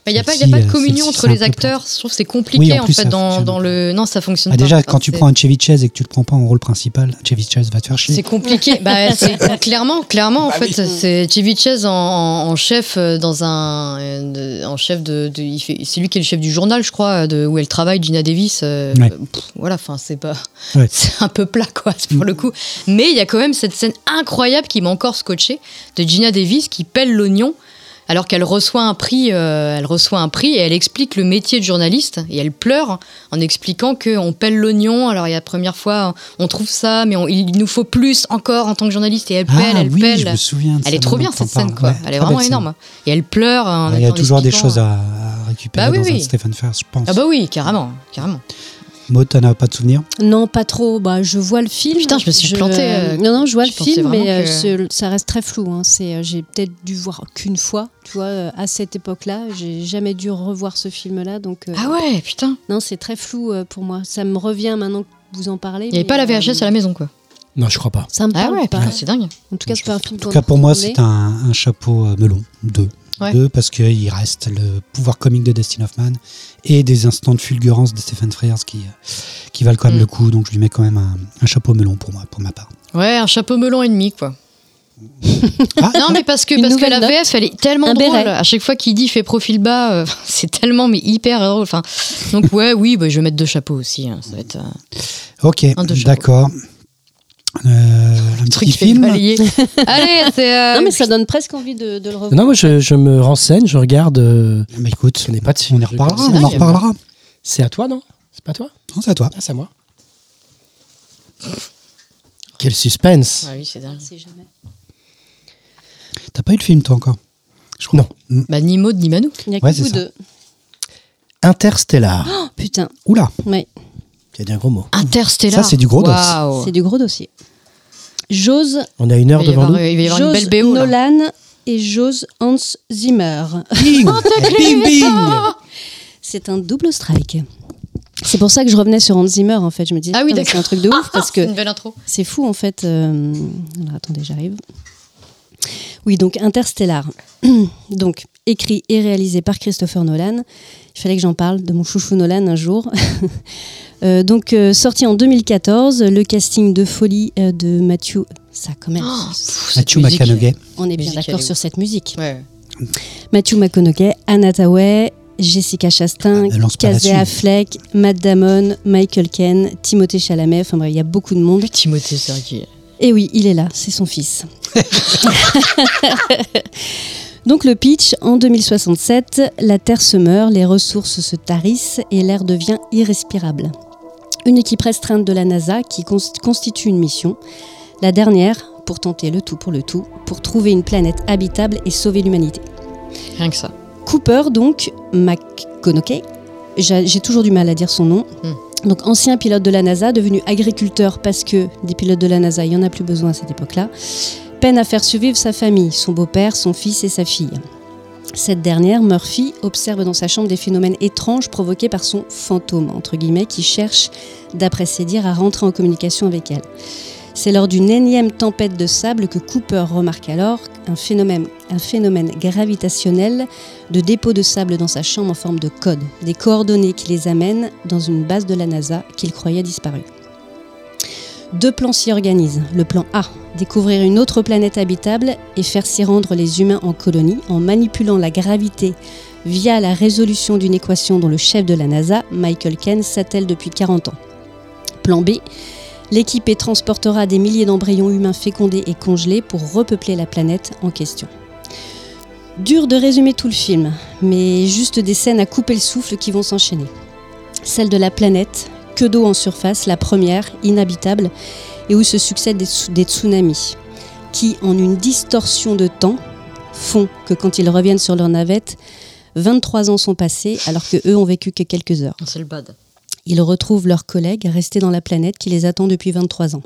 Mais il n'y a, pas- y a pas de communion entre les acteurs. Je trouve que c'est
Oui,
compliqué
en
en,
plus,
fait
ça
dans,
fonctionne
dans le. Non, ça fonctionne
Ah,
pas.
déjà,
Enfin,
quand tu prends un Chevy Chase et que tu le prends pas en rôle principal, Chevy Chase va te faire chier.
C'est compliqué. bah, [laughs] clairement, clairement, en
Bah
fait, c'est Chevy Chase en, en- en chef euh, dans un, en chef de, de- il fait- c'est lui qui est le chef du journal, je crois, de, où elle travaille, Gina Davis. euh,
Ouais.
pff, voilà, enfin, c'est pas,
Ouais. Mm. [laughs]
c'est un peu plat, quoi, [laughs] pour le coup. Mais il y a quand même cette scène incroyable qui m'a encore scotché de Gina Davis qui pèle l'oignon. Alors qu'elle reçoit un prix, euh, elle reçoit un prix et elle explique le métier de journaliste et elle pleure en expliquant qu'on pèle l'oignon. Alors il y a la première fois, on trouve ça, mais on- il nous faut plus encore en tant que journaliste et elle pèle,
ah
elle
oui,
pèle.
je me souviens. de
Elle est trop bien cette scène, quoi.
Ouais,
Elle est vraiment énorme. Et elle pleure. en
scène. Il y a toujours des choses à, à récupérer
Bah oui,
dans un je pense.
Ah bah oui, carrément, carrément.
Maud, t'en as pas de souvenir?
Non, pas trop. Bah, je vois le film.
Putain, je me suis plantée, euh,
non, non, je vois
je
le film, mais euh, ça reste très flou. hein. C'est, euh, j'ai peut-être dû voir qu'une fois. Tu vois, à cette époque-là, j'ai jamais dû revoir ce film-là. Donc, euh,
Ah ouais, putain.
non, c'est très flou pour moi. Ça me revient maintenant que vous en parlez.
Il n'y avait pas la
euh,
VHS à la maison, quoi.
Non, je crois pas.
Ça me
Ah
parle
ouais,
pas.
putain, c'est dingue.
En tout cas, c'est pas un film.
En tout cas, pour moi, c'est un, un chapeau melon. Deux.
Ouais.
Deux, parce qu'il reste le pouvoir comique de Dustin Hoffman et des instants de fulgurance de Stephen Frears qui, euh, qui valent quand même
Mm.
le coup. Donc, je lui mets quand même un, un chapeau melon pour moi, pour ma part.
Ouais, un chapeau melon et demi, quoi. [laughs]
Ah,
Non, mais parce que, parce que la
note.
VF, elle est tellement
Un
drôle.
béret.
À chaque fois qu'il dit fait profil bas, euh, [laughs] c'est tellement, mais hyper drôle. Enfin, donc, ouais, oui, bah, je vais mettre deux chapeaux aussi. hein. Ça va être euh,
ok, d'accord. Euh, un petit film. [laughs]
Allez, c'est. euh,
Non, mais ça donne presque envie de, de le revoir.
Non, moi, je, je me renseigne, je regarde. euh,
Mais écoute,
je connais pas de
on
film.
y reparlera. On en reparlera.
C'est à toi, non? C'est pas toi?
Non, c'est à toi.
Ah, c'est à moi. Quel suspense
Ah oui, c'est dingue.
Jamais.
T'as pas eu de film, toi, encore? Je crois.
Non.
Bah, ni Maud, ni Manou.
Il y a
Ouais,
que vous deux.
Interstellar.
Oh, putain,
Oula,
ouais,
Il y a dit un gros mot.
Interstellar.
Ça, c'est du gros dos.
Waouh.
c'est du gros dossier. J'ose
On a une heure
Il va y
devant
avoir,
nous.
il va y avoir une
Jose
belle BO. là.
Nolan et Jose Hans Zimmer.
bing [laughs] Bing, bing
C'est un double strike. C'est pour ça que je revenais sur Hans Zimmer en fait. Je me disais
Ah oui,
putain, c'est un truc de ouf parce
C'est
que
une belle intro.
c'est fou en fait. euh, alors, attendez, j'arrive. Oui, donc Interstellar. [clears throat] donc écrit et réalisé par Christopher Nolan. Il fallait que j'en parle de mon chouchou Nolan un jour. [laughs] Euh, donc euh, sorti en 2014, le casting de folie euh, de Matthew. Ça quand même.
Oh, pff.
McConaughey.
on est bien d'accord sur cette musique.
Ouais.
Matthew McConaughey, Anna Tawai, Jessica Chastain,
Ah,
Casey. Affleck, Matt Damon, Michael Ken, Timothée Chalamet. Enfin bref, il y a beaucoup de monde.
Timothée, c'est est-
Et oui, il est là, c'est son fils. [laughs] Donc le pitch, en 2067, la Terre se meurt, les ressources se tarissent et l'air devient irrespirable. Une équipe restreinte de la NASA qui cons- constitue une mission, la dernière pour tenter le tout pour le tout, pour trouver une planète habitable et sauver l'humanité.
Rien que ça.
Cooper, donc, McConaughey, j'ai j'ai toujours du mal à dire son nom.
Hmm.
Donc, ancien pilote de la NASA, devenu agriculteur parce que des pilotes de la NASA, il n'y en a plus besoin à cette époque-là, peine à faire survivre sa famille, son beau-père, son fils et sa fille. Cette dernière, Murphy, observe dans sa chambre des phénomènes étranges provoqués par son fantôme, entre guillemets, qui cherche, d'après ses dires, à rentrer en communication avec elle. C'est lors d'une énième tempête de sable que Cooper remarque alors un phénomène, gravitationnel de dépôt de sable dans sa chambre en forme de code, des coordonnées qui les amènent dans une base de la NASA qu'il croyait disparue. Deux plans s'y organisent. Le plan A, découvrir une autre planète habitable et faire s'y rendre les humains en colonie en manipulant la gravité via la résolution d'une équation dont le chef de la NASA, Michael Ken, s'attelle depuis 40 ans. Plan B, l'équipée transportera des milliers d'embryons humains fécondés et congelés pour repeupler la planète en question. Dur de résumer tout le film, mais juste des scènes à couper le souffle qui vont s'enchaîner. Celle de la planète, que d'eau en surface, la première, inhabitable, et où se succèdent des, tsu- des tsunamis, qui, en une distorsion de temps, font que quand ils reviennent sur leur navette, 23 ans sont passés alors que eux ont vécu que quelques heures.
C'est le bad.
Ils retrouvent leurs collègues restés dans la planète qui les attend depuis 23 ans.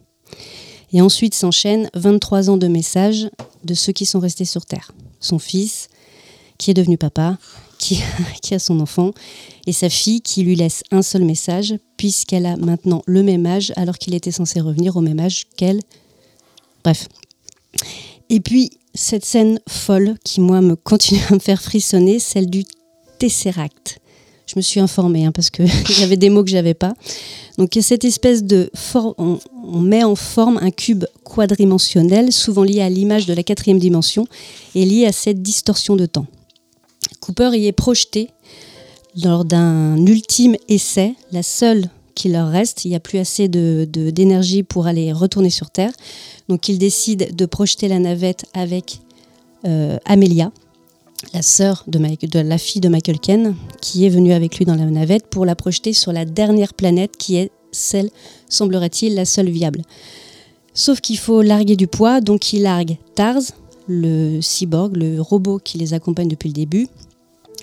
Et ensuite s'enchaînent 23 ans de messages de ceux qui sont restés sur Terre. Son fils, qui est devenu papa, [laughs] qui, a son enfant, et sa fille qui lui laisse un seul message, puisqu'elle a maintenant le même âge alors qu'il était censé revenir au même âge qu'elle. Bref. Et puis, cette scène folle qui, moi, me continue à me faire frissonner, celle du Tesseract. Je me suis informée hein, parce qu'il [laughs] y avait des mots que j'avais pas. Donc, il y a cette espèce de. on, on met en forme un cube quadrimensionnel, souvent lié à l'image de la quatrième dimension et lié à cette distorsion de temps. Cooper y est projeté lors d'un ultime essai, la seule qui leur reste. Il n'y a plus assez de- de- d'énergie pour aller retourner sur Terre. Donc il décide de projeter la navette avec euh, Amelia, la sœur de la fille de Michael Ken, qui est venue avec lui dans la navette pour la projeter sur la dernière planète qui est celle, semblerait-il, la seule viable. Sauf qu'il faut larguer du poids, donc il largue Tars, le cyborg, le robot qui les accompagne depuis le début,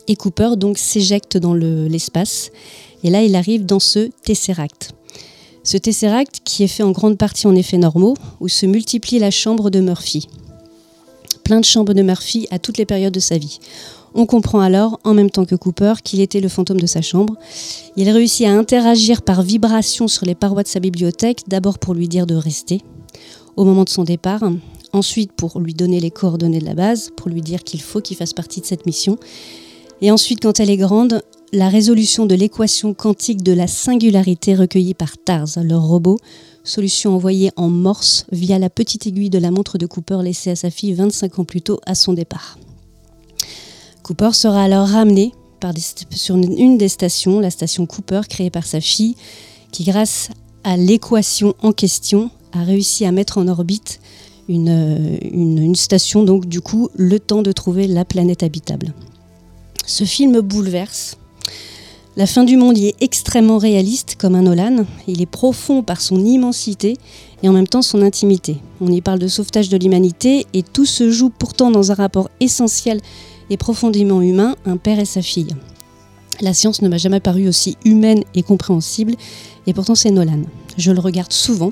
et Cooper donc s'éjecte dans le- l'espace. et là, il arrive dans ce Tesseract. Ce Tesseract qui est fait en grande partie en effets normaux, où se multiplie la chambre de Murphy. Plein de chambres de Murphy à toutes les périodes de sa vie. On comprend alors, en même temps que Cooper, qu'il était le fantôme de sa chambre. Il réussit à interagir par vibration sur les parois de sa bibliothèque, d'abord pour lui dire de rester, au moment de son départ, ensuite pour lui donner les coordonnées de la base, pour lui dire qu'il faut qu'il fasse partie de cette mission, et ensuite, quand elle est grande, la résolution de l'équation quantique de la singularité recueillie par TARS, leur robot, solution envoyée en morse via la petite aiguille de la montre de Cooper laissée à sa fille 25 ans plus tôt à son départ. Cooper sera alors ramené sur une des stations, la station Cooper créée par sa fille, qui grâce à l'équation en question a réussi à mettre en orbite une, une station, donc du coup le temps de trouver la planète habitable. Ce film bouleverse. La fin du monde y est extrêmement réaliste, comme un Nolan. Il est profond par son immensité et en même temps son intimité. On y parle de sauvetage de l'humanité et tout se joue pourtant dans un rapport essentiel et profondément humain, un père et sa fille. La science ne m'a jamais paru aussi humaine et compréhensible, et pourtant c'est Nolan. Je le regarde souvent.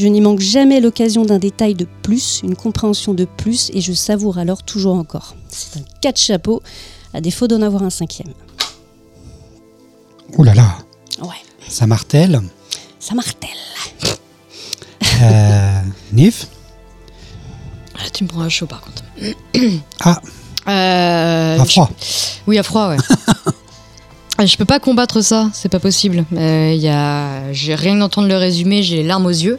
Je n'y manque jamais l'occasion d'un détail de plus, une compréhension de plus, et je savoure alors toujours encore. C'est un quatre chapeaux, à défaut d'en avoir un cinquième.
Oh là là,
Ouais,
ça martèle.
ça martèle.
Euh, Nif
Ah, tu me prends à chaud par contre. [coughs]
Ah,
Euh,
à froid.
Oui, à froid, ouais. [laughs] Je peux pas combattre ça, c'est pas possible. Euh, y a... J'ai rien d'entendre le résumé, j'ai les larmes aux yeux.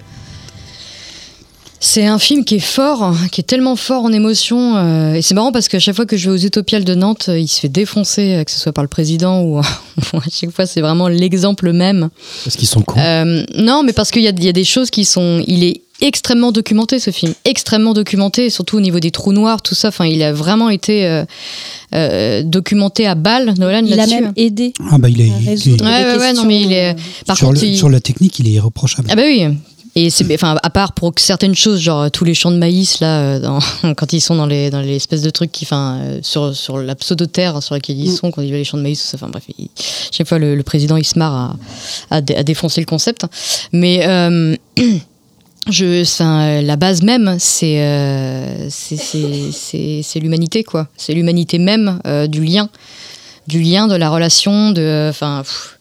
C'est un film qui est fort, qui est tellement fort en émotion. euh, et c'est marrant parce qu'à chaque fois que je vais aux Utopiales de Nantes, euh, il se fait défoncer, euh, que ce soit par le président ou, [laughs] ou à chaque fois, c'est vraiment l'exemple même.
Parce qu'ils sont cons.
Euh, non, mais parce qu'il y a, y a des choses qui sont. Il est extrêmement documenté ce film, extrêmement documenté, surtout au niveau des trous noirs, tout ça. Enfin, il a vraiment été euh, euh, documenté à balle, Nolan
Il a même aidé
Ah bah il
résoudre
Ouais,
des
ouais, ouais, non,
questions,
mais il est- Par
sur,
contre,
le-
il-
sur la technique, il est irréprochable.
Ah bah oui. Et c'est, enfin, à part pour certaines choses, genre tous les champs de maïs là, euh, dans- [laughs] quand ils sont dans les dans les espèces de trucs qui, enfin, euh, sur sur la pseudo terre sur laquelle ils
Mm.
sont, quand ils voient les champs de maïs. Enfin bref, il- chaque fois le, le président il se marre à, à, dé- à défoncer le concept. Mais euh, [clears throat] je, la base même, c'est euh, c'est c'est- c'est- c'est l'humanité quoi. C'est l'humanité même euh, du lien, du lien, de la relation, de, enfin. pff,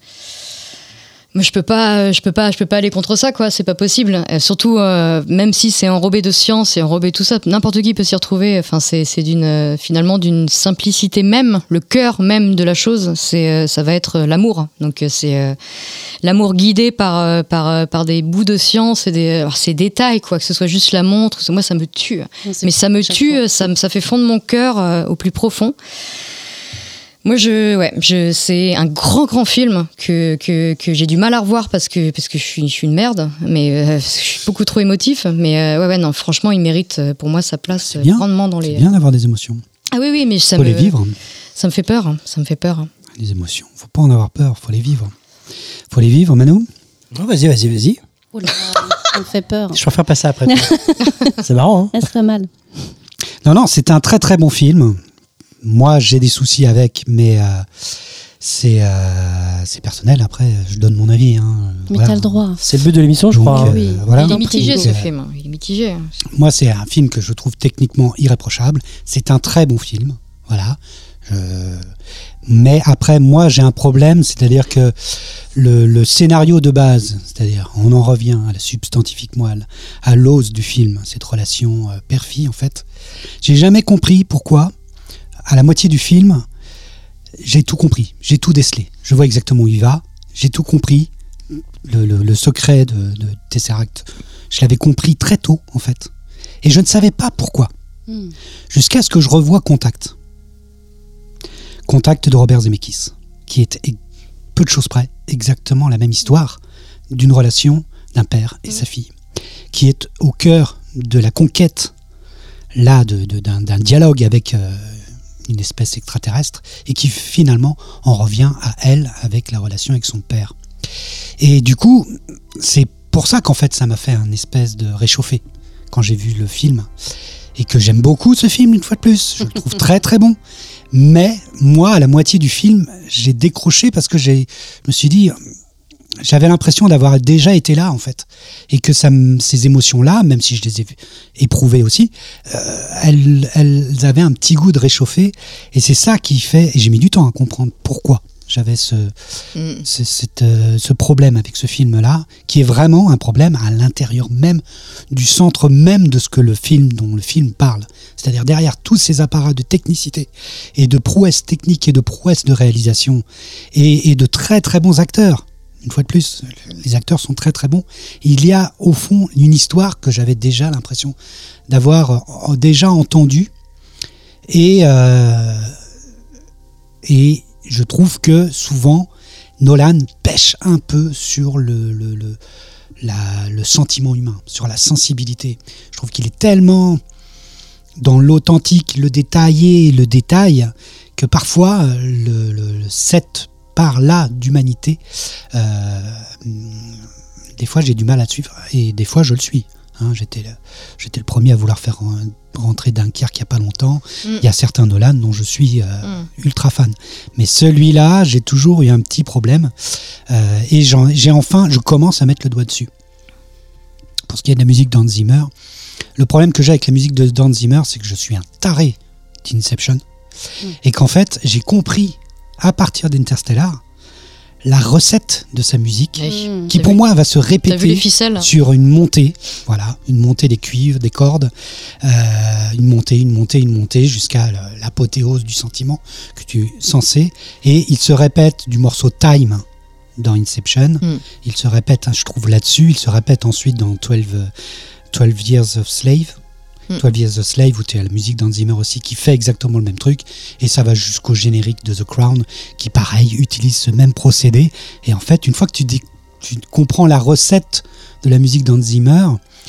mais je peux pas, je peux pas, je peux pas aller contre ça, quoi. C'est pas possible. Euh, surtout, euh, même si c'est enrobé de science et enrobé tout ça, n'importe qui peut s'y retrouver. Enfin, c'est, c'est d'une, euh, finalement, d'une simplicité même. Le cœur même de la chose, c'est, euh, ça va être euh, l'amour. Donc, euh, c'est euh, l'amour guidé par, euh, par, euh, par des bouts de science et des, alors, ces détails, quoi. Que ce soit juste la montre, moi, ça me tue. Mais ça me tue,
fois.
ça, me- ça fait fondre mon cœur euh, au plus profond. Moi, je, ouais, je, c'est un grand, grand film que, que, que j'ai du mal à revoir parce que, parce que je, suis, je suis une merde, mais euh, je suis beaucoup trop émotif. Mais euh, ouais, ouais, non, franchement, il mérite euh, pour moi sa place
bien.
grandement dans
C'est
les.
bien d'avoir des émotions.
Ah oui, oui, mais ça
faut
me,
les vivre,
ça me fait peur. hein, Ça me fait peur.
les émotions. faut pas en avoir peur, faut les vivre. faut les vivre, Manu
Oh, vas-y, vas-y, vas-y.
Oh ça me fait peur.
Je préfère passer après. [laughs] c'est marrant, hein
Elle serait mal.
Non, non, c'est un très très bon film. Moi, j'ai des soucis avec, mais euh, c'est euh, c'est personnel. Après, je donne mon avis. hein.
Mais
Voilà.
t'as le droit.
C'est le but de l'émission, je
Donc,
crois.
euh,
oui.
voilà.
Il est mitigé
Prigo.
ce
Euh,
film. Il est mitigé.
Moi, c'est un film que je trouve techniquement irréprochable. C'est un très bon film. Voilà. Je- Mais après, moi, j'ai un problème, c'est-à-dire que le, le scénario de base, c'est-à-dire, on en revient à la substantifique moelle, à l'ose du film, cette relation euh, père-fille, en fait. J'ai jamais compris pourquoi, à la moitié du film, j'ai tout compris, j'ai tout décelé. Je vois exactement où il va, j'ai tout compris. Le, le- le secret de, de Tesseract, je l'avais compris très tôt, en fait. Et je ne savais pas pourquoi.
Hmm.
Jusqu'à ce que je revoie Contact. Contact de Robert Zemeckis, qui est e- peu de choses près exactement la même histoire d'une relation d'un père et sa fille, qui est au cœur de la conquête là de- de- d'un d'un dialogue avec euh, une espèce extraterrestre et qui finalement en revient à elle avec la relation avec son père. Et du coup, c'est pour ça qu'en fait ça m'a fait un espèce de réchauffé quand j'ai vu le film et que j'aime beaucoup ce film une fois de plus. Je le trouve [laughs] très très bon. Mais moi, à la moitié du film, j'ai décroché parce que j'ai, je me suis dit, j'avais l'impression d'avoir déjà été là en fait, et que ça, ces émotions-là, même si je les ai éprouvées aussi, euh, elles, elles avaient un petit goût de réchauffé, et c'est ça qui fait. Et j'ai mis du temps à comprendre pourquoi j'avais ce,
Mm.
ce, cette, euh, ce problème avec ce film-là, qui est vraiment un problème à l'intérieur même du centre même de ce que le film, dont le film parle. C'est-à-dire derrière tous ces apparats de technicité et de prouesse technique et de prouesse de réalisation et, et de très très bons acteurs. Une fois de plus, les acteurs sont très très bons. Il y a au fond une histoire que j'avais déjà l'impression d'avoir euh, déjà entendue et euh, et je trouve que souvent Nolan pêche un peu sur le, le, le, sentiment humain, sur la sensibilité. Je trouve qu'il est tellement dans l'authentique, le détaillé, le détail, que parfois euh, le, le- le- cette part-là d'humanité, euh, des fois j'ai du mal à suivre et des fois je le suis. Hein, j'étais, le, j'étais le premier à vouloir faire ren- rentrer Dunkerque il n'y a pas longtemps.
Mm.
Il y a certains Nolan dont je suis euh,
Mm.
ultra fan. Mais celui-là, j'ai toujours eu un petit problème. Euh, et j'en- j'ai enfin, je commence à mettre le doigt dessus. Pour ce qui est de la musique d'Hans Zimmer, le problème que j'ai avec la musique de Dan Zimmer, c'est que je suis un taré d'Inception.
Mm.
Et qu'en fait, j'ai compris, à partir d'Interstellar, la recette de sa musique,
Oui.
Hmm.
qui pour
vu-
moi va se répéter sur une montée, voilà, une montée des cuivres, des cordes, euh, une montée, une montée, une montée, jusqu'à la- l'apothéose du sentiment que tu es censé. Et il se répète du morceau Time dans Inception.
Mm.
Il se répète, hein, je trouve, là-dessus. Il se répète ensuite dans 12, euh, 12 Years of Slave.
Mm.
12 Years of Slave, où tu as la musique d'Hans Zimmer aussi, qui fait exactement le même truc. Et ça va jusqu'au générique de The Crown, qui, pareil, utilise ce même procédé. Et en fait, une fois que tu, dis- tu comprends la recette de la musique d'Hans Zimmer,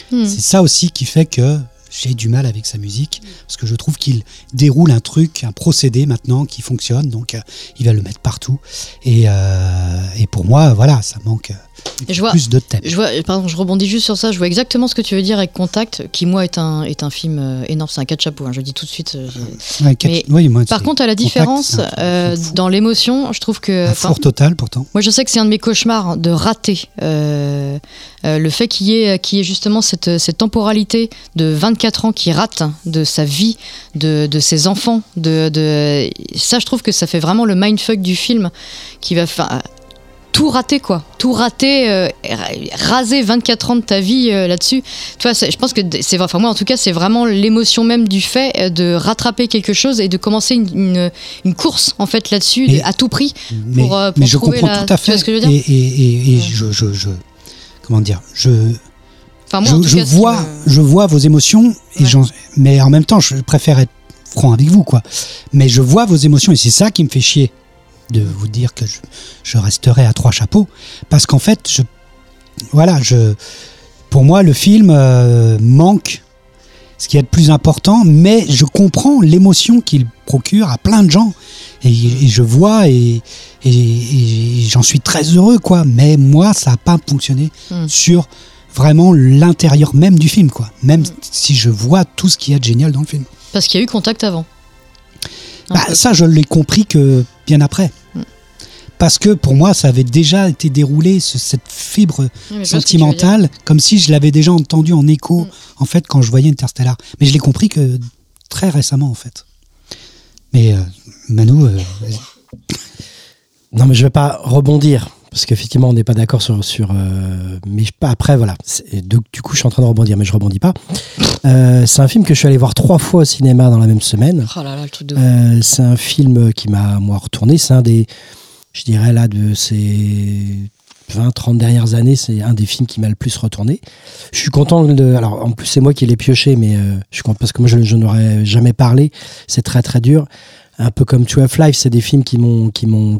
Hmm.
c'est ça aussi qui fait que j'ai du mal avec sa musique, parce que je trouve qu'il déroule un truc, un procédé maintenant qui fonctionne, donc euh, il va le mettre partout. Et, euh, et pour moi, voilà, ça manque euh,
Et je vois-
plus de thèmes.
Je vois, pardon, je rebondis juste sur ça. Je vois exactement ce que tu veux dire avec Contact, qui moi est un est un film énorme. C'est un quatre chapeaux. hein, je le dis tout de suite. j'ai-
Ouais, quatre-
mais
oui, moi,
Par contre, à la différence euh, dans l'émotion, je trouve que.
un four total pourtant.
Moi, je sais que c'est un de mes cauchemars de rater euh, le fait qu'il y, ait- qu'il y ait justement cette, cette temporalité de 24 ans qui rate de sa vie, de, de ses enfants. De, de... Ça, je trouve que ça fait vraiment le mindfuck du film qui va faire. Tout rater, quoi. Tout rater, euh, raser 24 ans de ta vie euh, là-dessus. Tu vois, je pense que c'est. Enfin, moi, en tout cas, c'est vraiment l'émotion même du fait euh, de rattraper quelque chose et de commencer une, une, une course, en fait, là-dessus, à tout prix.
Mais,
pour, euh, pour
mais je comprends
la-
tout à
tu vois
fait.
ce que je veux dire?
Et et, et, et
Ouais.
je, je, je- comment dire, je,
Enfin, moi, en
je,
tout
je
cas, ce qui
vois,
me-
je vois vos émotions, et
Ouais.
j'en- mais en même temps, je préfère être franc avec vous, quoi. Mais je vois vos émotions, et c'est ça qui me fait chier de vous dire que je, je resterai à trois chapeaux, parce qu'en fait, je, voilà, je, pour moi, le film euh, manque ce qui est de plus important, mais je comprends l'émotion qu'il procure à plein de gens, et, et je vois, et, et- et j'en suis très heureux, quoi. Mais moi, ça n'a pas fonctionné
Mm.
sur vraiment l'intérieur même du film, quoi. Même
Mm.
si je vois tout ce qu'il y a de génial dans le film.
Parce qu'il y a eu contact avant.
Bah, ça, je l'ai compris que bien après.
Mm.
Parce que pour moi, ça avait déjà été déroulé, ce- cette fibre
Oui,
sentimentale, comme si je l'avais déjà entendu en écho,
Mm.
en fait, quand je voyais Interstellar. Mais je l'ai compris que très récemment, en fait. Mais euh, Manu, euh,
Non, mais je vais pas rebondir parce qu'effectivement, on n'est pas d'accord sur. sur euh, mais je- après, voilà. Du coup, je suis en train de rebondir, mais je rebondis pas. [laughs] Euh, c'est un film que je suis allé voir trois fois au cinéma dans la même semaine.
Oh là là, le truc de.
Euh, c'est un film qui m'a, moi, retourné. C'est un des. Je dirais là, de ces 20, 30 dernières années, c'est un des films qui m'a le plus retourné. Je suis content de. Alors, en plus, c'est moi qui l'ai pioché, mais euh, je suis content parce que moi, je, je n'aurais jamais parlé. C'est très, très dur. Un peu comme Two of Life, c'est des films qui m'ont qui m'ont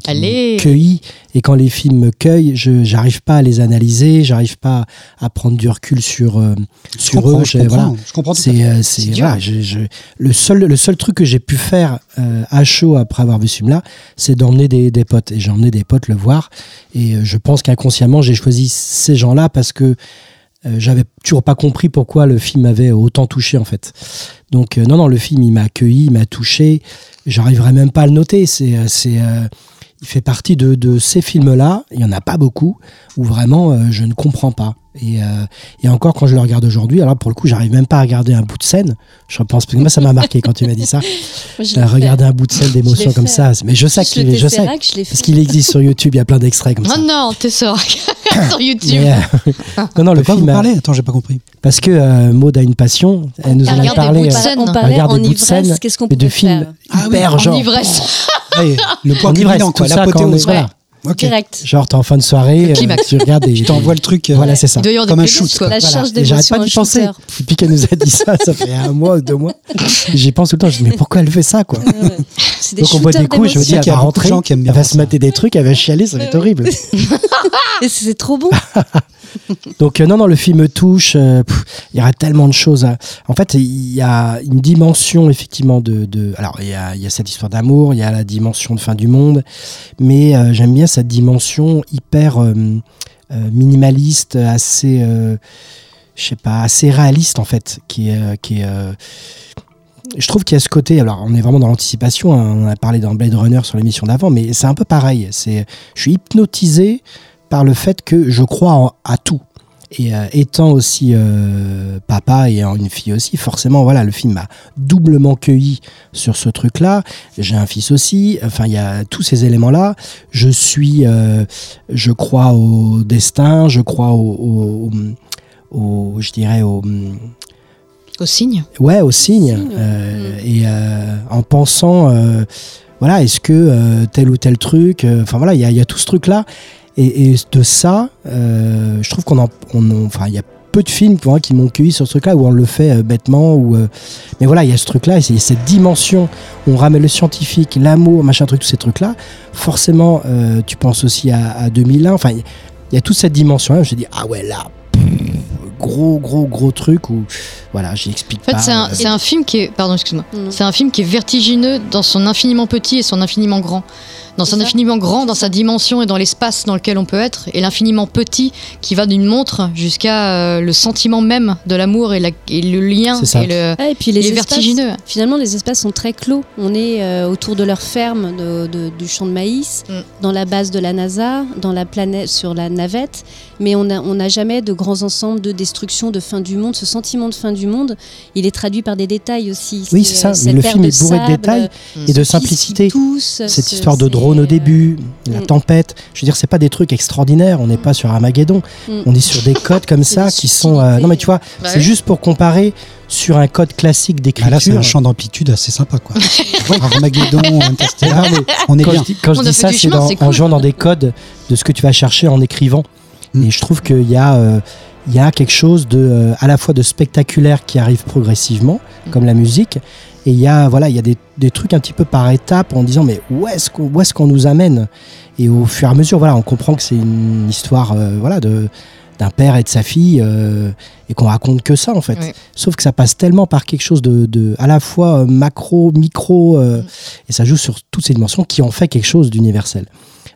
cueilli. Et quand les films me cueillent, je j'arrive pas à les analyser, j'arrive pas à prendre du recul sur euh,
je
sur eux.
je comprends,
voilà.
je comprends
C'est, euh, c'est, voilà, je- je- le seul, le seul truc que j'ai pu faire euh, à chaud après avoir vu ce film-là, c'est d'emmener des, des potes. Et j'ai emmené des potes le voir. Et euh, je pense qu'inconsciemment, j'ai choisi ces gens-là parce que euh, j'avais toujours pas compris pourquoi le film m'avait autant touché en fait. Donc euh, non, non, le film il m'a accueilli, il m'a touché. J'arriverai même pas à le noter. C'est, euh, il fait partie de, de ces films-là. Il y en a pas beaucoup où vraiment je ne comprends pas. Et, euh, et encore quand je le regarde aujourd'hui, alors pour le coup, j'arrive même pas à regarder un bout de scène. Je pense parce que moi ça m'a marqué quand tu m'as dit ça. [laughs]
Moi,
Euh, regarder un bout de scène d'émotion comme
fait.
ça, mais je sais qu'il je sais
Tesseract, je l'ai
parce qu'il existe sur YouTube. Il y a plein d'extraits comme
Oh
ça.
non, t'es sur, [laughs] [laughs] sur YouTube.
Mais, euh, non, non,
De
le
quoi vous
film. a-
parlez Attends, j'ai pas compris.
Parce que euh, Maud a une passion. Elle nous en a parlé.
bouts de
euh,
scène.
On parlait
Regarde
en
de scène,
ivresse, qu'est-ce qu'on
mais de
pouvait
films
faire?
Ah
hyper
En
genre.
ivresse.
Ouais, le point
En ivresse,
quoi,
tout ça,
Direct.
Genre, t'es en fin de soirée, euh, tu regardes et
Je t'envoie le truc. euh,
Voilà, c'est ça.
Il doit y avoir
Comme un shoot,
quoi.
La
Voilà.
charge
Et j'arrête pas d'y penser. Depuis qu'elle nous a dit ça, ça fait un mois ou deux mois. J'y pense tout le temps. Je dis, mais pourquoi elle fait ça, quoi
des
Donc on boit des coups, je me dis, elle
qu'il y a
va rentrer, elle va se mater des trucs, elle va chialer, ça va être horrible. [laughs]
Et c'est trop bon. [laughs] [laughs]
Donc euh, non, non, le film touche. euh, il y aurait tellement de choses. à- En fait, il y a une dimension effectivement de. Alors, il y a, cette histoire d'amour, il y a la dimension de fin du monde, mais euh, j'aime bien cette dimension hyper minimaliste, assez, je sais pas, assez réaliste en fait, qui est, je trouve qu'il y a ce côté, alors on est vraiment dans l'anticipation, hein, on a parlé dans Blade Runner sur l'émission d'avant, mais c'est un peu pareil. C'est, je suis hypnotisé par le fait que je crois en- à tout. Et euh, étant aussi euh, papa et en une fille aussi, forcément, voilà, le film m'a doublement cueilli sur ce truc-là. J'ai un fils aussi. Enfin, il y a tous ces éléments-là. Je suis, euh, je crois au destin, je crois au, au- au- je dirais au,
Au signe.
ouais, au signe.
Signe,
Euh, Et euh, en pensant, euh, voilà, est-ce que tel ou tel truc, enfin voilà, il y, y a tout ce truc-là. Et, de ça, euh, je trouve qu'on en, enfin, il y a peu de films moi, qui m'ont cueilli sur ce truc-là où on le fait euh, bêtement. Ou, euh, mais voilà, il y a ce truc-là, et cette dimension. où On ramène le scientifique, l'amour, machin truc, tous ces trucs-là. Forcément, tu penses aussi à, à 2001. Enfin, il y- a toute cette dimension-là. Je me dis, ah ouais, là, gros, gros, gros truc où, voilà,
En fait,
pas.
c'est un,
euh,
c'est un film qui est. Pardon, excuse-moi. C'est un film qui est vertigineux dans son infiniment petit et son infiniment grand. Dans
C'est
son infiniment grand, dans sa dimension et dans l'espace dans lequel on peut être, et l'infiniment petit qui va d'une montre jusqu'à euh, le sentiment même de l'amour et, la- et le lien.
C'est ça.
Et le,
Ah, et puis les espaces,
vertigineux.
Finalement, les espaces sont très clos. On est euh, autour de leur ferme de- de- du champ de maïs,
Mm.
dans la base de la NASA, dans la planète, sur la navette, mais on n'a on n'a jamais de grands ensembles de destruction, de fin du monde. Ce sentiment de fin du monde, il est traduit par des détails aussi.
Oui, c'est ça.
euh,
Mais le film est bourré de détails
Mm.
et de simplicité.
tousse,
Cette
ce-
histoire de drone au
euh,
début, la
mm.
tempête. Je veux dire, c'est pas des trucs extraordinaires. On n'est pas sur Armageddon.
Mm.
On est sur des codes comme [laughs] ça qui sont. euh, non, mais tu vois,
Bah
c'est
oui.
juste pour comparer sur un code classique
Bah là, c'est
d'écriture.
un champ d'amplitude assez sympa, quoi. [laughs] Armageddon, Interstellar, on est
quand
bien.
je dis, quand je
On
dis ça, c'est en jouant dans des codes de ce que tu vas chercher en écrivant.
Mm.
Et je trouve qu'il y a, euh, il y a quelque chose de, euh, à la fois de spectaculaire qui arrive progressivement,
Mm.
comme la musique, et il y a, voilà, il y a des, des trucs un petit peu par étapes en disant mais où est-ce qu'on, où est-ce qu'on nous amène? Et au fur et à mesure, voilà, on comprend que c'est une histoire, euh, voilà, de d'un père et de sa fille, euh, et qu'on raconte que ça en fait.
Oui.
Sauf que ça passe tellement par quelque chose de, de à la fois macro, micro, euh,
Mm.
et ça joue sur toutes ces dimensions qui en fait quelque chose d'universel.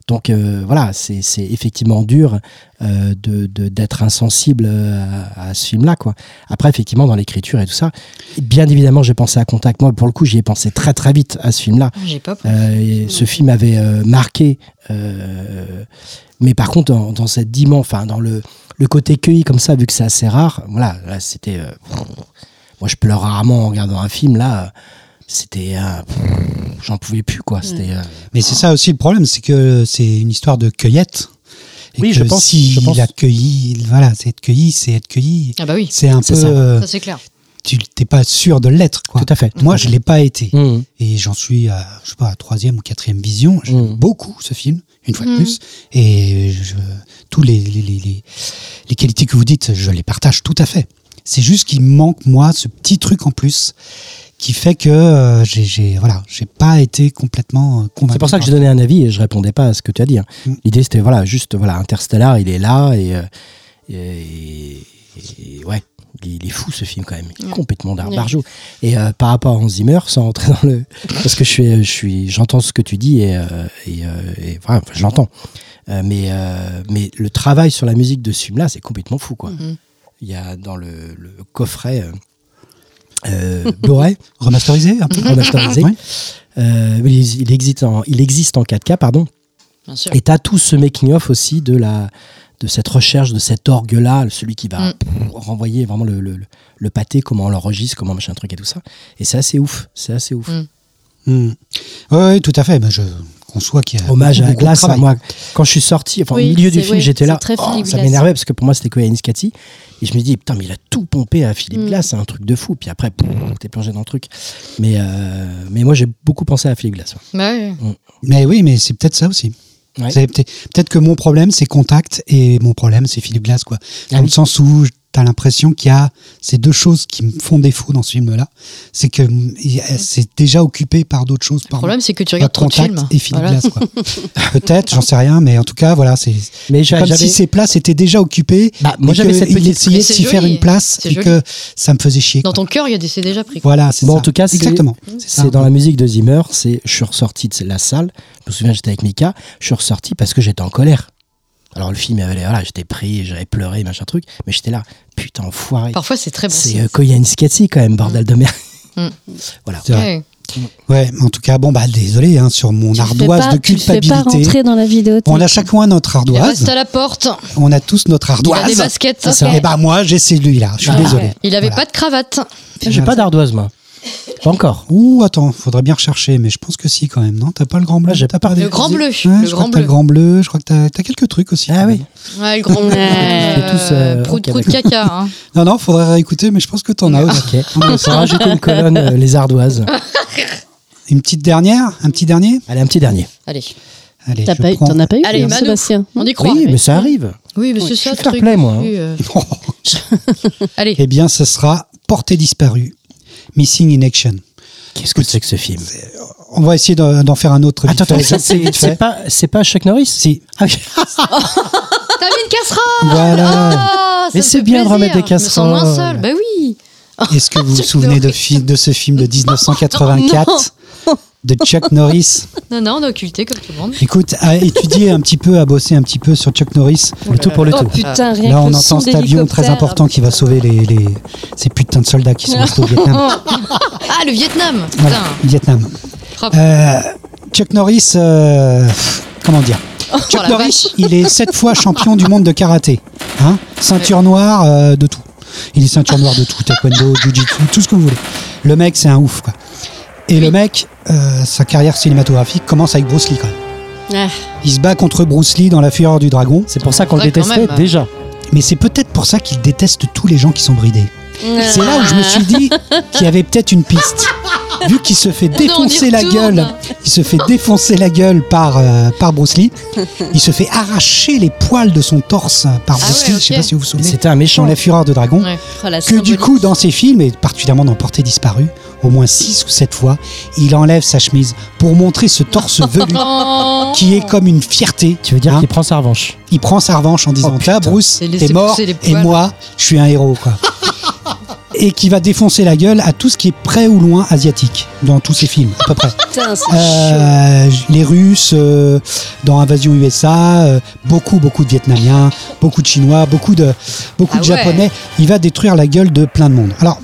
Donc euh, voilà, c'est effectivement dur euh, de d'être insensible euh, à, à ce film-là. quoi. Après, effectivement, dans l'écriture et tout ça, bien évidemment, j'ai pensé à Contact. Moi, pour le coup, j'y ai pensé très très vite à ce film-là.
J'ai pas.
Euh, ce film avait marqué. mais par contre, dans, dans cette dimension, enfin, dans le, le côté cueilli comme ça, vu que c'est assez rare, voilà, là, c'était. moi, je pleure rarement en regardant un film, là. C'était. euh, j'en pouvais plus quoi. C'était. euh,
Mais c'est ça aussi le problème, c'est que c'est une histoire de cueillette. Et
Oui,
que
je pense-
Si
je pense.
il a cueilli, voilà, c'est être cueilli, c'est être cueilli.
Ah bah oui,
C'est un peu,
ça.
euh,
ça c'est clair.
tu t'es pas sûr de l'être, quoi.
Tout à fait.
Moi, je l'ai pas été.
Mhm.
Et j'en suis à, je sais pas, à troisième ou quatrième vision. J'aime
Mm.
beaucoup ce film, une fois de
Mm.
plus. Et je, tous les, les, les, les, les qualités que vous dites, je les partage tout à fait. C'est juste qu'il manque, moi, ce petit truc en plus qui fait que euh, j'ai, voilà, j'ai pas été complètement euh, convaincu.
C'est pour ça que j'ai donné un avis et je répondais pas à ce que tu as dit. hein.
Mm.
L'idée c'était voilà, juste voilà, Interstellar, il est là et, euh, et- et- ouais, il, est fou ce film quand même, il est complètement d'art. Et euh, par rapport à Hans Zimmer, sans rentrer dans le, parce que je suis, je suis, j'entends ce que tu dis et, euh, et, euh, et voilà, enfin, je l'entends. Euh, mais euh, mais le travail sur la musique de ce film-là, c'est complètement fou quoi.
Mhm.
Il y a dans le, le coffret euh, Blu-ray
Remasterisé un peu
remasterisé.
Ouais.
Euh, il, il existe en, il existe en 4K, pardon.
Bien sûr.
Et tu as tout ce making-of aussi de, la, de cette recherche, de cet orgue-là, celui qui va
Mm.
renvoyer vraiment le, le, le pâté, comment on l'enregistre, comment machin truc et tout ça. Et c'est assez ouf. C'est assez ouf.
Mm.
Mm. Ouais, tout à fait. Ben, je conçois qu'il y a
Hommage à
travail.
Moi, quand je suis sorti, enfin,
Oui,
au milieu du film,
oui,
j'étais là.
très
oh,
Philippe
ça
Glass.
m'énervait parce que pour moi, c'était Koya Niskati. Et je me dis, putain, mais il a tout pompé à Philippe
Mm.
Glass. C'est un truc de fou. Puis après, t'es plongé dans le truc. Mais, euh, mais moi, j'ai beaucoup pensé à Philippe Glass. ouais.
Ouais.
Mais oui, mais c'est peut-être ça aussi.
Ouais.
Peut-être que mon problème, c'est Contact et mon problème, c'est Philippe Glass, quoi. Dans
Ah
le
oui.
sens où tu as l'impression qu'il y a ces deux choses qui me font défaut dans ce film-là. C'est que mm, c'est déjà occupé par d'autres choses.
Le
Par
problème, c'est que tu regardes trop de films.
et Philippe
Voilà.
Glass, quoi. [laughs] peut-être, j'en sais rien, mais en tout cas, voilà, c'est comme si ces places étaient déjà occupées.
Bah, moi, j'avais cette petite.
essayait de s'y faire une place et
joli.
que ça me faisait chier.
Dans
quoi.
ton cœur, il y a des c'est déjà pris. quoi.
Voilà, c'est
Bon,
ça.
en tout cas,
exactement. C'est ça.
C'est dans la musique de Zimmer, c'est je suis ressorti de la salle, je me souviens j'étais avec Mika, je suis ressorti parce que j'étais en colère. Alors le film, avait, voilà, j'étais pris, j'avais pleuré, machin truc, mais j'étais là, putain enfoiré.
Parfois, c'est très bon.
C'est euh, Koya Niskatsi quand même, bordel de merde.
Mm. [laughs]
voilà.
Ouais.
Ouais, en tout cas, bon, bah, désolé hein, sur mon
Tu
ardoise
pas-
de
Tu le fais pas
culpabilité.
rentrer dans la vidéo.
On a chacun notre
Il
ardoise.
reste à la porte.
On a tous notre
Il a des
ardoise.
baskets.
Ça.
Et bah moi j'ai celui-là, je suis
Ah.
désolé.
Il avait
Voilà.
pas de cravate.
J'ai pas d'ardoise moi. Pas encore.
Ouh attends, faudrait bien rechercher, mais je pense que si quand même, non? T'as pas le grand bleu?
Ah,
T'as
pas
des-
Le grand bleu.
Ouais,
le
je crois
grand
que t'as
bleu.
le grand bleu, je crois que t'as as quelques trucs aussi.
Ah oui.
Ouais, le grand bleu. [laughs]
C'est tous, euh,
Prout, prout, caca. hein.
Non, non, faudrait réécouter, mais je pense que t'en as aussi.
Ok. On va rajouter une colonne, euh, les ardoises. [laughs]
Une petite dernière? Un petit dernier?
Allez, un petit dernier.
Allez,
Allez, je prends-
T'en as pas eu,
Allez,
hein. Sébastien?
on y croit.
Oui, mais ça arrive.
Oui, mais c'est
je
ça
fair
truc.
play, moi, hein.
Euh, [laughs] Allez,
Eh bien, ce sera Portée disparue, Missing in Action.
Qu'est-ce que c'est que ce film
On va essayer d'en faire un autre.
Attends, attends, c'est pas, c'est pas Chuck Norris
Si,
Ah, oui. [laughs]
t'as mis une casserole
voilà.
Ah, ça
Mais c'est bien de remettre des
Je me sens moins
casseroles.
seule. Bah oui.
Est-ce que vous vous souvenez de, de ce film de [laughs] 1984 de Chuck [laughs] Norris
Non, non, on a occulté comme tout le monde.
Écoute, à étudier un petit peu, à bosser un petit peu sur Chuck Norris.
Le tout pour le
Oh
tout.
putain, rien
Là, on entend cet avion très important qui va sauver les, les- ces putains de soldats qui sont restés au Vietnam. [laughs]
Ah, le Vietnam
Voilà,
Putain.
Vietnam.
Hop.
Euh, Chuck Norris, euh, comment dire? Chuck
Oh, la
Norris,
vache.
il est sept fois champion du monde de karaté. Hein? Ceinture noire euh, de tout. Il est ceinture noire de tout, taekwondo, jiu-jitsu, tout ce que vous voulez. Le mec, c'est un ouf, quoi. Et le mec, euh, sa carrière cinématographique commence avec Bruce Lee, quand même.
Ah,
Il se bat contre Bruce Lee dans La Fureur du Dragon.
C'est pour ça qu'on le
Ouais, quand
détestait
même.
déjà.
Mais c'est peut-être pour ça qu'il déteste tous les gens qui sont bridés. C'est là où je me suis dit qu'il y avait peut-être une piste. [laughs] Vu qu'il se fait défoncer la
retourne.
gueule, il se fait défoncer la gueule par, euh, par Bruce Lee. Il se fait arracher les poils de son torse par
Ah
Bruce
ouais,
Lee. Je sais
ok.
pas si vous vous souvenez.
C'était un
Dans
méchant.
La Fureur de Dragon.
Ouais.
oh, la
Que du
symbolique.
coup, dans ses films, et particulièrement dans Portée disparue, au moins 6 ou 7 fois, il enlève sa chemise pour montrer ce torse [laughs] velu
Oh.
qui est comme une fierté.
Tu veux dire
Hein
qu'il prend sa revanche
il prend sa revanche en disant
Oh,
Tiens,
putain.
Bruce, t'es mort et moi, je suis un héros. Quoi. [laughs] et qui va défoncer la gueule à tout ce qui est près ou loin asiatique dans tous ses films, à peu près. [laughs]
Putain.
Euh, les Russes euh, dans Invasion USA, euh, beaucoup beaucoup de Vietnamiens, beaucoup de Chinois, beaucoup de beaucoup
Ah
de
ouais.
Japonais. Il va détruire la gueule de plein de monde. Alors.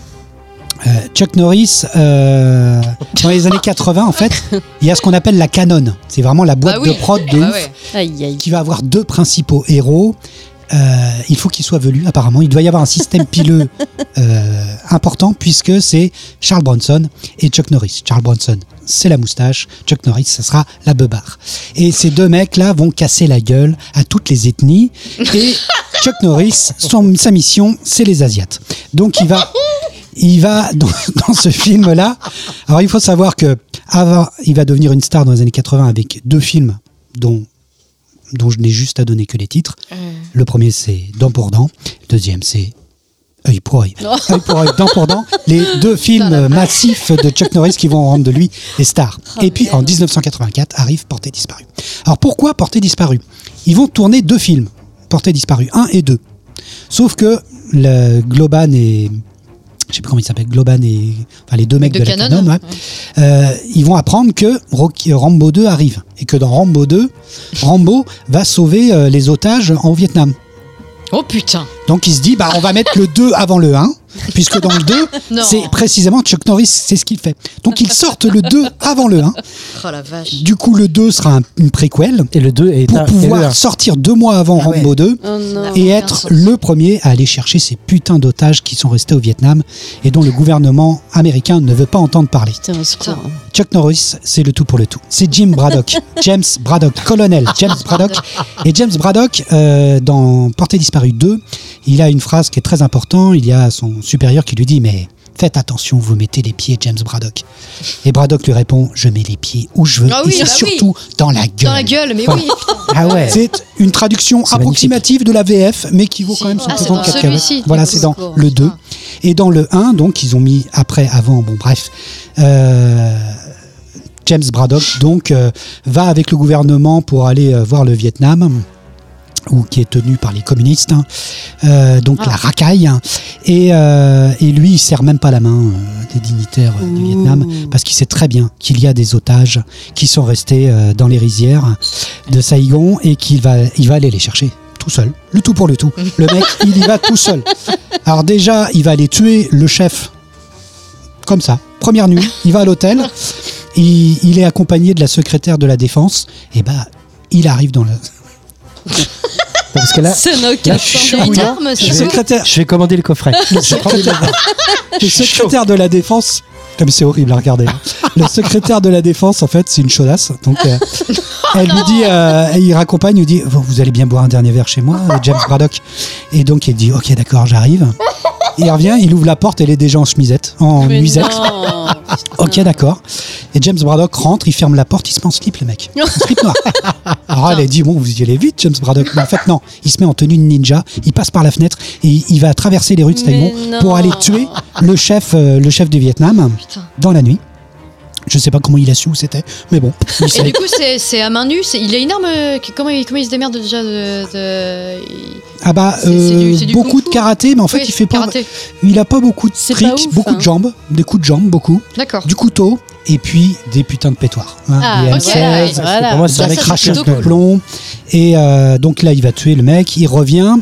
Euh, Chuck Norris, euh, dans les années 80, en fait, il y a ce qu'on appelle la canon. C'est vraiment la boîte
Bah oui.
de prod de
Bah
ouf
ouais.
Aïe, aïe.
qui va avoir deux principaux héros. Euh, il faut qu'il soit velu, apparemment. Il doit y avoir un système pileux euh, important puisque c'est Charles Bronson et Chuck Norris. Charles Bronson, c'est la moustache. Chuck Norris, ça sera la beubare. Et ces deux mecs-là vont casser la gueule à toutes les ethnies. Et Chuck Norris, son, sa mission, c'est les Asiates. Donc il va, il va [laughs] dans, dans ce film-là. Alors il faut savoir que avant, il va devenir une star dans les années 80 avec deux films dont dont je n'ai juste à donner que les titres. Le premier, c'est Dent pour Dent. Le deuxième, c'est œil pour œil. œil pour œil, dent pour dent. Les deux [laughs] films massifs de Chuck Norris qui vont rendre de lui les stars. Et puis en 1984 arrive Portée disparue. Alors pourquoi Portée disparue? Ils vont tourner deux films, Portée disparue 1 et 2. Sauf que le Globan et je sais plus comment il s'appelle, Globan et enfin les deux mecs
De
de, la
Canon,
Canon, ouais,
ouais.
euh, ils vont apprendre que Rocky- Rambo 2 arrive et que dans Rambo 2, Rambo va sauver euh, les otages en Vietnam.
Oh putain.
Donc il se dit, bah, on va mettre le 2 avant le 1, [laughs] puisque dans le 2, [laughs]
Non.
c'est précisément Chuck Norris, c'est ce qu'il fait. Donc ils sortent le 2 avant le 1.
Oh la vache.
Du coup, le 2 sera un- une préquelle
Et le 2 est
pour
un-
pouvoir sortir deux mois avant
Ah ouais.
Rambo 2
Oh non.
et
aucun
être le premier à aller chercher ces putains d'otages qui sont restés au Vietnam et dont le gouvernement américain ne veut pas entendre parler.
Putain.
Chuck Norris, c'est le tout pour le tout. C'est Jim Braddock, [laughs] James Braddock, colonel James Braddock. Et James Braddock, euh, dans Portée disparue 2, il a une phrase qui est très importante. Il y a son supérieur qui lui dit Mais faites attention, vous mettez les pieds, James Braddock. Et Braddock lui répond Je mets les pieds où je veux,
Ah
et
oui,
c'est
bah oui.
surtout dans la gueule.
Dans la gueule, mais oui. [laughs]
Ah ouais.
C'est une traduction
C'est
approximative de la VF, mais qui vaut quand même son
Ah, c'est
pesant de Voilà, c'est dans le 2. Et dans le 1, donc, ils ont mis après, avant, bon, bref. euh, James Braddock, donc, euh, va avec le gouvernement pour aller euh, voir le Vietnam ou qui est tenu par les communistes, hein. Euh, donc
Ah.
la racaille. hein. Et, euh, et lui, il serre même pas la main euh, des dignitaires du. Vietnam parce qu'il sait très bien qu'il y a des otages qui sont restés dans les rizières de Saïgon et qu'il va, il va aller les chercher tout seul. Le tout pour le tout. Le mec, [laughs] il y va tout seul. Alors déjà, il va aller tuer le chef comme ça. Première nuit, il va à l'hôtel. Il, il est accompagné de la secrétaire de la défense. Et bah, il arrive dans le.
Parce que là, là, je suis
c'est ça
secrétaire,
Je vais commander le coffret.
le secrétaire, le secrétaire de la défense. Comme c'est horrible à regarder. hein. [laughs] Le secrétaire de la défense, en fait, c'est une chaudasse. Donc, euh, [laughs] elle lui dit, euh, il raccompagne, il lui dit, vous, vous allez bien boire un dernier verre chez moi, euh, James Braddock. Et donc, il dit, ok, d'accord, j'arrive. Il revient, il ouvre la porte, elle est déjà en chemisette, en
Mais
nuisette.
non. [laughs]
Ok, d'accord. Et James Braddock rentre, il ferme la porte, il se met en slip, le mec. En slip noir. Alors elle dit, bon, vous y allez vite, James Braddock. Mais en fait, non. Il se met en tenue de ninja, il passe par la fenêtre et il va traverser les rues de Saigon
Mais
pour aller tuer le chef, euh, le chef du Vietnam Dans la nuit. Je sais pas comment il a su où c'était, mais bon. il [laughs]
Et du coup, c'est à main nue. c'est- Il a une arme. euh, qui- Comment il, comment il se démerde déjà de. de- il-
Ah bah,
c'est- c'est du-
euh,
c'est du
beaucoup
kung-fu
de karaté, mais en fait,
Oui,
il fait pas.
karaté.
Il a pas beaucoup de
C'est
tricks,
ouf,
beaucoup
hein.
de jambes, des coups de jambes, beaucoup,
D'accord.
du couteau et puis des putains de pétoires. hein,
Ah,
des
ok.
M16,
voilà.
Pour moi, c'est
Ça,
un mec
c'est plutôt
de plomb. Et euh, donc là, il va tuer le mec, il revient.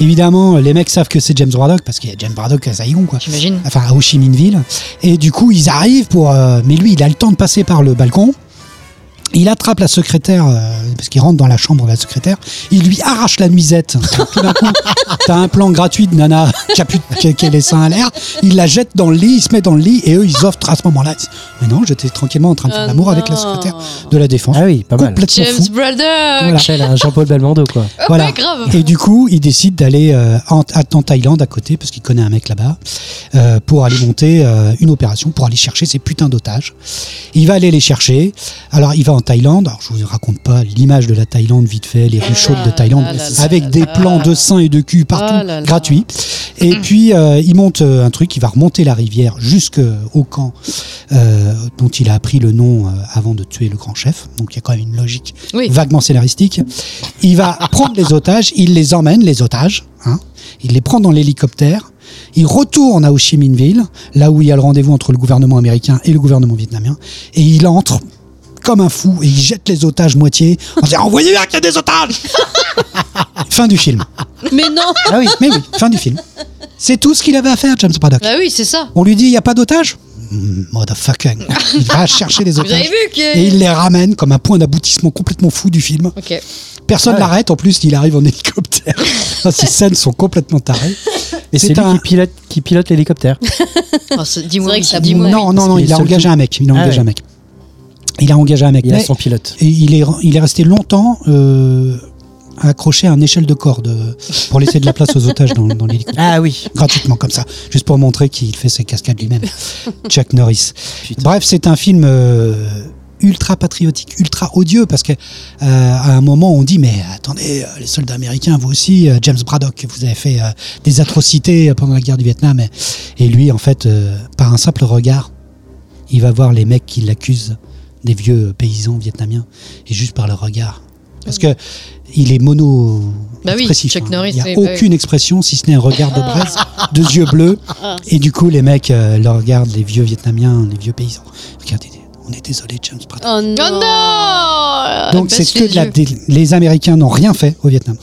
Évidemment, les mecs savent que c'est James Braddock parce qu'il y a James Braddock à Saigon, quoi.
J'imagine.
Enfin, à Ho Chi Minh Ville. Et du coup, ils arrivent pour. euh, mais lui, il a le temps de passer par le balcon. Il attrape la secrétaire, euh, parce qu'il rentre dans la chambre de la secrétaire. Il lui arrache la nuisette. Tout d'un coup, [laughs] t'as un plan gratuit de nana [laughs] qui a, plus, qui a- qui a les seins à l'air. Il la jette dans le lit, il se met dans le lit, et eux, ils offrent à ce moment-là. Mais non, j'étais tranquillement en train de faire
Ah
l'amour avec la secrétaire de la défense.
Ah oui, pas mal.
Complètement
James
fou.
Braddock.
Voilà.
Un Jean-Paul Belmondo, quoi.
Oh,
Voilà.
grave.
Et du coup, il décide d'aller euh, en, à- en Thaïlande à côté, parce qu'il connaît un mec là-bas, euh, pour aller monter euh, une opération, pour aller chercher ces putains d'otages. Il va aller les chercher. Alors, il va en Thaïlande. Alors, je vous raconte pas l'image de la Thaïlande vite fait, les rues chaudes de Thaïlande,
là
avec des plans de seins et de cul partout,
Oh là.
gratuits. Et puis, euh, il monte euh, un truc, il va remonter la rivière jusqu'au camp euh, dont il a appris le nom avant de tuer le grand chef. Donc, il y a quand même une logique
Oui.
vaguement scénaristique. Il va prendre les otages, il les emmène, les otages, hein, il les prend dans l'hélicoptère, il retourne à Ho Chi Minh Ville, là où il y a le rendez-vous entre le gouvernement américain et le gouvernement vietnamien, et il entre comme un fou et il jette les otages moitié en disant Envoyez bien qu'il y a des otages [laughs] Fin du film.
Mais non
Ah oui, mais oui, fin du film. C'est tout ce qu'il avait à faire, James Braddock.
Bah oui, c'est ça.
On lui dit Il n'y a pas d'otages Mm, Motherfucker. Il va chercher les
Vous avez
otages.
vu que.
Et il les ramène comme un point d'aboutissement complètement fou du film.
Ok.
Personne
Ah ouais.
l'arrête, en plus il arrive en hélicoptère. [laughs] Ah, Ces scènes sont complètement tarées.
Et c'est lui
un-
qui pilote, qui pilote l'hélicoptère. [laughs]
Oh, c'est- Dis-moi.
vrai que ça
dis-moi.
Non, non, non,
Parce
il a
seul
engagé un mec. Il a
Ah
engagé
ouais.
un mec. Il a engagé un mec.
Il a son pilote.
Et il est, il est resté longtemps euh, accroché à une échelle de corde euh, pour laisser de la place aux otages dans, dans l'hélicoptère.
Ah oui.
Gratuitement, comme ça. Juste pour montrer qu'il fait ses cascades lui-même. Chuck Norris.
Putain.
Bref, c'est un film euh, ultra patriotique, ultra odieux, parce que euh, à un moment, on dit Mais attendez, euh, les soldats américains, vous aussi, euh, James Braddock, vous avez fait euh, des atrocités pendant la guerre du Vietnam. Et, et lui, en fait, euh, par un simple regard, il va voir les mecs qui l'accusent des vieux paysans vietnamiens, et juste par le regard. Parce que il est mono.
Bah oui,
expressif,
Chuck
hein.
Norris,
Il n'y a
oui, bah oui.
aucune expression si ce n'est un regard de braise, [laughs] deux yeux bleus. Et du coup, les mecs euh, le regardent, les vieux Vietnamiens, les vieux paysans. Regardez, on est désolé, James Braddock.
Oh non,
Oh non
Donc
Baisse
c'est que
les
de la
yeux.
dé- les Américains n'ont rien fait au Vietnam.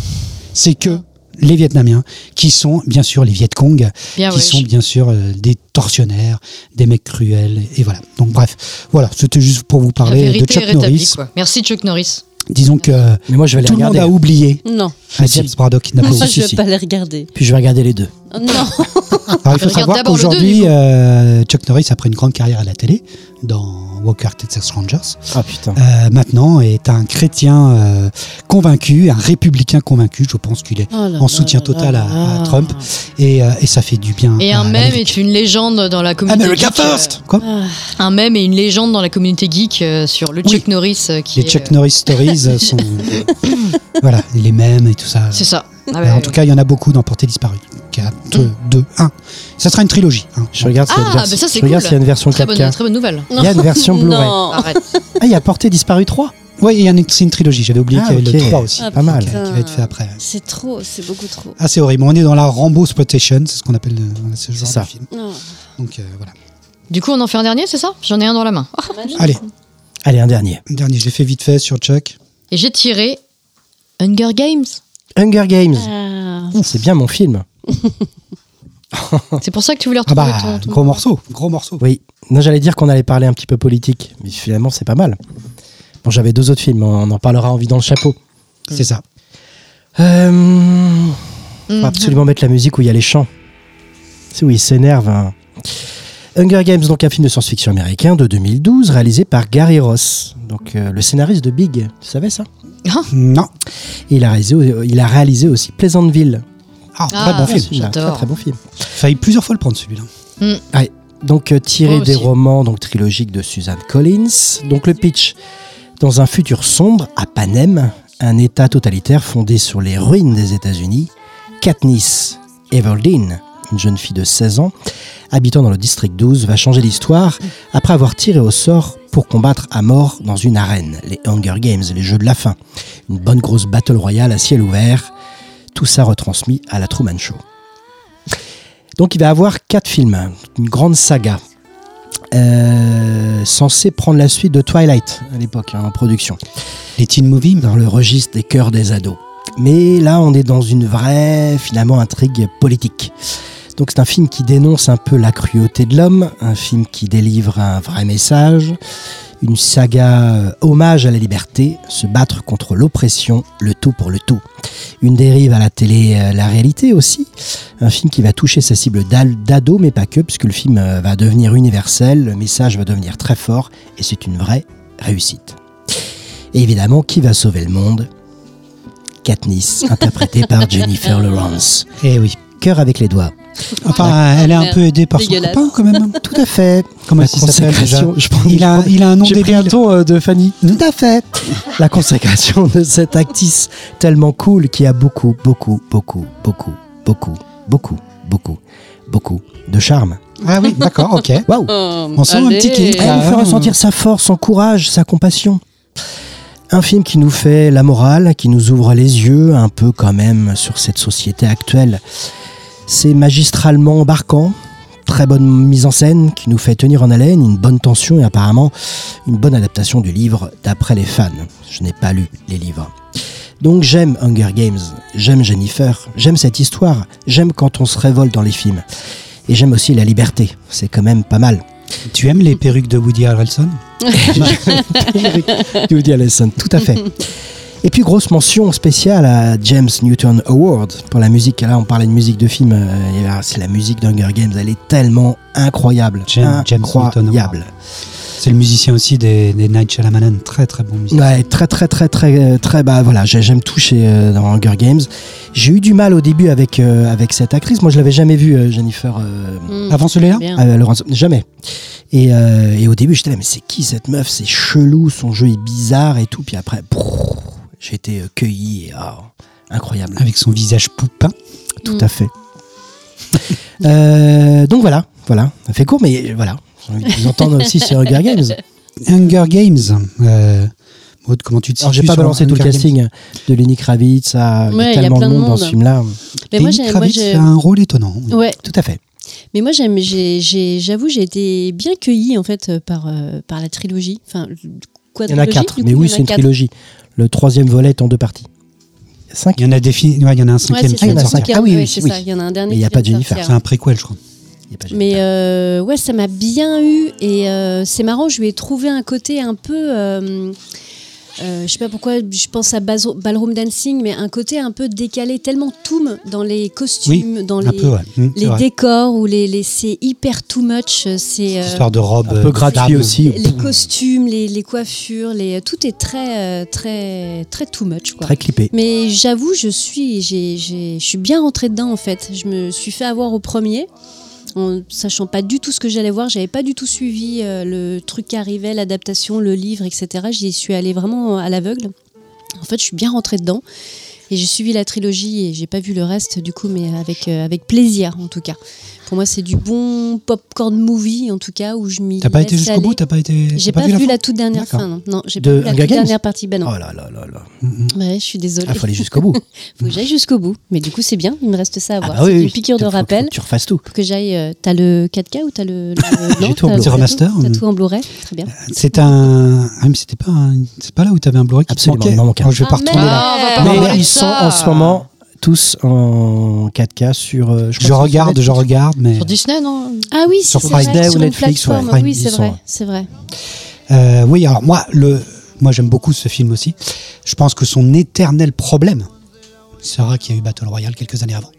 C'est que les Vietnamiens qui sont bien sûr les Viet Cong,
Bien,
qui sont bien sûr euh, des tortionnaires, des mecs cruels et voilà. Donc bref, voilà, c'était juste pour vous parler de Chuck
rétablie,
Norris.
quoi. Merci Chuck Norris.
Disons que
Mais moi, je vais les
tout le monde a oublié
non,
ah, James Braddock n'a pas
si,
je
si,
vais pas les regarder.
Puis je vais regarder les deux.
Oh non,
Alors, il faut savoir qu'aujourd'hui, euh, Chuck Norris, après une grande carrière à la télé, dans Walker Texas Rangers,
Ah putain.
euh, maintenant est un chrétien euh, convaincu, un républicain convaincu. Je pense qu'il est
Oh là
en soutien
là
total à. Trump. Et, euh, et ça fait du bien.
Et
à
un mème est une légende dans la communauté
America
geek,
first Quoi?
Un mème et une légende dans la communauté geek euh, sur le
Oui.
Chuck Norris euh, qui
Les
est,
Chuck
euh,
Norris Stories euh, sont. [laughs] voilà, les mèmes et tout ça.
C'est ça. Ah
Euh,
ouais,
en tout cas, il y en a beaucoup dans Portée disparue. 4, 2, 1. Ça sera une trilogie. hein.
Je regarde s'il y a une
Ah,
version-
bah cool.
y a une version
Très bonne,
4K.
très bonne nouvelle.
Il y a une version Blu-ray.
Non.
Arrête.
Ah, il y a Portée disparue 3
Oui, il y en a une- c'est une trilogie. J'avais oublié
Ah,
qu'il y avait le 3 aussi.
Ah,
Pas mal.
Qui, qui va être fait après.
C'est trop, c'est beaucoup trop.
Ah, c'est horrible. On est dans la Rambo Exploitation, c'est ce qu'on appelle euh, ce genre
ça.
de film.
Non.
Donc euh, voilà.
Du coup, on en fait un dernier, c'est ça? J'en ai un dans la main. [laughs]
Allez,
Allez, un dernier.
un dernier, je l'ai fait vite fait sur Chuck.
Et j'ai tiré Hunger Games.
Hunger Games.
Ah.
C'est bien mon film. [laughs]
C'est pour ça que tu voulais
Ah
retrouver
bah,
ton, ton-
gros morceau, gros morceau.
Oui. Non, j'allais dire qu'on allait parler un petit peu politique, mais finalement, c'est pas mal. Bon, j'avais deux autres films, on en parlera en vidant le chapeau.
C'est ça.
Euh,
Mhm.
faut absolument mettre la musique où il y a les chants. C'est où il s'énerve. hein. Hunger Games, donc un film de science-fiction américain de 2012, réalisé par Gary Ross, donc euh, le scénariste de Big. Tu savais ça?
Non.
Il a réalisé, il a réalisé aussi Pleasantville.
Ah,
Ah,
très bon film.
Un très, bon film.
Failli plusieurs fois le prendre celui-là.
Donc euh, tiré des romans donc trilogiques de Suzanne Collins. Donc le pitch dans un futur sombre à Panem, un État totalitaire fondé sur les ruines des États-Unis, Katniss Everdeen, une jeune fille de 16 ans, habitant dans le district 12, va changer l'histoire après avoir tiré au sort pour combattre à mort dans une arène, les Hunger Games, les Jeux de la faim, une bonne grosse battle royale à ciel ouvert. Tout ça retransmis à la Truman Show. Donc il va avoir quatre films, une grande saga, euh, censée prendre la suite de Twilight à l'époque hein, en production,
Les teen movies.
dans le registre des cœurs des ados. Mais là, on est dans une vraie, finalement, intrigue politique. Donc c'est un film qui dénonce un peu la cruauté de l'homme, un film qui délivre un vrai message, une saga euh, hommage à la liberté, se battre contre l'oppression, le tout pour le tout. Une dérive à la télé, euh, la réalité aussi. Un film qui va toucher sa cible d'ado, mais pas que, puisque le film euh, va devenir universel, le message va devenir très fort, et c'est une vraie réussite. Et évidemment, qui va sauver le monde? Katniss, interprétée par [laughs] Jennifer Lawrence.
Eh oui.
Cœur avec les doigts.
Enfin, elle est un peu aidée par son copain quand même. [laughs]
Tout à fait.
Comment
La
il s'appelle déjà
consécration, je prends-
il, a, il a un nom
J'ai pris
débile.
ton euh, de Fanny. Tout à fait. La consécration de cette actrice tellement cool qui a beaucoup, beaucoup, beaucoup, beaucoup, beaucoup, beaucoup, beaucoup, beaucoup de charme.
Ah oui, d'accord, ok. [laughs]
Waouh.
Oh,
On sent un petit kick,
Elle nous fait
Ah.
ressentir sa force, son courage, sa compassion. Un film qui nous fait la morale, qui nous ouvre les yeux un peu quand même sur cette société actuelle. C'est magistralement embarquant, très bonne mise en scène qui nous fait tenir en haleine, une bonne tension et apparemment une bonne adaptation du livre d'après les fans. Je n'ai pas lu les livres. Donc j'aime Hunger Games, j'aime Jennifer, j'aime cette histoire, j'aime quand on se révolte dans les films. Et j'aime aussi la liberté, c'est quand même pas mal.
Tu aimes les perruques de Woody Harrelson? [laughs] [laughs]
Woody Harrelson, tout à fait. Et puis grosse mention spéciale à James Newton Award pour la musique. Là, on parlait de musique de film. euh, C'est la musique d'Hunger Games. Elle est tellement incroyable,
James- James Newton
incroyable.
c'est le musicien aussi des, des Night Shyamalan, très très bon musicien.
Ouais, très très très très très bah voilà, j'ai- j'aime tout chez euh, dans Hunger Games. J'ai eu du mal au début avec euh, avec cette actrice. Moi, je l'avais jamais vue, euh, Jennifer euh,
Mm.
Avant celui-là
euh, jamais. Et, euh, et au début, j'étais là, mais c'est qui cette meuf? C'est chelou, son jeu est bizarre et tout. Puis après, brrr, j'ai été euh, cueilli et ah, incroyable.
Avec son visage poupin.
Tout
Mm.
à fait. [laughs] Euh, donc voilà, voilà, ça fait court, mais voilà. J'ai envie de vous entendre aussi [laughs] sur Hunger Games.
Hunger Games. Euh, Maud, comment tu te
Alors j'ai pas balancé tout le
Games
casting de Lenny Kravitz, y
Ouais,
a
il y a
tellement
plein
de
de
monde dans ce film-là.
Mais moi,
Lenny
j'ai- moi,
Kravitz a un rôle étonnant.
Ouais,
Tout à fait.
mais moi j'aime, j'avoue, j'ai été bien cueillie en fait par, euh, par la trilogie. Enfin,
Il y en a quatre, mais oui,
il
c'est une
quatre.
trilogie. Le troisième volet est en deux parties. Il y a cinq.
Il y en a des fi- ouais, il y en a un
Ouais,
cinquième
c'est
qui
ça,
il y en a
vient de
le
cinq.
sortir.
cinquième,
Ah oui,
ouais,
oui,
c'est
oui.
ça. Il y en a un dernier.
Mais il y a pas
de
Jennifer.
C'est un préquel, je crois.
Il
Mais euh, ouais, ça m'a bien eu et euh, c'est marrant, je lui ai trouvé un côté un peu. euh, euh, je sais pas pourquoi, je pense à Bazo- Ballroom Dancing, mais un côté un peu décalé, tellement toum dans les costumes, dans les,
peu, ouais. C'est
les
vrai.
décors, ou les, les- c'est hyper too much. C'est
Cette
euh,
histoire de robe.
un
euh,
peu gratuit
d'armes.
aussi.
les costumes, les, les coiffures, les, tout est très, euh, très, très too much. Quoi.
Très clippé.
Mais j'avoue, je suis, j'ai, j'ai- je suis bien rentrée dedans en fait. Je me suis fait avoir au premier, en sachant pas du tout ce que j'allais voir. J'avais pas du tout suivi euh, le truc qui arrivait, l'adaptation, le livre, etc. J'y suis allée vraiment à l'aveugle. En fait, je suis bien rentrée dedans. Et j'ai suivi la trilogie et j'ai pas vu le reste du coup, mais avec, euh, avec plaisir en tout cas. Pour moi, c'est du bon popcorn movie en tout cas où je m'y.
T'as pas été jusqu'au bout T'as pas été.
J'ai pas, vu la toute dernière fin, non. Non, j'ai
De
pas vu la toute dernière partie. Ben non.
Oh là là là là.
Hum, hum.
Ouais, je suis désolée.
Ah, faut aller jusqu'au bout. [laughs]
Faut que j'aille jusqu'au bout. Mais du coup, c'est bien, il me reste ça à
Ah
voir.
bah oui,
c'est
oui.
une piqûre de rappel.
faut que tu refasses tout.
Faut que j'aille. euh, t'as le 4K ou t'as le. [laughs] non,
J'ai tout en Blu-ray.
t'as
remaster,
T'as tout en Blu-ray. Très bien.
C'est un. Ah, mais c'était pas. C'est pas là où t'avais un Blu-ray qui
Absolument, il.
Alors, je vais pas
Ah,
retourner
merde.
là.
Ah, pas
Mais
de
ils sont en ce moment tous en 4K sur. euh,
Je regarde,
sur
je regarde, mais.
Sur Disney, non
Ah oui,
Sur
vrai,
Day ou Netflix, ouais. Prime,
oui, c'est vrai, c'est vrai.
Euh, oui, alors moi, le, moi j'aime beaucoup ce film aussi. Je pense que son éternel problème sera qu'il y a eu Battle Royale quelques années avant.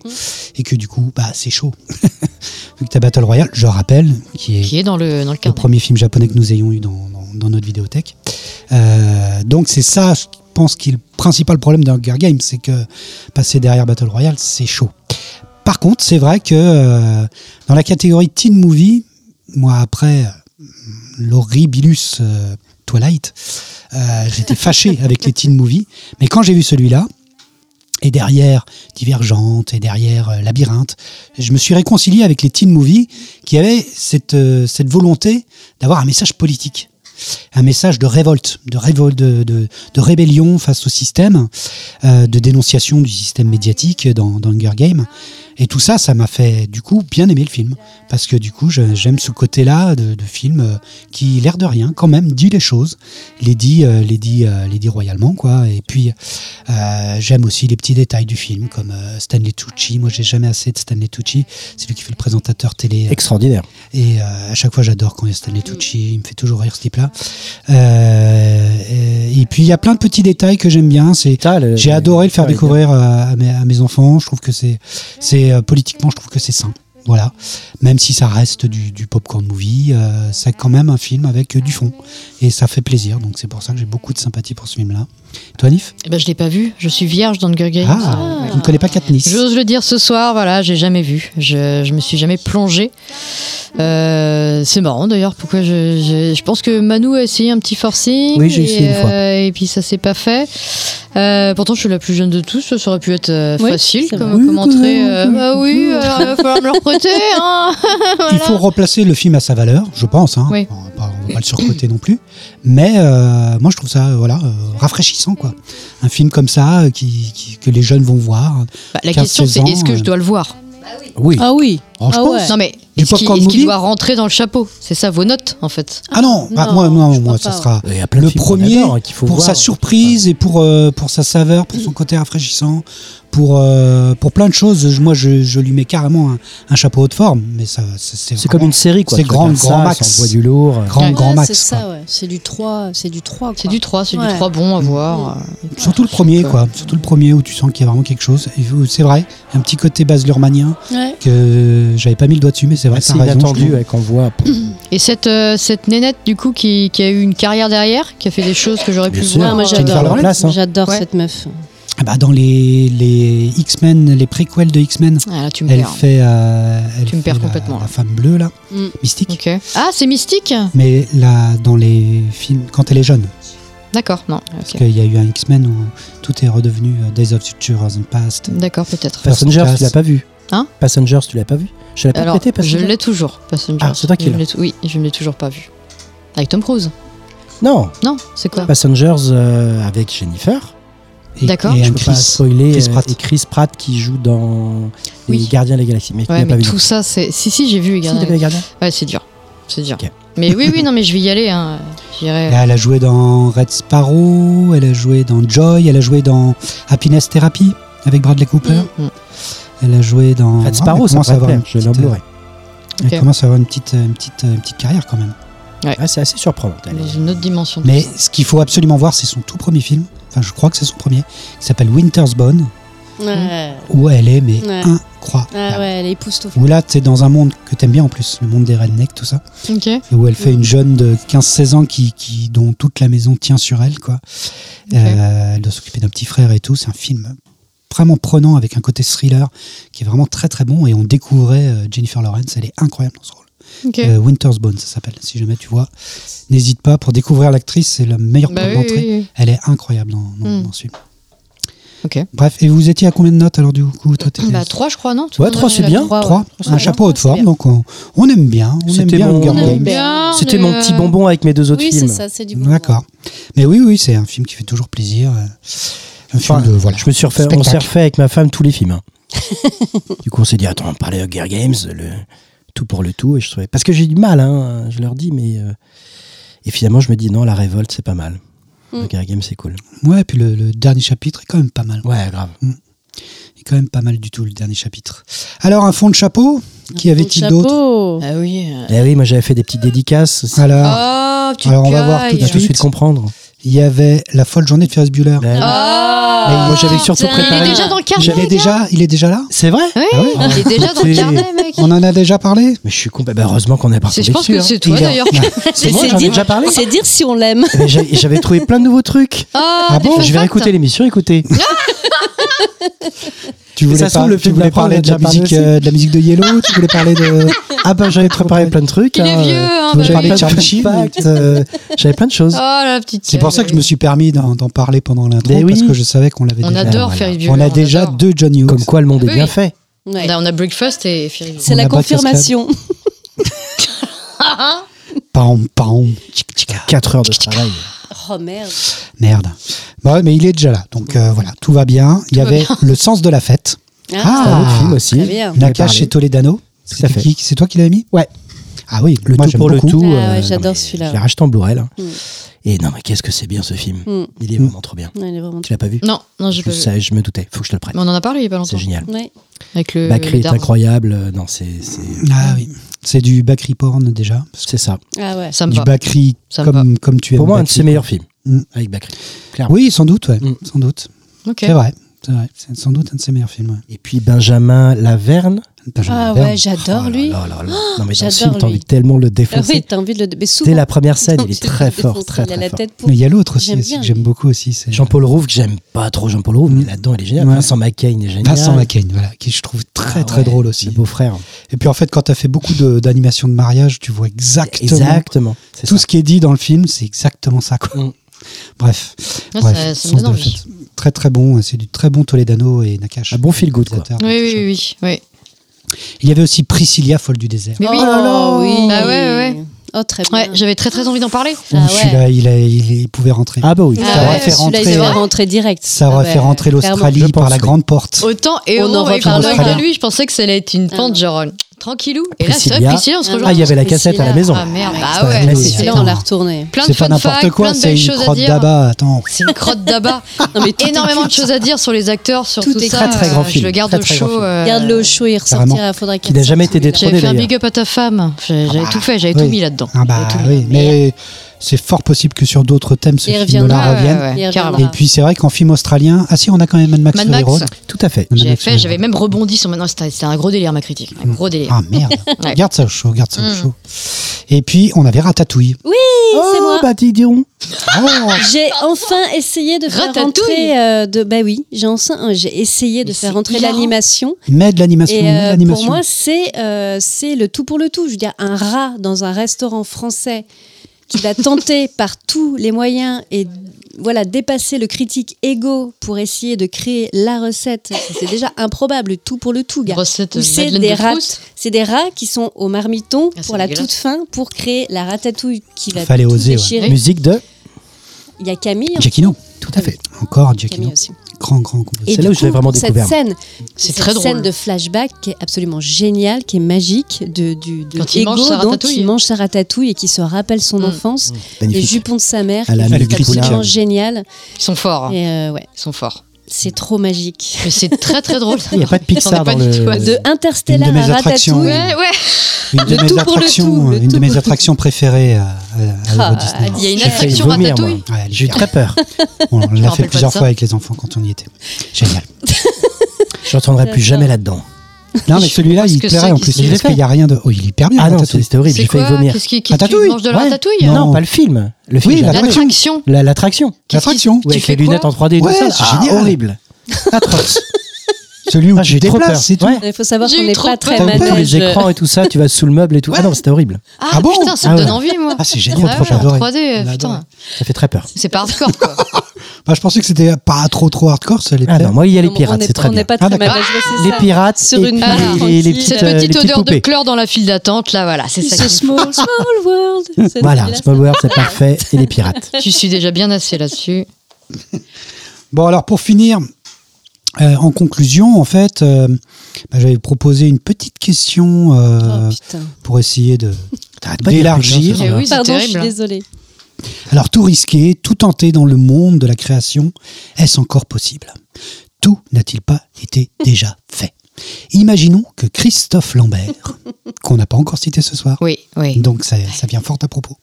Et que du coup, bah, c'est chaud. [laughs] Vu que tu as Battle Royale, je rappelle, qui est
Qui est dans le, dans le
premier film japonais que nous ayons eu dans, dans- dans notre vidéothèque. Euh, donc c'est ça, pense, qui est le principal problème d'un Hunger Games, c'est que passer derrière Battle Royale, c'est chaud. Par contre, c'est vrai que euh, dans la catégorie teen movie, moi après euh, l'horribilus euh, Twilight, j'étais fâché [laughs] avec les teen movies, mais quand j'ai vu celui-là, et derrière Divergente, et derrière Labyrinthe, je me suis réconcilié avec les teen movies qui avaient cette, cette volonté d'avoir un message politique, un message de révolte, de, de rébellion face au système, euh, de dénonciation du système médiatique dans, dans Hunger Games. Et tout ça, ça m'a fait du coup bien aimer le film. Parce que du coup, j'aime ce côté-là de, de film euh, qui, l'air de rien, quand même, dit les choses, les dit, euh, les dit, euh, les dit royalement, quoi. Et puis, euh, j'aime aussi les petits détails du film, comme Stanley Tucci. Moi, j'ai jamais assez de Stanley Tucci. C'est lui qui fait le présentateur télé.
Extraordinaire.
et à chaque fois, j'adore quand il y a Stanley Tucci. Il me fait toujours rire ce type-là. Et, et puis, il y a plein de petits détails que j'aime bien. C'est j'ai adoré le faire découvrir à, à mes, à mes enfants. Je trouve que c'est, c'est euh, politiquement, je trouve que c'est sain. Voilà. Même si ça reste du, du popcorn movie, euh, c'est quand même un film avec du fond. Et ça fait plaisir. Donc c'est pour ça que j'ai beaucoup de sympathie pour ce film-là. Toi, Nif
Eh ben, je l'ai pas vu. Je suis vierge dans Hunger Games.
Ah, tu ne connais pas Katniss
J'ose le dire ce soir, voilà, j'ai jamais vu. Je, je me suis jamais plongé. Euh, c'est marrant d'ailleurs, pourquoi je, je, je pense que Manu a essayé un petit forcing.
Oui, j'ai
et,
essayé une fois.
euh, et puis ça s'est pas fait. Euh, pourtant, je suis la plus jeune de tous, ça aurait pu être euh,
Oui,
facile comme,
vrai.
comme entrée. euh, bah oui, il va falloir me le reprêter. Hein. [laughs]
Il faut replacer le film à sa valeur, je pense. Hein.
Oui.
On on va pas le surcoter non plus. Mais euh, moi, je trouve ça euh, voilà, euh, rafraîchissant. quoi. Un film comme ça, euh, qui, qui- que les jeunes vont voir.
Bah, la
15,
question, c'est
16
est-ce que je dois le voir?
Oui.
Ah oui.
Oh, je
Ah
pense.
ouais.
Non, mais est-ce qu'il doit rentrer dans le chapeau? C'est ça vos notes, en fait
Ah non, bah,
non,
moi, ça sera le premier
adore, hein, qu'il faut
pour
voir.
sa surprise et pour, euh, pour sa saveur, pour son côté rafraîchissant, pour, euh, pour plein de choses. Moi, je, je lui mets carrément un, un chapeau haut de forme, mais ça, c'est
comme une série, quoi.
C'est grand, grand
ça,
max.
du lourd.
grand,
Ouais,
grand max.
C'est
quoi.
ça, ouais. C'est du 3, c'est du 3.
C'est du 3, c'est
Ouais.
du 3 bon à voir.
Surtout le premier, quoi. Surtout le premier où tu sens qu'il y a vraiment quelque chose. C'est vrai, il y a un petit côté base lurmanien
Ouais.
que j'avais pas mis le doigt dessus, mais c'est vrai,
C'est
raison. je
inattendu ouais, qu'on voit.
Et cette, euh, cette nénette, du coup, qui, qui a eu une carrière derrière, qui a fait des choses que j'aurais
Bien
pu
sûr.
voir.
Moi
euh,
j'adore.
Hein.
J'adore
Ouais.
cette meuf.
Ah bah, dans les, les X-Men, les préquels de X-Men,
Ah, là, tu me
elle
perds.
fait, euh, elle
Tu me
fait
perds
la-
complètement,
La, femme bleue, là,
Mm.
mystique.
Ah, c'est mystique
Mais là, dans les films, quand elle est jeune,
D'accord, non.
parce qu'il y a eu un X-Men où tout est redevenu euh, Days of Future and Past.
D'accord, peut-être.
Class.
tu l'as pas vu
Hein
Passengers, tu l'as pas vu Je l'ai pas
Alors,
prêté,
je
Passengers
l'ai toujours, Passengers.
Ah, c'est toi qui
Je
l'as.
Oui, je ne l'ai toujours pas vu. Avec Tom Cruise
Non,
Non, c'est quoi
Passengers euh, avec Jennifer.
Et-
D'accord.
Et
Je peux pas
Chris.
spoiler.
Chris
euh,
Pratt.
et Chris Pratt qui joue dans Les. Gardiens de la Galaxie. Mais
Ouais,
pas vu.
tout ça, c'est. Si, si, j'ai vu les
Si,
gardiens.
vu Les Gardiens
Ouais, c'est dur. C'est dur. Mais oui, oui, non, mais je vais y aller. Hein. J'irai.
Là, elle a joué dans Red Sparrow, elle a joué dans Joy, elle a joué dans Happiness Therapy avec Bradley Cooper.
Mm.
Elle a joué dans. Ah,
Sparrow,
elle
ça
commence à
pourrait
avoir
plaire.
une
Je.
Elle commence à avoir une petite, une petite, une petite carrière quand même.
Ah, c'est assez surprenant. Elle
Dans
est-
une autre dimension.
Mais
ça.
ce qu'il faut absolument voir, c'est son tout premier film. Enfin, je crois que c'est son premier, qui s'appelle Winter's Bone,
Ouais.
où elle est mais
Ouais.
incroyable.
Ah ouais, elle est époustouflante.
Où là, tu es dans un monde que t'aimes bien en plus, le monde des rednecks, tout ça.
Ok.
Et où elle fait une jeune de 15-16 ans qui, qui, dont toute la maison tient sur elle. Quoi. Euh, elle doit s'occuper d'un petit frère et tout. C'est un film vraiment prenant avec un côté thriller qui est vraiment très très bon. Et on découvrait euh, Jennifer Lawrence, elle est incroyable dans ce rôle. Euh, Winter's Bone, ça s'appelle. Si jamais tu vois, n'hésite pas pour découvrir l'actrice, c'est la meilleure
Bah
porte
oui,
d'entrée.
oui, oui.
Elle est incroyable dans, dans, dans ce film. Bref, et vous étiez à combien de notes alors du coup toi,
Bah, 3, je crois, non Tout
Ouais,
le monde
trois,
a
c'est
la
bien.
trois.
Trois,
c'est
un
bien.
chapeau haut de
C'est
forme, donc on, on aime bien. On
C'était mon-. C'était
mais,
mon
euh,
petit bonbon avec mes deux autres
Oui, c'est
films.
ça, c'est du bon.
D'accord. Mais oui, oui, c'est un film qui fait toujours plaisir. Un film de voilà.
Je me suis refait, on s'est refait avec ma femme tous les films. hein. [laughs] du coup, on s'est dit, attends, on va parler Hunger Games, le, tout pour le tout. Et je trouvais... Parce que j'ai du mal, hein, je leur dis, mais. euh, Et finalement, je me dis, non, la révolte, c'est pas mal.
Mm.
Games, c'est cool.
Ouais, puis le, le dernier chapitre est quand même pas mal.
Ouais, grave.
Il est quand même pas mal du tout le dernier chapitre. Alors un fond de chapeau, qui avait-il d'autre
Chapeau.
Ah oui. euh.
Eh oui, moi j'avais fait des petites dédicaces aussi.
Alors,
Oh, tu
Alors, on va voir tout de
tout de
suite
comprendre.
Il y avait la folle journée de Ferris Bueller.
Ouais.
Ah
moi, j'avais surtout
putain.
préparé-
Il est déjà dans le carnet.
Il est
gars.
déjà, il est déjà là
C'est vrai
Oui,
Ah ouais
il est déjà dans le carnet, mec.
On en a déjà parlé
Mais je suis con. bah, heureusement qu'on
C'est-
tombé
Je pense que
hein.
c'est toi
Il est-
d'ailleurs. [laughs]
C'est
dire-
déjà parlé.
C'est dire si on l'aime.
Eh ben, J'avais trouvé plein de nouveaux trucs.
Ah,
bon
Je vais
facts.
réécouter l'émission, écoutez. [laughs]
Tu voulais,
Ça se trouve,
par-
le
tu voulais parler de la,
parlé
musique, euh, de la musique de Yellow Tu voulais parler de. [laughs]
Ah bah j'avais préparé plein de trucs.
Il est
hein,
vieux, hein,
tu
bah oui.
de
euh, [laughs] J'avais plein de choses.
Oh la petite.
C'est pour ça que je me suis permis d'en parler pendant l'intro,
oui.
parce que je savais qu'on l'avait
On
déjà.
adore Bueller.
On a déjà
adore.
deux Johnny Hawks.
Comme quoi le monde est bien fait.
Ouais.
On a, on a Breakfast et Ferris
C'est
On
la confirmation. [laughs]
Pam, pam, tchic, tchic.
4 heures de travail.
Oh merde.
Merde. Bah ouais, mais il est déjà là. Donc euh, voilà, tout va bien. Il y avait
bien.
Le sens de la fête.
C'est un
Ah.
autre film aussi.
Très bien.
On en a
Nakash et Toledano. C'est toi qui l'avais mis?
Ouais.
Ah oui,
Le
moi
tout pour le
beaucoup.
tout.
Ah ouais,
euh,
j'adore
non, mais
celui-là.
Je l'ai racheté en Blu-ray là.
Mm.
Et non mais qu'est-ce que c'est bien ce film.
Mm.
Il est vraiment trop bien.
Ouais, est vraiment
Tu l'as pas vu?
Non, non, j'ai
je,
pas vu.
sais, je me doutais. Faut que je te le prête.
Mais on en a parlé il y a pas longtemps.
C'est génial.
Ouais.
Avec le.
Bakri
les
est incroyable. Non, c'est-
Ah oui, c'est du Bakri porn déjà. Parce que
c'est ça.
Ah ouais.
Ça me
du
va.
Bakri
Ça me
comme, comme tu aimes.
Pour moi, un de ses meilleurs films
Mm.
avec Bakri. Clairement.
Oui, sans doute, ouais.
Mm.
Sans doute.
Ok.
C'est vrai. C'est sans doute un de ses meilleurs films. ouais.
Et puis Benjamin Laverne.
Benjamin
Ah ouais, j'adore
Oh là
lui.
là là là. Non mais dans ce
j'adore
film, t'as envie tellement de le
Ah
défoncer.
oui, t'as envie de le. Mais souvent.
Dès la première scène,
t'as [laughs]
il est très fort,
défoncer,
très
Il a
très
la
fort.
tête pour.
Mais il y a l'autre aussi, que j'aime beaucoup aussi. c'est
Jean-Paul Rouve, que j'aime pas trop Jean-Paul Rouve, mais là-dedans, il est génial.
Ouais.
Vincent McCain est génial.
Vincent McCain, voilà, qui je trouve très
Ah
très
ouais,
drôle aussi.
Le beau-frère.
Et puis en fait, quand tu as fait beaucoup d'animations de, mariage, tu vois exactement tout
ça.
ce qui est dit dans le film, c'est exactement ça. Quoi.
Mm.
Bref,
Ah,
bref,
ça, me donne envie.
très très bon, c'est du très bon Toledano et Nakash.
Un bon feel good, quoi.
Oui, oui, oui, oui.
Il y avait aussi Priscilla, folle du désert.
Mais oui.
Oh oui.
Bah ouais, ouais.
Oh, très bien.
Ouais, j'avais très très envie d'en parler.
Ah ouais.
celui-là, il, a- il, il pouvait rentrer.
Ah bah oui.
Ah
ça aurait
ouais,
fait
il
rentrer-
direct.
Ça aurait
Ah
fait
ouais,
rentrer l'Australie par la grande porte.
Autant
On
et
en
et
reparlera.
parlant de lui, je pensais que ça allait être une pente genre tranquillou. Et là, c'est vrai,
Priscilla.
Priscilla, on se
Ah,
rejoint.
Ah, il y avait la
Priscilla.
cassette à la maison.
Ah merde,
Ah,
bah
c'est
ouais.
classique.
là, on l'a retourné.
Plein de
C'est pas
fun
n'importe
facts,
quoi,
plein de
c'est
belles
une
choses à
crotte
dire.
d'abat. Attends.
C'est une crotte d'abat. [laughs] Énormément de choses à dire sur les acteurs, sur
Tout
tout,
est
ça.
très, très grand
euh,
film.
Je le garde
Très,
au chaud. euh,
Garde-le au chaud, il ressortira, faudra
Qui n'a jamais été détrôné.
J'avais fait un big up à ta femme. J'ai- J'avais
bah,
tout fait, j'avais tout mis là-dedans.
Ah bah oui, mais c'est fort possible que sur d'autres thèmes ce
Il
film-là revienne.
ouais, ouais.
Et puis c'est vrai qu'en film australien, ah si, on a quand même Mad Max
Mad Max.
Road.
Tout à fait.
J'avais même rebondi sur maintenant. C'était c'était un gros délire ma critique. Un gros délire.
Ah merde, [laughs]
Ouais.
garde ça au chaud, garde ça au
Mm.
chaud. Et puis on avait Ratatouille.
c'est moi.
bah dis donc. [laughs]
Oh,
J'ai enfin essayé de faire
Ratatouille.
rentrer euh, de bah oui, j'ai enfin j'ai essayé de
Mais
faire rentrer l'animation
mais de l'animation,
euh, pour
l'animation.
moi c'est euh, c'est le tout pour le tout. Je veux dire un rat dans un restaurant français qui va tenter par tous les moyens et voilà dépasser le critique ego pour essayer de créer la recette. C'est déjà improbable, le tout pour le tout, gars. C'est des
de
rats, c'est des rats qui sont au marmiton
Ah,
pour la toute fin pour créer la ratatouille qui va
Fallait
tout
oser, ouais.
déchirer.
Musique de.
Il y a Camille, hein.
Giacchino,
Tout à fait.
encore
Camille
Giacchino.
aussi.
Grand, grand compositeur.
Et
C'est là où je l'ai vraiment
cette
découvert.
Scène,
C'est
cette scène de flashback qui est absolument géniale, qui est magique, de, du, de
Quand il
Ego,
mange sa ratatouille.
qui mange sa ratatouille et qui se rappelle son
Mm.
enfance, les
Magnifique.
jupons de sa mère, qui est absolument génial.
Ils sont forts. hein.
Et euh, ouais,
Ils sont forts.
C'est trop magique.
C'est très très drôle.
Il n'y a pas de Pixar dans
du tout
le.
De Interstellar
Une de mes
à
attractions.
Ratatouille.
Ouais, ouais.
Une de mes attractions, une de mes attractions préférées à, à- à
Ah.
Il y a une attraction
vomir,
ratatouille.
Ouais,
J'ai eu très peur. [laughs]
On l'a fait plusieurs fois avec les enfants quand on y était. Génial. [laughs]
Je ne retournerai plus jamais là-dedans.
Non, mais celui-là, il plairait en plus.
s'est
Parce qu'il n'y a rien de. Oh, il est hyper bien.
Ah non, c'était horrible.
C'est
J'ai failli vomir.
Qu'est-ce qui, mange de la ratatouille
Non,
Non.
pas le film. Le film.
Oui.
L'attraction.
La- L'attraction.
L'attraction.
Avec
fais
les lunettes en 3D et tout ça. Ah,
génial.
horrible. Atroce. [laughs]
Celui où
Ah,
tu
trop
déplaces,
peur.
c'est tout.
Ouais.
Il faut savoir
J'ai
qu'on n'est
trop
pas très manège.
les écrans et tout ça, tu vas sous le meuble et tout. Ah non, c'était horrible.
Ah,
Ah bon
putain, ça
Ah
me
ouais.
donne envie, moi.
Ah, c'est génial.
Ouais,
trop
ouais, en
adoré.
3D,
On a
putain.
Ça fait très peur.
C'est pas hardcore, quoi. [laughs]
Bah, je pensais que c'était pas trop trop hardcore, ça allait
Ah
plaire.
non, moi, il y a les
On- on
pirates, c'est très
On
bien.
n'est pas
Ah,
très manège, ouais,
Les pirates
Sur
et
une
les, les
Cette
euh, les
petite odeur de chlore dans la file d'attente, là, voilà, c'est ça.
Small, world. [laughs]
Voilà. Small World, c'est parfait. Et les pirates.
Tu suis déjà bien assez là-dessus.
Bon, alors pour finir, euh, en conclusion, en fait, euh, bah, j'avais proposé une petite question euh,
Oh
pour essayer de [laughs] d'élargir.
Eh oui,
je suis désolée.
Alors tout risquer, tout tenter dans le monde de la création, est-ce encore possible? Tout n'a-t-il pas été [laughs] déjà fait? Imaginons que Christophe Lambert, [laughs] qu'on n'a pas encore cité ce soir,
Oui, oui.
donc ça, ça vient fort à propos,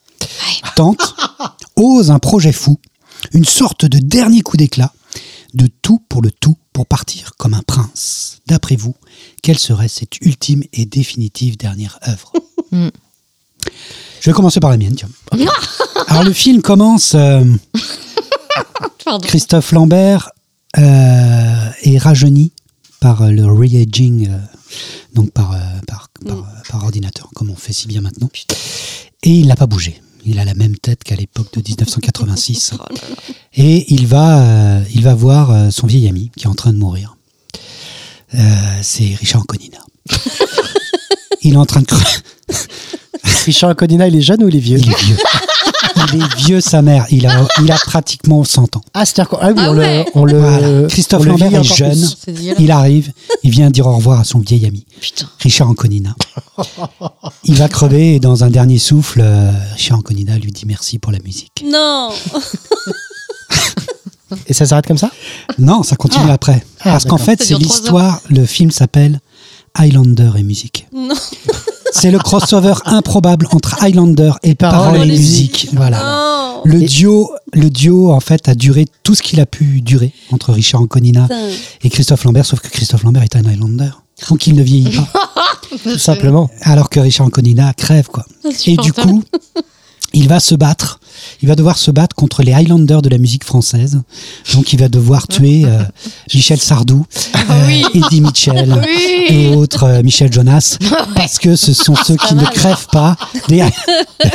tente, ose un projet fou, une sorte de dernier coup d'éclat, de tout pour le tout pour partir comme un prince. D'après vous, quelle serait cette ultime et définitive dernière œuvre [laughs]
Hmm.
Je vais commencer par la mienne, tiens. [laughs] Alors le film commence... euh. [laughs] Christophe Lambert euh, est rajeuni par euh, le re-aging, euh, donc par, par, par, euh, par ordinateur, comme on fait si bien maintenant. Et il n'a pas bougé. Il a la même tête qu'à l'époque de 1986. [laughs] Et il va, euh, il va voir euh, son vieil ami qui est en train de mourir. Euh, C'est Richard Conina. [laughs] il est en train de crever.
Richard Codina, il est jeune ou il est vieux?
Il est vieux. [laughs] Il est vieux, sa mère. Il a, il a pratiquement 100 ans.
Ah, c'est-à-dire qu'on- ah oui,
Ah
on,
ouais.
le, on le.
Voilà. Christophe
on le
Lambert est
encore
jeune.
plus.
C'est dégueulasse.
Il arrive, il vient dire au revoir à son vieil ami,
Putain.
Richard Anconina. Il va crever et dans un dernier souffle, euh, Richard Anconina lui dit merci pour la musique.
Non
Et ça s'arrête comme ça?
Non, ça continue
Ah.
après.
Ah,
Parce qu'en
d'accord.
fait,
Ça
c'est
dure trois
l'histoire, le film s'appelle Highlander et musique.
Non [laughs]
C'est le crossover improbable entre Highlander et
paroles
paroles et musique. Voilà.
Non
Le duo, le duo, en fait, a duré tout ce qu'il a pu durer entre Richard Anconina
Putain.
et Christophe Lambert, sauf que Christophe Lambert est un Highlander. Donc il ne vieillit pas. [laughs]
Tout simplement.
alors que Richard Anconina crève quoi. Et du coup, il va se battre. Il va devoir se battre contre les Highlanders de la musique française. Donc il va devoir tuer euh, [laughs] Michel Sardou, euh,
oui.
Eddie Mitchell [laughs]
Oui.
et autres euh, Michel Jonas, [laughs] parce que ce sont ceux qui ne crèvent pas des, des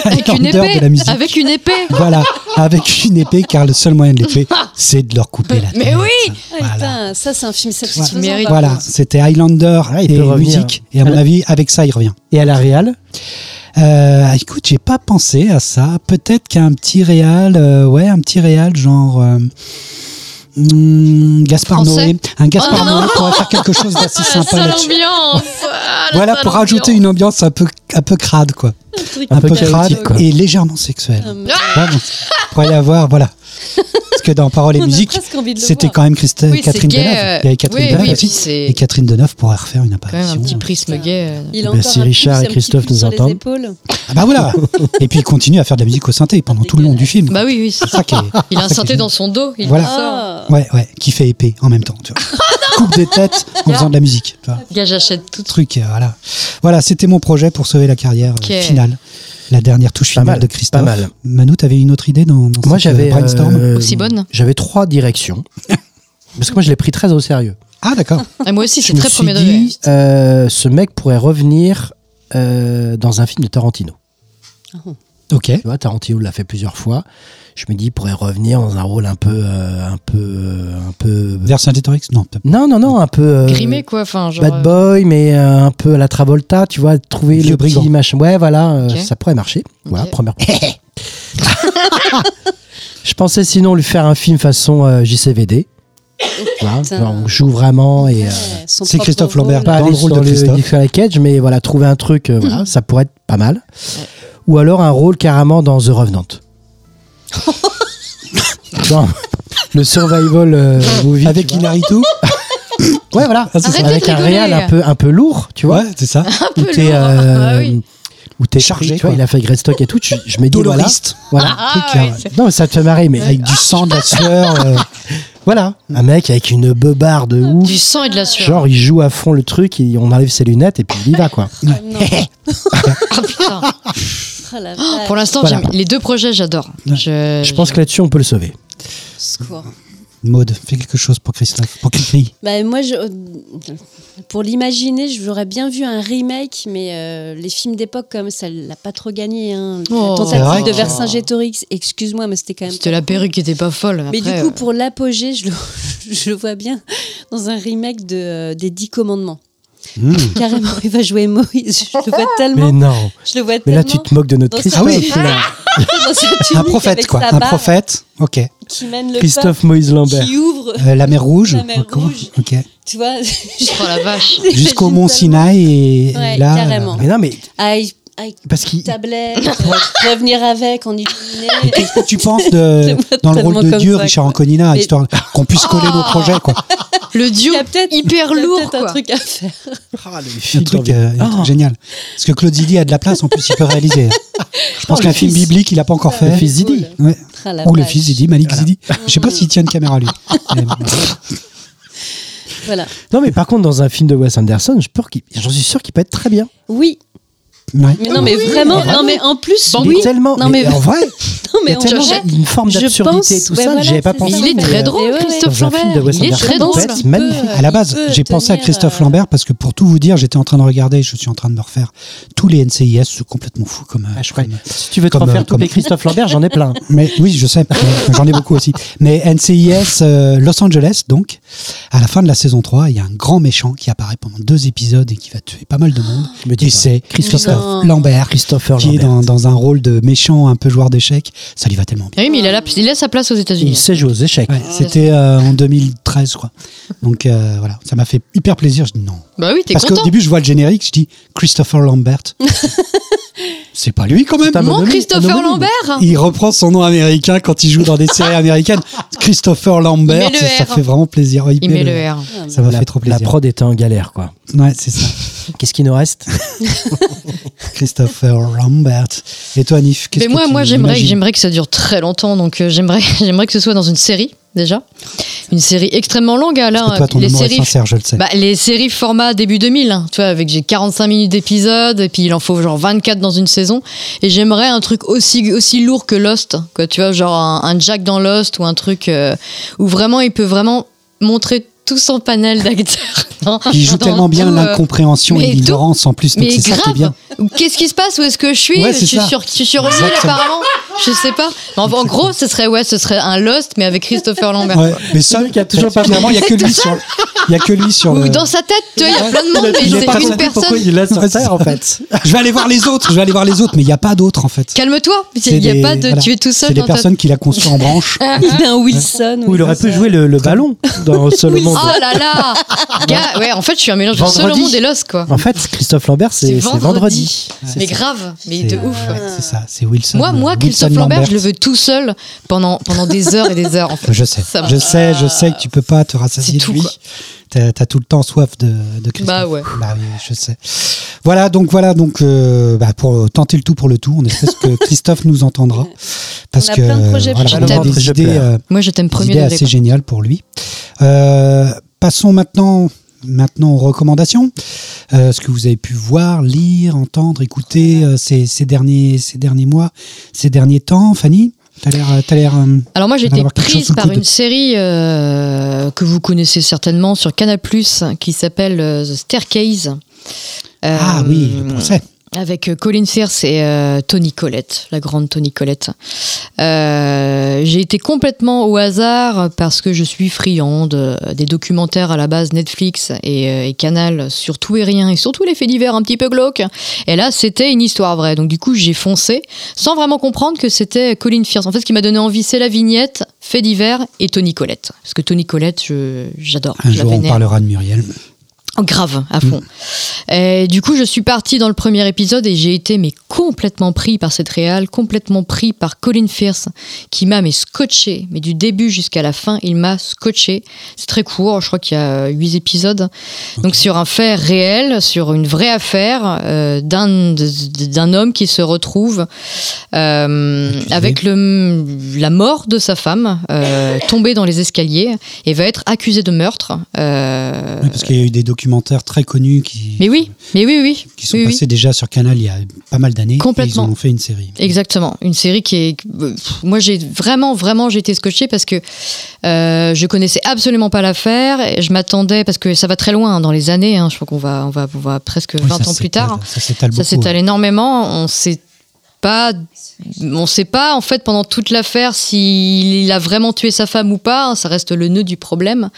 Avec une
Highlanders
épée.
de la musique.
Avec une épée.
Voilà, avec une épée, car le seul moyen de l'épée, c'est de leur couper la tête.
Mais oui.
Ah,
Voilà.
putain, ça c'est un film satisfaisant.
Voilà,
contre.
c'était Highlander
Ah, il
et musique. Et à mon avis, avec ça, il revient.
Et à la Réal
Euh, écoute, j'ai pas pensé à ça. Peut-être qu'un petit réal, euh, ouais, un petit réal, genre, euh, Hmm, Gaspard
Français
Noé. Un Gaspard
Oh
Noé pourrait faire quelque chose d'assez [laughs] sympa là-dessus.
Ah,
Voilà, pour rajouter
ambiance.
une ambiance un peu, un peu crade, quoi.
Un
Un
peu
crade
quoi.
et légèrement sexuelle.
Ah,
Vraiment. Pourrait y avoir, voilà. Parce que dans Paroles et [laughs] musique, c'était quand même Christ-
Oui, c'est
Catherine
gay,
Deneuve.
euh,
Il y avait Catherine
oui,
Deneuve
oui,
aussi. Et Catherine Deneuve pourrait refaire une
Quand même
apparition.
un petit prisme gay. euh.
Il
Bah, si Richard et Christophe nous entendent.
Ah bah voilà. et puis il continue à faire de la musique au synthé pendant tout le long du film.
Bah oui, oui, c'est
C'est ça qui est- [laughs]
Il a un synthé dans son dos, il
Voilà.
Ah.
Ouais, ouais, qui fait épée en même temps. Tu vois. [laughs] Coupe des têtes en faisant de la musique.
Gars, j'achète tout.
Truc, euh, voilà. Voilà, c'était mon projet pour sauver la carrière finale. La dernière touche
Pas
finale
mal,
de Christophe.
pas mal.
Manu, t'avais une autre idée dans, dans
Moi,
cette, euh,
j'avais.
brainstorm
euh,
Aussi bonne
J'avais trois directions. [laughs] Parce que moi, je l'ai pris très au sérieux.
Ah d'accord. [laughs]
Ah, Moi aussi, c'est très premier degré.
euh, ce mec pourrait revenir euh, dans un film de Tarantino.
Ok.
Tu vois, Tarantino l'a fait plusieurs fois. Je me dis, il pourrait revenir dans un rôle un peu, euh, un peu, euh, un peu.
Vercingétorix Non. peut-
Non, non, non, un peu. euh,
Grimé, quoi. Enfin, genre.
Bad boy, mais euh, un peu à la Travolta, tu vois, trouver le
brigand.
petit machin. Ouais, voilà, euh, ça pourrait marcher. Voilà, première. [laughs] Je pensais sinon lui faire un film façon euh, JCVD. Voilà, on joue vraiment et. euh,
Ouais,
C'est Christophe. Lambert.
pas
Dans le rôle de
le
Christophe.
Nicolas Cage, mais voilà, trouver un truc, euh, voilà, [laughs] ça pourrait être pas mal. Ou alors un rôle carrément dans The Revenant. [laughs] Dans le survival euh, movie.
Avec
tu vois.
Inaritu
Ouais, voilà.
Ah, c'est
de
Avec un
rigoler.
réal un peu, un peu lourd, tu vois.
Ouais, c'est ça. [laughs]
peu
t'es
lourd.
euh,
Ah oui.
Où t'es
Chargé,
pris, tu vois, il a fait Greystock et tout. Tu- je me dis voilà, voilà.
Ah,
truc,
ouais,
euh,
Non, mais ça te fait marrer, mais
Avec du sang, de la [laughs] sueur. euh,
voilà, un mec avec une beubare de ouf.
Du sang et de la sueur.
Genre, il joue à fond le truc, il- on enlève ses lunettes et puis il y va, quoi.
Ah. [laughs]
Ah, putain.
Ah, vache.
Pour l'instant,
Voilà.
les deux projets, j'adore. Je,
Je pense que là-dessus, on peut le sauver.
Maud, fais quelque chose pour Christophe. Pour Cricri.
Bah, moi, je, pour l'imaginer, j'aurais bien vu un remake, mais euh, les films d'époque, comme ça l'a pas trop gagné. Hein.
Oh.
C'est
Tentative
vrai
de Vercingétorix, excuse-moi, mais c'était quand même.
C'était la perruque qui était pas folle.
Mais du coup,
euh,
pour l'apogée, je le, [laughs] je le vois bien dans un remake de, euh, des Dix Commandements.
Mmh. [laughs]
Carrément, il va jouer Moïse. Je le vois tellement.
Mais non,
je le vois
mais là, tu te moques de notre Christophe.
Ah [laughs] oui. Un prophète, quoi. Un prophète. Ok.
Qui mène le
Christophe Moïse Lambert.
qui ouvre.
Euh, la mer Rouge.
La mer Rouge.
Ok.
Tu vois [laughs]
Oh la vache. [laughs]
Jusqu'au mont Sinaï et
Ouais,
là.
carrément.
Mais non, mais
avec
parce qu'il.
tablette, euh, revenir avec en illuminé.
Qu'est-ce que tu penses de, [laughs] dans le rôle de Dieu,
ça,
Richard. Anconina,
Mais-
histoire qu'on puisse coller nos projets, quoi.
Le
Il
duo
y a peut-être
hyper
il y a
lourd,
peut-être un truc à faire.
Ah, le
Un truc, euh, un truc
Ah.
génial. Parce que Claude Zidi a de la place, en plus, il peut réaliser. Je pense
Oh,
qu'un
le
film biblique, il n'a pas encore
Le
fait.
fils Zidi.
Ouais.
Ah, la
Ou le
vache.
fils Zidi, Malik Zidi. Je sais pas s'il tient une caméra, lui. [laughs] Mais-
Voilà.
Non, mais par contre, dans un film de Wes Anderson, je peux qu'il- j'en suis sûr qu'il peut être très bien.
Oui,
Ouais.
mais non, mais vraiment, non, mais en plus,
Il
oui.
est tellement.
Non,
mais
mais-
en vrai, [laughs]
Non,
il y a tellement une forme d'absurdité et tout
ouais,
ça.
voilà,
J'y avais pas pensé.
il est très
euh,
drôle. Christophe
Dans un film de
Lambert. Il est très drôle.
magnifique.
À la base, j'ai pensé à Christophe
euh,
Lambert parce que pour tout vous dire, j'étais en train de regarder, je suis en train de me refaire tous les NCIS, c'est complètement fou comme.
Ah, je
comme-.
Si tu veux te
Comme,
refaire
euh,
tous les Christophe Lambert, j'en ai plein. [laughs]
Mais oui, je sais, j'en ai beaucoup aussi. Mais NCIS euh, Los Angeles, donc, à la fin de la saison 3, il y a un grand méchant qui apparaît pendant deux épisodes et qui va tuer pas mal de monde.
Me dis
Et c'est Christophe Lambert,
Christopher
qui est
Lambert.
dans, dans un rôle de méchant, un peu joueur d'échecs. Ça lui va tellement bien.
Ah oui, mais il a, la- il a sa place aux
Il
États-Unis.
sait jouer aux échecs.
Ouais, C'était euh, en 2013, je crois. Donc euh, voilà, ça m'a fait hyper plaisir. Je dis non.
Bah oui, t'es
Parce qu'au début, je vois le générique, je dis Christopher Lambert. [laughs] c'est pas lui quand même.
Mon Christopher. Lambert
Il reprend son nom américain quand il joue dans des séries américaines. Christopher Lambert,
le
ça, ça fait vraiment plaisir.
Il met le R.
Ça m'a
La,
fait trop
la
plaisir.
prod était en galère, quoi.
Ouais, c'est ça.
Qu'est-ce qui nous reste [laughs]
Christopher Lambert. Et toi, Nif qu'est-ce
Mais
que
moi,
tu
moi j'aimerais, j'aimerais que ça dure très longtemps. Donc, euh, j'aimerais, [laughs] j'aimerais que ce soit dans une série déjà, une série extrêmement longue. Là,
Parce que toi, ton
les séries,
sincère, je le sais.
bah, les séries format début 2000, hein, tu vois, avec j'ai 45 minutes d'épisode et puis il en faut genre 24 dans une saison. Et j'aimerais un truc aussi aussi lourd que Lost, quoi. Tu vois, genre un, un Jack dans Lost ou un truc euh, où vraiment il peut vraiment montrer tout son panel d'acteurs. [laughs] dans-
Il joue tellement bien
tout, euh,
l'incompréhension et l'ignorance en plus. Donc
Mais
c'est ça qui est
grave.
bien.
Qu'est-ce qui se passe Où est-ce que je suis
Ouais,
Je suis
ça.
sur, je suis sur une île
Exactement.
apparemment. Je sais pas. En, en gros, ce serait ouais, ce serait un Lost mais avec Christopher Lambert.
Ouais, mais ça,
qui a toujours pas
finalement, il y a que lui sur. [laughs] Il y a que lui sur
Ou
le.
dans sa tête, tu vois, il y a plein de monde, mais
il
c'est une
compris
pourquoi
personne.
il est là sur Terre, en fait.
Je vais aller voir les autres. Je vais aller voir les autres, mais il n'y a pas d'autres en fait.
Calme-toi. Il n'y a pas de. Tu es tout seul
C'est des personnes qu'il a conçues en branche. [laughs]
Il a un Wilson.
Ou il aurait pu jouer le, ballon dans [laughs] Solomon.
Oh là là Ouais, en fait, je suis un mélange de
Vendredi.
Solomon et Lost, quoi.
En fait, Christophe Lambert, c'est
vendredi.
vendredi.
Mais grave, mais de ouf. ouais.
C'est ça, c'est Wilson.
Moi, moi,
Wilson
Christophe Lambert,
Lambert.
je le veux tout seul pendant, pendant des heures et des heures, en fait.
Je sais,
Ça
je sais, je sais que tu peux pas te rassasier de
tout,
lui. T'as as tout le temps soif de, de Christophe.
Bah ouais.
Bah oui, je sais. Voilà, donc voilà, donc euh, bah, pour tenter le tout pour le tout, on espère que [laughs] Christophe nous entendra parce
On a
que
plein de projets
voilà, a
Christophe.
des
Je
idées, euh,
Moi, je t'aime
des
premier
idées assez géniales pour lui. Euh, passons maintenant. Maintenant aux recommandations. Euh, ce que vous avez pu voir, lire, entendre, écouter euh, ces, ces derniers, ces derniers mois, ces derniers temps, Fanny T'as l'air, t'as l'air. euh,
Alors moi j'ai été prise par une série euh, que vous connaissez certainement sur Canal+, qui s'appelle The Staircase.
Ah oui, le procès.
Avec euh, Colin Firth et euh, Tony Collette, la grande Tony Collette. Euh, j'ai été complètement au hasard parce que je suis friande euh, des documentaires à la base Netflix et, et Canal sur tout et rien et surtout les faits divers un petit peu glauques. Et là, c'était une histoire vraie. Donc du coup, j'ai foncé sans vraiment comprendre que c'était Colin Firth. En fait, ce qui m'a donné envie, c'est la vignette, faits divers et Tony Collette. Parce que Tony Collette, j'adore.
Un
je la
jour, on parlera de Muriel.
Oh, grave, à fond. Et du coup, je suis partie dans le premier épisode et j'ai été mais complètement pris par cette réale, complètement pris par Colin Firth, qui m'a mais scotché, mais du début jusqu'à la fin, il m'a scotché. C'est très court, je crois qu'il y a huit épisodes. Donc sur un fait réel, sur une vraie affaire euh, d'un d'un homme qui se retrouve euh, avec le, la mort de sa femme, euh, tombé dans les escaliers et va être accusé de meurtre. Euh,
Oui, parce qu'il y a eu des documentaires très connus qui,
mais oui, mais oui, oui.
qui sont
oui, oui.
passés déjà sur Canal il y a pas mal d'années.
Complètement.
Et ils en ont fait une série.
Exactement, une série qui est. Moi, j'ai vraiment, vraiment, j'ai été scotchée parce que euh, je connaissais absolument pas l'affaire. Je m'attendais parce que ça va très loin hein, dans les années. hein, je crois qu'on va, on va, on va presque
Oui,
20
ça
ans plus tard.
Ça s'étale
énormément. On sait pas. On sait pas en fait pendant toute l'affaire s'il a vraiment tué sa femme ou pas. hein, Ça reste le nœud du problème.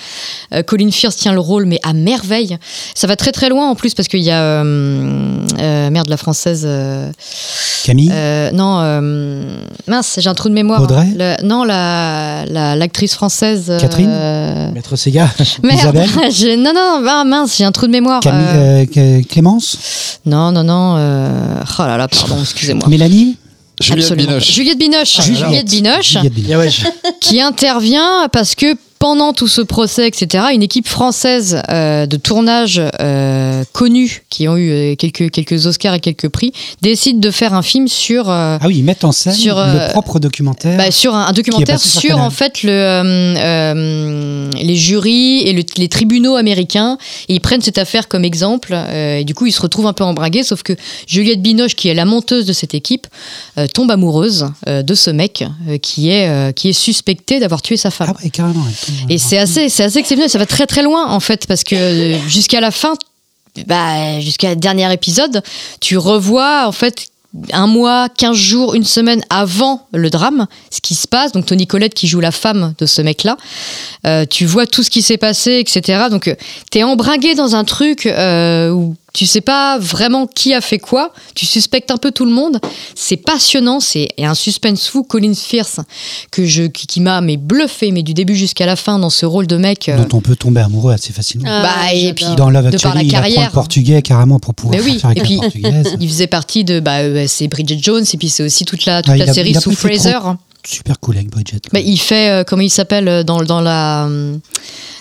Euh, Colin Firth tient le rôle mais à merveille. Ça va très très loin en plus parce qu'il y a euh, euh, merde la française. euh,
Camille?
non, mince, j'ai un trou de mémoire.
Audrey?
Le- Non, la la- l'actrice française.
Catherine?
Maître Sega. [laughs]
Merde,
Isabelle? [laughs]
non, non, ah, mince, j'ai un trou de mémoire.
Camille,
Euh,
Clé- Clémence?
Non, non, non. Oh là là, pardon, excusez-moi.
Mélanie?
Juliette
Absolument.
Binoche.
Juliette Binoche. Juliette Binoche,
Juliette Binoche.
Ah ouais, je-
qui intervient parce que pendant tout ce procès, etc., une équipe française euh, de tournage euh, connue, qui ont eu euh, quelques, quelques Oscars et quelques prix, décide de faire un film sur, euh,
Ah oui, ils mettent en scène
Sur,
le propre documentaire.
bah, sur un, un documentaire
sur
en fait le, les jurys et le- les tribunaux américains. Et ils prennent cette affaire comme exemple. et du coup, ils se retrouvent un peu embringués. Sauf que Juliette Binoche, qui est la monteuse de cette équipe, tombe amoureuse de ce mec qui, est, qui est suspecté d'avoir tué sa femme.
ah ouais, carrément. elle
Et c'est assez, c'est assez exceptionnel. Ça va très très loin en fait parce que euh, jusqu'à la fin, bah, jusqu'à le dernier épisode, tu revois en fait un mois, 15 jours, une semaine avant le drame, ce qui se passe. Donc Tony Collette qui joue la femme de ce mec-là, euh, tu vois tout ce qui s'est passé, etc. Donc euh, t'es embringué dans un truc euh, où tu sais pas vraiment qui a fait quoi, tu suspectes un peu tout le monde. C'est passionnant, c'est un suspense fou. Colin Firth que je qui, qui m'a mais bluffé, mais du début jusqu'à la fin dans ce rôle de mec. euh,
dont on peut tomber amoureux assez facilement.
Ah,
Bah, et puis,
dans Love Actually, il apprend le portugais carrément pour pouvoir
Mais oui,
faire avec
et
la
puis-
portugaise. [laughs]
Il faisait partie de bah euh, c'est Bridget Jones et puis c'est aussi toute la toute
Ah,
la
a-
série sous Fraser.
Super cool avec Bridget.
Bah, il fait euh, comment il s'appelle euh, dans dans la euh,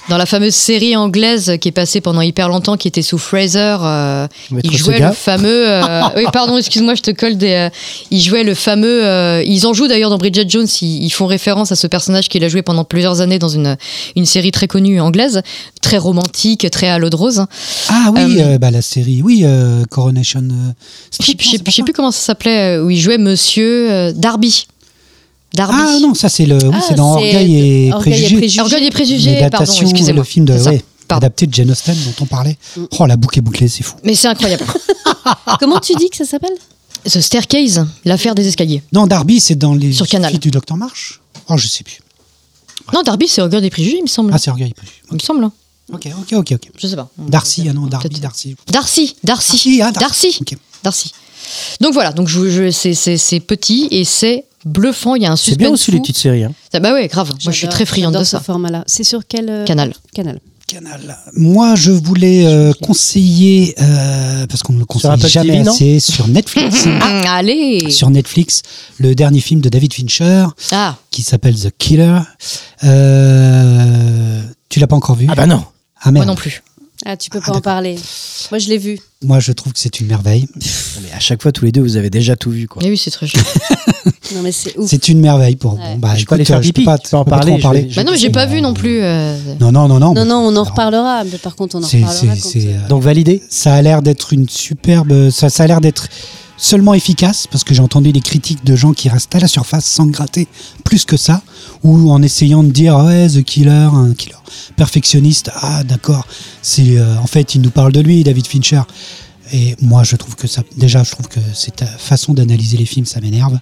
dans la fameuse série anglaise qui est passée pendant hyper longtemps qui était sous Fraser. euh, il jouait
Sega.
le fameux. euh, oui, pardon, excuse-moi, je te colle des. euh, il jouait le fameux. euh, ils en jouent d'ailleurs dans Bridget Jones. Ils, ils font référence à ce personnage qu'il a joué pendant plusieurs années dans une une série très connue anglaise, très romantique, très à l'eau de rose.
Ah oui,
Euh,
bah, la série, oui, Coronation.
Je sais- je sais plus comment ça s'appelait, où il jouait Monsieur Darby. Darby.
Ah non, ça c'est le, oui,
Ah,
c'est dans Orgueil et
Orgueil et
Préjugés.
Préjugés.
Orgueil et préjugés, pardon, excusez-moi.
le film de, ouais, adapté de Jane Austen dont on parlait.
Mm.
Oh, la boucle est bouclée, c'est fou.
Mais c'est incroyable. [laughs]
Comment tu dis que ça s'appelle?
The Staircase, l'affaire des escaliers.
Non, Darby, c'est dans les
Sur Canal.
du Docteur March. Oh, je sais plus.
Non, Darby, c'est Orgueil des préjugés, il me semble.
Ah, c'est Orgueil.
Il me semble. hein.
Ok, ok, ok, ok.
Je sais pas.
Darcy, ah non, Darby. Darcy.
Darcy, Darcy,
Darcy, ah, Darcy.
Darcy,
Ok.
Darcy. Donc voilà, donc je, je- c'est petit et c'est bluffant. Il y a un
C'est
suspense.
bien aussi les
fou.
petites séries. hein.
Ah Bah ouais, grave. Moi, je suis très friande de ça.
ce format-là. C'est sur quel euh,
Canal.
Canal.
Canal. Moi, je voulais euh, conseiller, euh, parce qu'on ne le conseille jamais
TV,
assez, sur Netflix. [laughs]
Ah, allez
sur Netflix, le dernier film de David Fincher,
Ah,
qui s'appelle The Killer. Euh, tu l'as pas encore vu?
Ah bah non.
Ah
moi non plus.
Ah, tu peux
Ah,
pas en parler. Moi, je l'ai vu.
Moi, je trouve que c'est une merveille.
Mais à chaque fois, tous les deux, vous avez déjà tout vu. Quoi.
Mais oui, c'est très chiant. [laughs]
Non, mais c'est ouf.
C'est une merveille pour.
Ouais.
Bon, bah,
Je peux aller
écoute,
faire
euh, je
pipi,
peux pas,
tu peux en
je peux pas trop
parler, je vais-
bah non, mais j'ai pas vu non plus. euh,
Non, non, non, non.
Non, non, on en reparlera. Mais par contre, on en reparlera quand. euh,
Donc validé
Ça a l'air d'être une superbe. Ça, ça a l'air d'être seulement efficace parce que j'ai entendu des critiques de gens qui restent à la surface sans gratter plus que ça ou en essayant de dire ouais The Killer, un killer perfectionniste. Ah d'accord. C'est euh, en fait il nous parle de lui, David Fincher. Et moi, je trouve que ça, déjà, je trouve que cette façon d'analyser les films, ça m'énerve.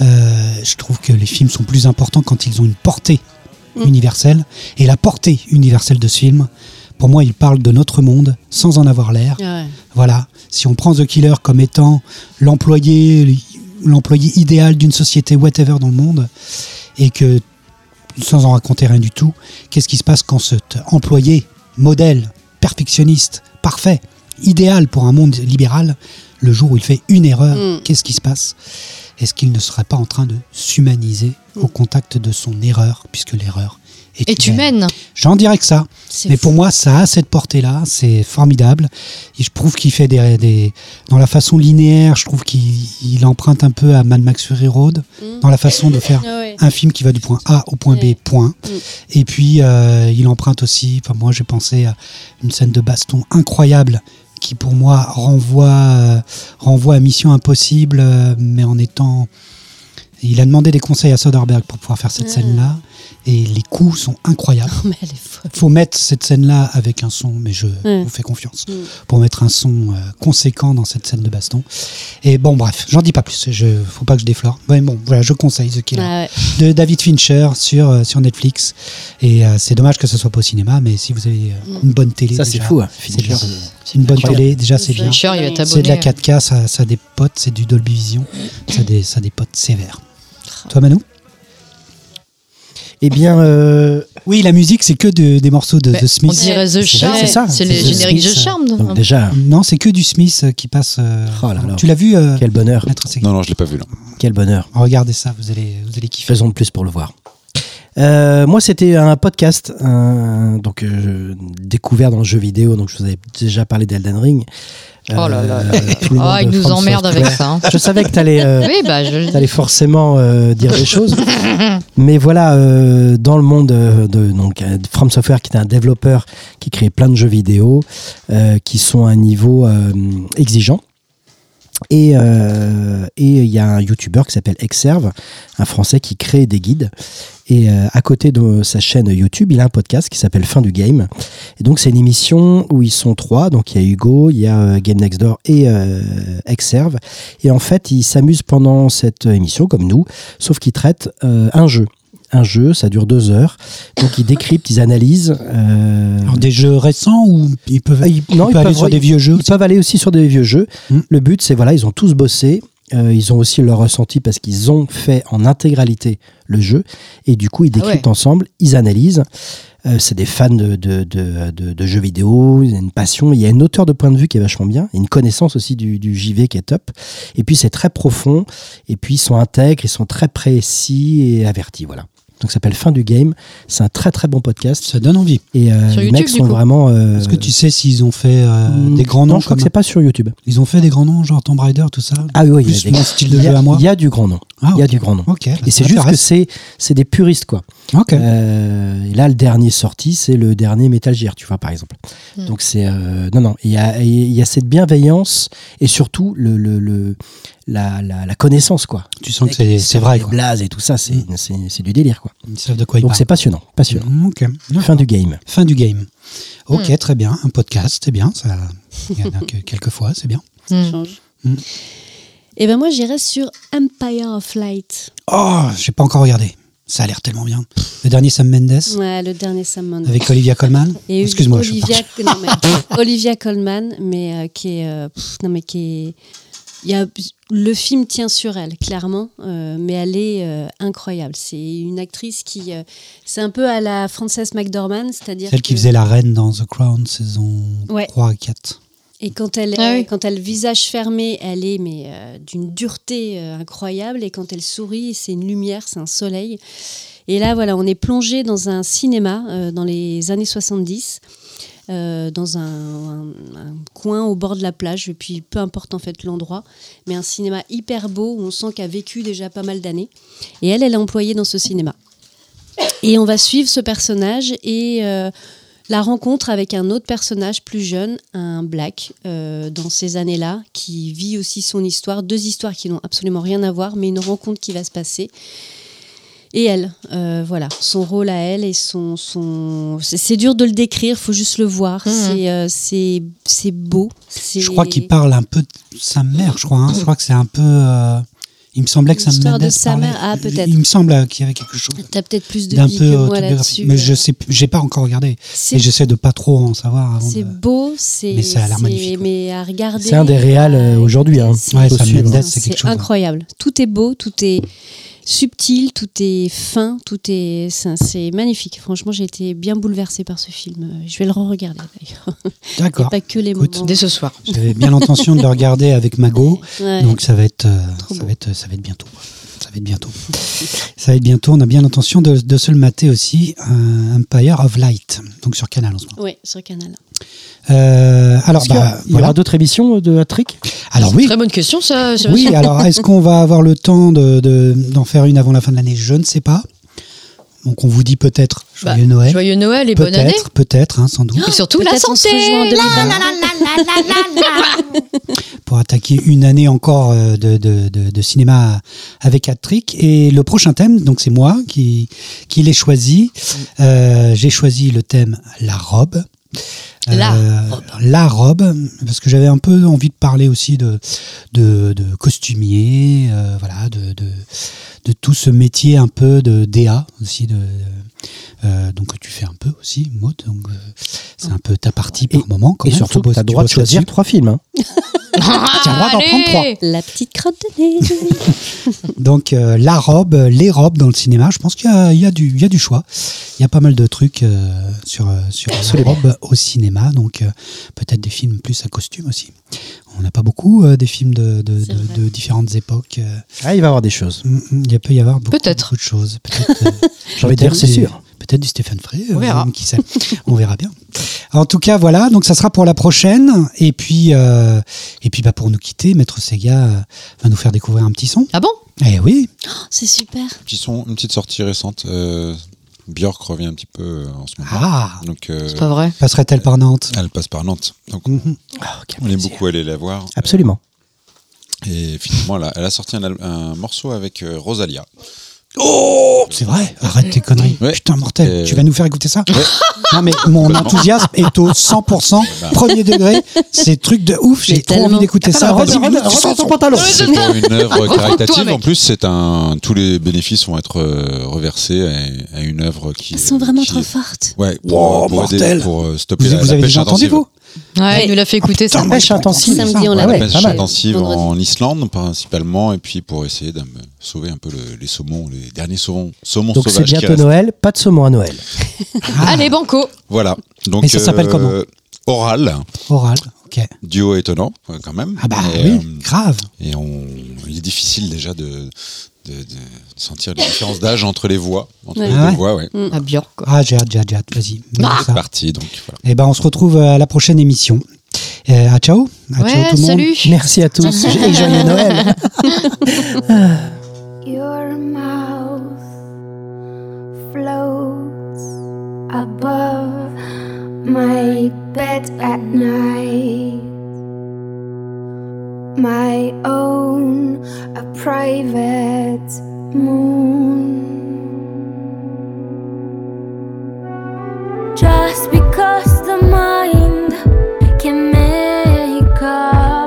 Euh, je trouve que les films sont plus importants quand ils ont une portée
Mm.
universelle. Et la portée universelle de ce film, pour moi, il parle de notre monde sans en avoir l'air.
ouais.
Voilà. Si on prend The Killer comme étant l'employé, l'employé idéal d'une société whatever dans le monde, et que sans en raconter rien du tout, qu'est-ce qui se passe quand cet employé, modèle, perfectionniste, parfait, idéal pour un monde libéral, le jour où il fait une erreur,
Mm.
qu'est-ce qui se passe? Est-ce qu'il ne serait pas en train de s'humaniser au contact de son erreur, puisque l'erreur est,
est
humaine
humaine.
J'en dirais que ça. Mais
fou.
pour moi, ça a cette portée-là, c'est formidable. Et je trouve qu'il fait des, des- Dans la façon linéaire, je trouve qu'il il emprunte un peu à Mad Max Fury Road,
Mm.
dans la façon de faire [laughs]
Ah ouais.
un film qui va du point A au point B, point.
Mm.
Et puis, euh, il emprunte aussi, enfin, moi, j'ai pensé à une scène de baston incroyable qui, pour moi, renvoie, euh, renvoie à Mission Impossible, euh, mais en étant. Il a demandé des conseils à Soderbergh pour pouvoir faire cette
Ah.
scène-là. Et les coups sont incroyables
Mais elle est folle.
faut mettre cette scène-là avec un son, mais je
Ouais.
vous fais confiance,
Mm.
pour mettre un son euh, conséquent dans cette scène de baston. Et bon, bref, j'en dis pas plus, je, faut pas que je déflore. Ouais, bon, voilà, je conseille The Killer
Ah ouais.
de David Fincher sur, euh, sur Netflix. Et euh, c'est dommage que ce soit pas au cinéma, mais si vous avez euh,
Mm.
une bonne télé,
Ça, c'est
déjà,
fou. hein.
c'est
Fincher, c'est-
une bonne
incroyable.
télé, déjà, c'est bien.
Il
C'est de la
abonné.
4K, ça, ça a des potes, c'est du Dolby Vision, ça a des, ça a des potes sévères. Toi, Manu
Eh bien, euh,
Oui, la musique, c'est que de- des morceaux de The Smiths.
On dirait The
C'est
Charm.
c'est ça.
C'est les
C'est The
génériques de
Smiths.
Charm.
donc déjà,
Non, c'est que du Smith qui passe. euh,
Oh là là.
Tu l'as vu euh,
quel bonheur.
Maître
Non, non, je l'ai pas vu.
Quel bonheur.
Regardez ça, vous allez, vous allez kiffer.
Faisons de plus pour le voir. Euh, moi, c'était un podcast, un- donc euh, découvert dans le jeu vidéo. Donc, je vous avais déjà parlé d'Elden Ring.
Oh là là.
Euh, le
Oh, il nous emmerde avec ça. hein.
Je savais que tu allais,
Oui, bah, je
forcément euh, dire des choses. [laughs] Mais voilà, euh, dans le monde euh, de donc, euh, From Software, qui est un développeur qui crée plein de jeux vidéo euh, qui sont à un niveau euh, exigeant. Et euh, et il y a un YouTuber qui s'appelle Exerve, un Français qui crée des guides. Et euh, à côté de sa chaîne YouTube, il a un podcast qui s'appelle Fin du Game. Et donc c'est une émission où ils sont trois. Donc il y a Hugo, il y a euh, Game Next Door et euh, Exerve. Et en fait, ils s'amusent pendant cette émission, comme nous, sauf qu'ils traitent euh, un jeu. Un jeu, ça dure deux heures. Donc ils décryptent, ils analysent. euh,
Alors, des jeux récents ou ils peuvent,
Ah, ils-
ils
non,
peuvent
ils
aller
peuvent-
sur des vieux jeux
ils peuvent aller aussi sur des vieux jeux.
Mm.
Le but, c'est voilà, ils ont tous bossé. euh, ils ont aussi leur ressenti parce qu'ils ont fait en intégralité le jeu. Et du coup, ils
Ah ouais.
décryptent ensemble, ils analysent. Euh, c'est des fans de, de, de- de- de jeux vidéo, il y a une passion. Il y a une hauteur de point de vue qui est vachement bien. Il y a une connaissance aussi du, du JV qui est top. Et puis, c'est très profond. Et puis, ils sont intègres, ils sont très précis et avertis. Voilà. Donc, ça s'appelle Fin du Game. C'est un très, très bon podcast.
Ça donne envie.
Et euh,
Sur
les
YouTube,
mecs sont vraiment. euh,
Est-ce que tu sais s'ils ont fait euh,
mm,
des grands noms
Non, je crois
comme
que c'est pas sur YouTube.
Ils ont fait des grands noms, genre Tomb Raider, tout ça
Ah oui, oui, il y a
Plus
des-
mon style de
il y a-
jeu à moi
Il y a du grand nom.
Ah,
Il y a du grand nom.
Ok.
Et c'est juste que c'est c'est des puristes quoi.
Ok.
Euh, et là le dernier sorti c'est le dernier Metal Gear tu vois par exemple.
Mm.
Donc c'est euh, non non il y a il y a cette bienveillance et surtout le, le, le- la, la, la connaissance quoi.
Tu sens que c'est c'est vrai. Quoi.
blazes et tout ça c'est
Mm.
c'est c'est du délire quoi.
Ils savent de quoi ils
Donc c'est passionnant passionnant.
Mm.
Fin du game.
Fin du game. Ok, très bien. Un podcast, c'est bien. Ça, il y en a [laughs] que quelques fois, c'est bien.
Hmm.
change.
Mm.
Et ben moi j'irais sur Empire of Light.
Oh, j'ai pas encore regardé. Ça a l'air tellement bien. Le dernier Sam Mendes
Ouais, le dernier Sam Mendes.
avec Olivia Colman. [laughs] Excuse-moi, je suis
Olivia,
parti. [laughs]
non, mais, Olivia Colman, mais euh, qui est, euh, pff, non mais qui est, y a, le film tient sur elle clairement, euh, mais elle est euh, incroyable. C'est une actrice qui, euh, c'est un peu à la Frances McDormand, c'est-à-dire
Celle qui faisait la reine dans The Crown saison
Ouais.
3 et 4.
Et quand elle,
Ah oui.
quand elle visage fermé, elle est mais euh, d'une dureté euh, incroyable. Et quand elle sourit, c'est une lumière, c'est un soleil. Et là, voilà, on est plongé dans un cinéma euh, dans les années 70, euh, dans un, coin au bord de la plage. Et puis, peu importe en fait l'endroit, mais un cinéma hyper beau où on sent qu'elle a vécu déjà pas mal d'années. Et elle, elle est employée dans ce cinéma. Et on va suivre ce personnage et euh, la rencontre avec un autre personnage plus jeune, un black, euh, dans ces années-là, qui vit aussi son histoire, deux histoires qui n'ont absolument rien à voir, mais une rencontre qui va se passer. Et elle, euh, voilà, son rôle à elle et son. son... C'est dur de le décrire, faut juste le voir.
Mhm.
C'est, euh, C'est c'est beau.
Je crois qu'il parle un peu de sa mère, je crois. hein. Je crois que c'est un peu. euh, Il me semblait que Sam
L'histoire de sa
parlait-
mère, ah, peut-être.
Il me semble qu'il y avait quelque chose
T'as peut-être plus de
d'un
vie
peu
que moi
autobiographique.
là-dessus.
Mais je sais, j'ai pas encore regardé. Et j'essaie de pas trop en savoir avant.
C'est
de-
beau, c'est.
Mais ça a l'air
c'est-
magnifique.
Mais à regarder.
C'est un des réals euh, aujourd'hui. Hein.
C'est-
Ouais, Sam. Mendes, c'est quelque chose. hein.
incroyable. Tout est beau, tout est subtil, tout est fin, tout est. C'est magnifique. Franchement, j'ai été bien bouleversée par ce film. Je vais le re-regarder d'ailleurs.
D'accord.
Pas que les
Écoute,
moments.
Dès ce soir.
J'avais bien l'intention de le regarder avec Mago.
Ouais.
Donc ça va être, euh, ça va être, ça va être bientôt. Ça va être bientôt. ça va être bientôt. On a bien l'intention de, de se le mater aussi. euh, Empire of Light, donc sur Canal en ce moment.
Oui, sur Canal.
Euh, alors, bah,
il y
voilà.
aura d'autres émissions de Hat-Trick
Alors oui,
Très bonne question, ça.
oui. Alors est-ce qu'on va avoir le temps de- de- d'en faire une avant la fin de l'année? Je ne sais pas. Donc on vous dit peut-être
Bah,
joyeux Noël.
Joyeux Noël et bonne année.
Peut-être, peut-être, hein, sans doute.
Et surtout la santé.
rejoint en 2020. [laughs]
pour attaquer une année encore euh, de, de- de- de cinéma avec Hat-Trick. Et le prochain thème, donc c'est moi qui, qui l'ai choisi. Euh, J'ai choisi le thème La robe. Euh,
La
La robe, parce que j'avais un peu envie de parler aussi de, de, de costumier, euh, voilà, de, de, de tout ce métier un peu de DA aussi, de, euh, donc que tu fais un peu aussi, Maud, donc euh, c'est un peu ta partie par
Et-
moment. Quand
Et
même,
surtout,
tu
as le droit de choisir trois films. hein. [laughs]
Tu as le droit d'en prendre trois.
La petite crotte de nez. [laughs]
Donc euh, la robe, les robes dans le cinéma, je pense qu'il y, a- y, du- il y a du choix. Il y a pas mal de trucs euh, sur, euh, sur les robes au cinéma, donc euh, peut-être des films plus à costume aussi. On n'a pas beaucoup euh, des films de, de-
C'est
de-
vrai.
de différentes époques.
Ah, il va y avoir des choses.
mm, mm, il peut y avoir beaucoup,
Peut-être.
beaucoup de choses. Peut-être euh, [laughs]
J'ai envie de dire, c'est sûr.
Peut-être du Stéphane Frey.
On
euh,
verra.
qui sait. On verra bien. En tout cas, voilà. Donc, ça sera pour la prochaine. Et puis, euh, et puis bah, pour nous quitter, Maître Sega euh, va nous faire découvrir un petit son.
Ah bon?
Eh oui.
C'est super.
Petit son, une petite sortie récente. euh, Björk revient un petit peu en ce moment.
Ah
Donc, euh,
C'est pas vrai.
Passerait-elle par Nantes?
Elle passe par Nantes. Donc,
Mhm.
Ah, quel
on est beaucoup allé la voir.
Absolument.
Et finalement, elle a, elle a sorti un, un morceau avec euh, Rosalia.
Oh C'est vrai Arrête tes conneries.
Ouais.
Putain, mortel.
Euh,
Tu vas nous faire écouter ça
Ouais. [laughs]
Non, mais mon enthousiasme est au 100%, premier degré. C'est truc de ouf. J'ai trop envie d'écouter ça. Vas-y,
redonne-
Mouloud,
redonne-
tu sens
redonne ton
son-
pantalon.
C'est une œuvre caritative. En plus, c'est un. Tous les bénéfices vont être euh, reversés à, une œuvre qui.
Elles sont vraiment
qui-
trop fortes.
Ouais. Pour,
Wow,
pour aider-
mortel.
pour euh, stopper
Vous,
la,
vous
la
avez
pêche
déjà entendu, vous?
Ouais, il nous l'a fait écouter
putain,
ça.
Pêche intensive.
Samedi, on l'a
Ah ouais,
pêche intensive en Islande principalement, et puis pour essayer de me sauver un peu le- les saumons, les derniers saumons, saumons
Donc c'est
sauvages qui
bientôt. Noël, pas de saumon à Noël. [laughs]
Ah,
Allez, banco.
Voilà. Donc,
Et ça s'appelle comment
Oral,
Oral. Ok.
duo étonnant euh, quand même.
Ah bah
et,
oui,
euh,
grave.
et on, il est difficile déjà de, de, de sentir les différences d'âge entre les voix, entre
Ouais.
les
Ah ouais.
voix. Ouais.
À Björk, quoi.
Ah, j'ai hâte, j'ai hâte, j'ai hâte. Vas-y.
Ah.
C'est parti. Donc voilà.
Eh ben, on se retrouve à la prochaine émission. Euh, à ciao. À
Ouais,
ciao tout le monde.
salut.
Merci à tous [laughs] et joyeux Noël. [laughs]
Your mouth floats above my bed at night. my own, a private moon. Just because the mind can make up.